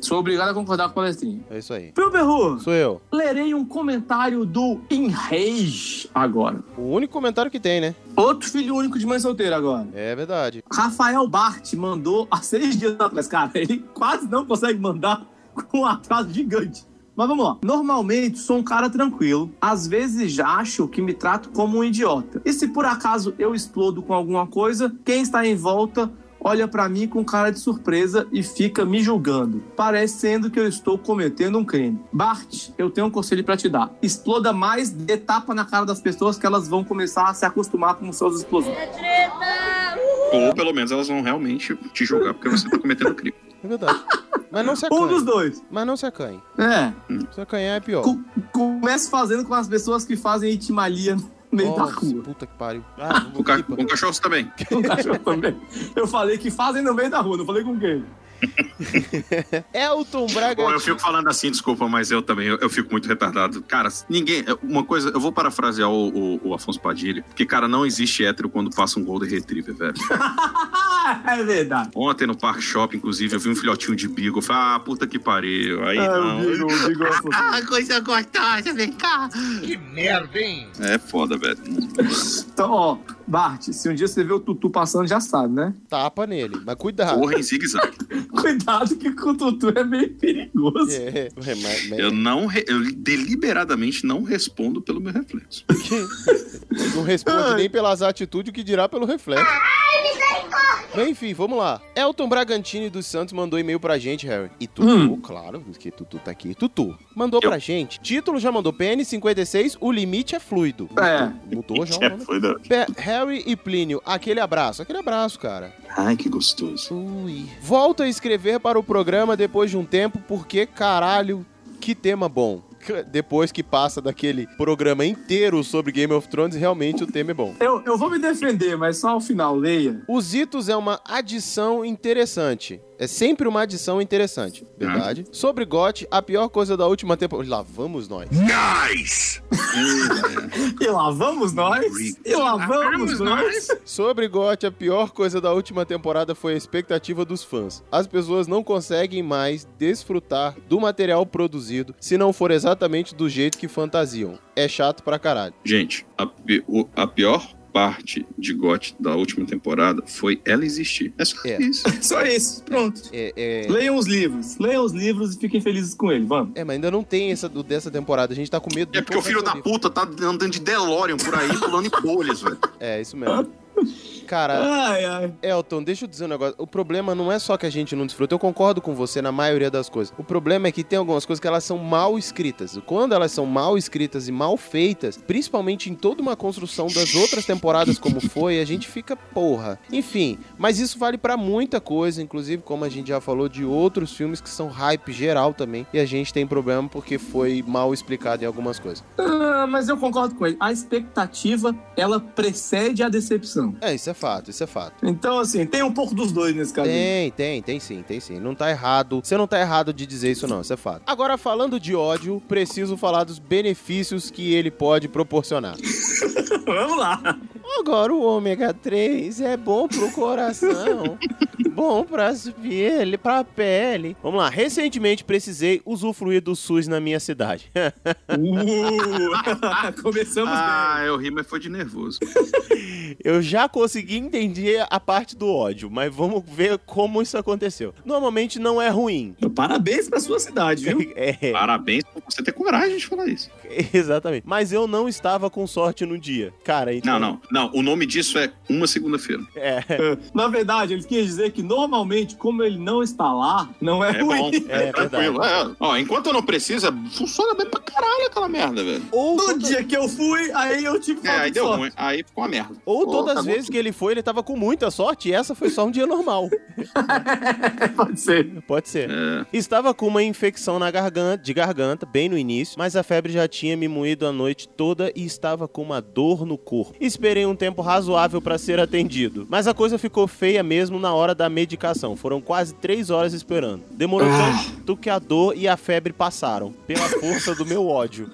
Sou obrigado a concordar com o palestrinho. É isso aí. Meu perru, Sou eu. lerei um comentário do Enrage agora. O único comentário que tem, né? Outro filho único de mãe solteira agora. É verdade. Rafael Bart mandou há seis dias atrás. Cara, ele quase não consegue mandar com um atraso gigante. Mas vamos lá. Normalmente sou um cara tranquilo. Às vezes acho que me trato como um idiota. E se por acaso eu explodo com alguma coisa, quem está em volta olha pra mim com cara de surpresa e fica me julgando, parecendo que eu estou cometendo um crime. Bart, eu tenho um conselho pra te dar. Exploda mais, dê tapa na cara das pessoas que elas vão começar a se acostumar com os seus explosivos. Ou pelo menos elas vão realmente te julgar porque você tá cometendo crime. É verdade. Mas não se acanhe. Um dos dois. Mas não se acanhe. É. Se acanhar é pior. Co- Comece fazendo com as pessoas que fazem itimalia no meio da Nossa, rua. puta que pariu. Ah, Com, ca... com cachorros também. Um cachorro também. Eu falei que fazem no meio da rua, não falei com quem. Elton Braga. Bom, eu fico falando assim, desculpa, mas eu também, eu, eu fico muito retardado. Cara, ninguém. Uma coisa, eu vou parafrasear o, o- o Afonso Padilha, porque, cara, não existe hétero quando passa um Golden Retriever, velho. é verdade. Ontem no Park Shop, inclusive, eu vi um filhotinho de Beagle. Eu Falei, ah, puta que pariu. Aí Ah, não. o Beagle, Beagle é. Ah, coisa gostosa, vem cá. Que merda, hein? É foda, velho. Então, ó, Bart, se um dia você vê o Tutu passando, já sabe, né? Tapa nele. Mas cuidado. Porra em zigue-zague. Cuidado que com o Tutu é meio perigoso. É, é, mas- mas- Eu não, re- eu deliberadamente não respondo pelo meu reflexo. Não responde nem pelas atitudes, o que dirá pelo reflexo. Bem, enfim, vamos lá. Elton Bragantini dos Santos mandou e-mail pra gente, Harry. E Tutu, Hum. claro, porque Tutu tá aqui. Tutu, mandou pra gente. Título já mandou PN56, o limite é fluido. É. Mudou já o É, nome. Pe- Harry e Plínio, aquele abraço. Aquele abraço, cara. Ai, que gostoso. Ui. Volto a escrever para o programa depois de um tempo, porque, caralho, que tema bom. Depois que passa daquele programa inteiro sobre Game of Thrones, realmente o tema é bom. Eu, eu vou me defender, mas só ao final, leia. Os Itos é uma adição interessante. É sempre uma adição interessante, verdade? Sobre GOT, a pior coisa da última temporada. Lá vamos nós. Nice! E lá vamos nós. E lá vamos nós. Sobre GOT, a pior coisa da última temporada foi a expectativa dos fãs. As pessoas não conseguem mais desfrutar do material produzido se não for exatamente do jeito que fantasiam. É chato pra caralho. Gente, a, o- a pior parte de GOT da última temporada foi ela existir. É só É. isso. Só isso, pronto. É, é... Leiam os livros. Leiam os livros e fiquem felizes com ele. Vamos. É, mas ainda não tem essa do- dessa temporada. A gente tá com medo É porque o filho da livro. puta tá andando de DeLorean por aí, pulando em bolhas, velho. É, isso mesmo. Cara, Ai, ai. Elton, deixa eu dizer um negócio. O problema não é só que a gente não desfruta. Eu concordo com você na maioria das coisas. O problema é que tem algumas coisas que elas são mal escritas. Quando elas são mal escritas e mal feitas, principalmente em toda uma construção das outras temporadas como foi, a gente fica porra. Enfim, mas isso vale pra muita coisa, inclusive como a gente já falou de outros filmes que são hype geral também, e a gente tem problema porque foi mal explicado em algumas coisas. Ah, mas eu concordo com ele. A expectativa, ela precede a decepção. É, isso é fato, isso é fato. Então, assim, tem um pouco dos dois nesse caso. Tem, tem, tem sim, tem sim. Não tá errado. Você não tá errado de dizer isso, não, isso é fato. Agora, falando de ódio, preciso falar dos benefícios que ele pode proporcionar. Vamos lá. Agora o ômega 3 é bom pro coração. bom pra pele, pra pele. Vamos lá, recentemente precisei usufruir do SUS na minha cidade. Uh, começamos Ah, eu ri, mas foi de nervoso. Eu já consegui entender a parte do ódio, mas vamos ver como isso aconteceu. Normalmente não é ruim. Parabéns pra sua cidade, viu? É, Parabéns por você ter coragem de falar isso. exatamente. Mas eu não estava com sorte no dia. Cara, então... Não, não, não. O nome disso é uma segunda-feira. É, Na verdade, ele quis dizer que normalmente, como ele não está lá, não é, É bom. ruim. é verdade. Tranquilo. É. Ó, enquanto eu não precisa, funciona bem pra caralho aquela merda, velho. Ou, No dia que eu fui, aí eu tive É, falta aí de deu sorte. ruim. Aí ficou uma merda. ou Pô, todas as acabou vezes que ele foi, ele tava com muita sorte e essa foi só um dia normal. Pode ser. Pode ser. É. Estava com uma infecção na garganta, de garganta, bem no início, mas a febre já tinha me moído a noite toda e estava com uma dor no corpo. Esperei um tempo razoável para ser atendido, mas a coisa ficou feia mesmo na hora da medicação. Foram quase três horas esperando. Demorou tanto que a dor e a febre passaram, pela força do meu ódio.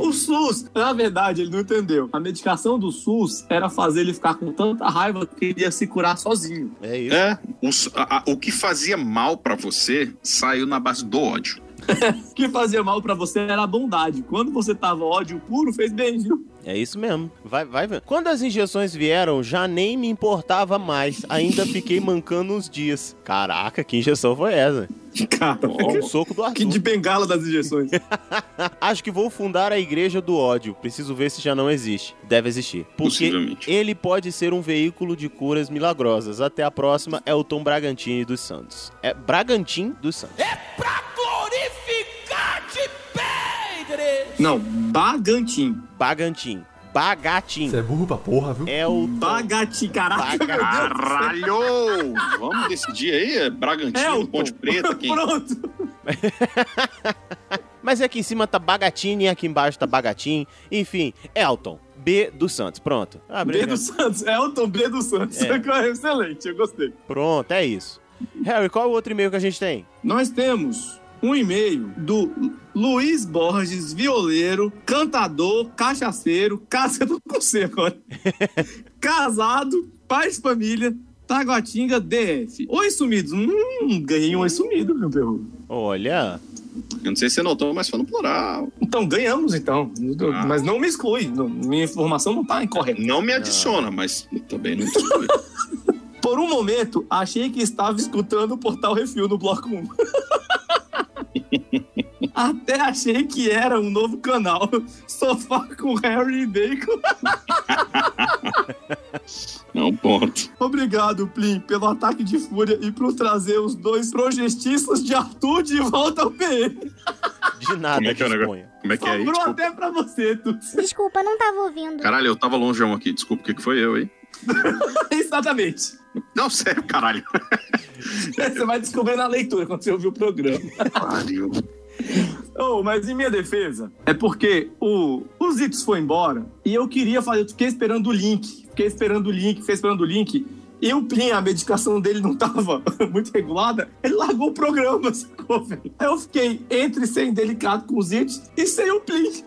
O SUS, na verdade, ele não entendeu. A medicação do SUS era fazer ele ficar com tanta raiva que ele ia se curar sozinho. É isso. É, o, a- a- o que fazia mal pra você saiu na base do ódio. O que fazia mal pra você era a bondade. Quando você tava ódio puro, fez bem, viu? É isso mesmo. Vai, vai vendo. Quando as injeções vieram, já nem me importava mais. Ainda fiquei mancando uns dias. Caraca, que injeção foi essa? Cara, um soco do Arthur. que de bengala das injeções. Acho que vou fundar a Igreja do Ódio. Preciso ver se já não existe. Deve existir. Porque ele pode ser um veículo de curas milagrosas. Até a próxima, é o Tom Bragantini dos Santos. É Bragantin dos Santos. Glorificar-te, Pedro! Não, Bagantim. Bagantin. Bagatim. Você é burro pra porra, viu? É o Bagatim, Deus. Caralho! Vamos decidir aí? É Bragantino, Elton. Ponte Preta, quem? Pronto. Mas aqui em cima tá Bagatini e aqui embaixo tá Bagatim. Enfim, Elton. B dos Santos. Pronto. Ah, B do Santos. Elton B do Santos. É. Excelente, eu gostei. Pronto, é isso. Harry, qual é o outro e-mail que a gente tem? Nós temos um e-mail do Luiz Borges, violeiro, cantador, cachaceiro, casa do você agora. Casado, pai de família, Taguatinga, DF. Oi, sumidos. Hum, ganhei um oi sumido, meu perro. Olha. Eu não sei se você notou, mas foi no plural. Então, ganhamos, então. Ah. Mas não me exclui. Minha informação não tá incorreta. Não me adiciona, mas também não exclui. Por um momento, achei que estava escutando o Portal Refil no Bloco 1. Até achei que era um novo canal. Sofá com Harry e Bacon. É um ponto. Obrigado, Plim, pelo ataque de fúria e por trazer os dois progestistas de Arthur de volta ao PM. De nada, Como é que é o negócio? Como é que é aí? Sobrou Desculpa. até pra você, Tuts. Desculpa, não tava ouvindo. Caralho, eu tava longeão aqui. Desculpa, o que que foi eu, hein? Exatamente. Não, sério, caralho. Você vai descobrir na leitura quando você ouvir o programa. Pariu. Oh, mas em minha defesa, é porque o, o Zitos foi embora e eu queria fazer, eu fiquei esperando o link, fiquei esperando o link, fiquei esperando o link. E o Plin, a medicação dele não tava muito regulada, ele largou o programa, sacou, velho? Aí eu fiquei entre ser indelicado com o Zitos e sem o Plin.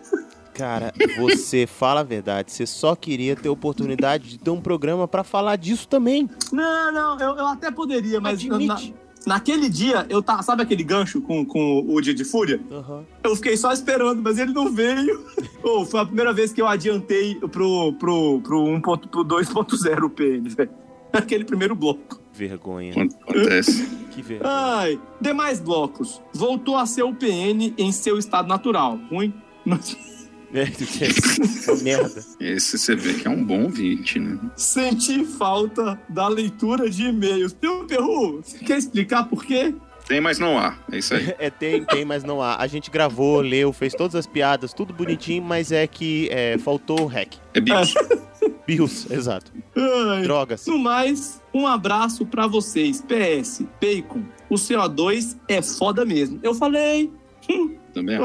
Cara, você fala a verdade. Você só queria ter oportunidade de ter um programa pra falar disso também. Não, não, eu, eu até poderia, mas Admite. na- naquele dia eu tava, sabe aquele gancho com, com o Dia de Fúria? Aham. Eu fiquei só esperando, mas ele não veio. Oh, foi a primeira vez que eu adiantei pro, pro, pro, 1. ponto- pro 2.0 PN, velho. Aquele primeiro bloco. Vergonha. Acontece. Que vergonha. Ai, demais blocos. Voltou a ser o PN em seu estado natural. Ruim? É, que merda. Esse você vê que é um bom ouvinte, né? Senti falta da leitura de e-mails. Teu Perru, você quer explicar por quê? Tem, mas não há. É isso aí. É, tem, tem, mas não há. A gente gravou, leu, fez todas as piadas, tudo bonitinho, mas é que é, faltou o hack. É BIOS. Bios, exato. Ai. Drogas. No mais, um abraço pra vocês. PS, Bacon, o CO2 é foda mesmo. Eu falei. Também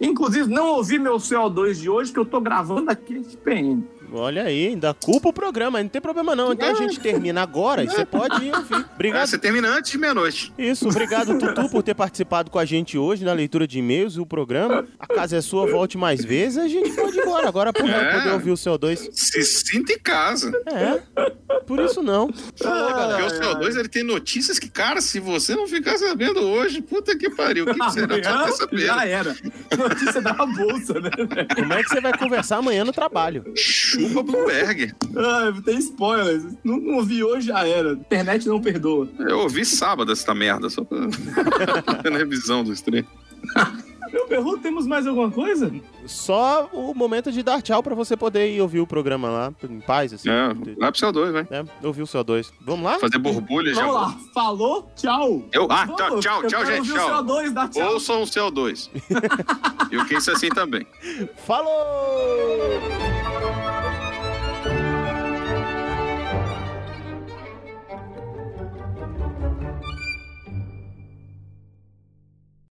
Inclusive, não ouvi meu CO2 de hoje, que eu tô gravando aqui de PN. Olha aí, ainda culpa o programa, não tem problema não. Então a gente termina agora e você pode ir ouvir. Ah, Obrigado. você termina antes de meia-noite. Isso, obrigado, Tutu, por ter participado com a gente hoje na leitura de e-mails e o programa. A casa é sua, volte mais vezes, a gente pode ir embora agora pra É. poder ouvir o CO2. Se sinta em casa. É, por isso não. Porque o CO2 ele tem notícias que, cara, se você não ficar sabendo hoje, puta que pariu, o que, que será? Só quer saber. Já era. Notícia da bolsa, né? Como é que você vai conversar amanhã no trabalho? Chupa Bloomberg. Ah, tem spoilers. Não, não ouvi hoje, já era. Internet não perdoa. Eu ouvi sábado essa merda, só pra tendo revisão do estreio. Meu pergunto, temos mais alguma coisa? Só o momento de dar tchau pra você poder ir ouvir o programa lá, em paz, assim. É, vai pro CO2, vai. É, ouvir o CO2. Vamos lá? Fazer borbulha já. Vamos lá. Falou, tchau. Eu, ah, Vamos, tchau, tchau, eu tchau, gente. ouvir o Tchau. CO2 dar tchau. Ouçam o CO2. e o que isso assim também. Falou!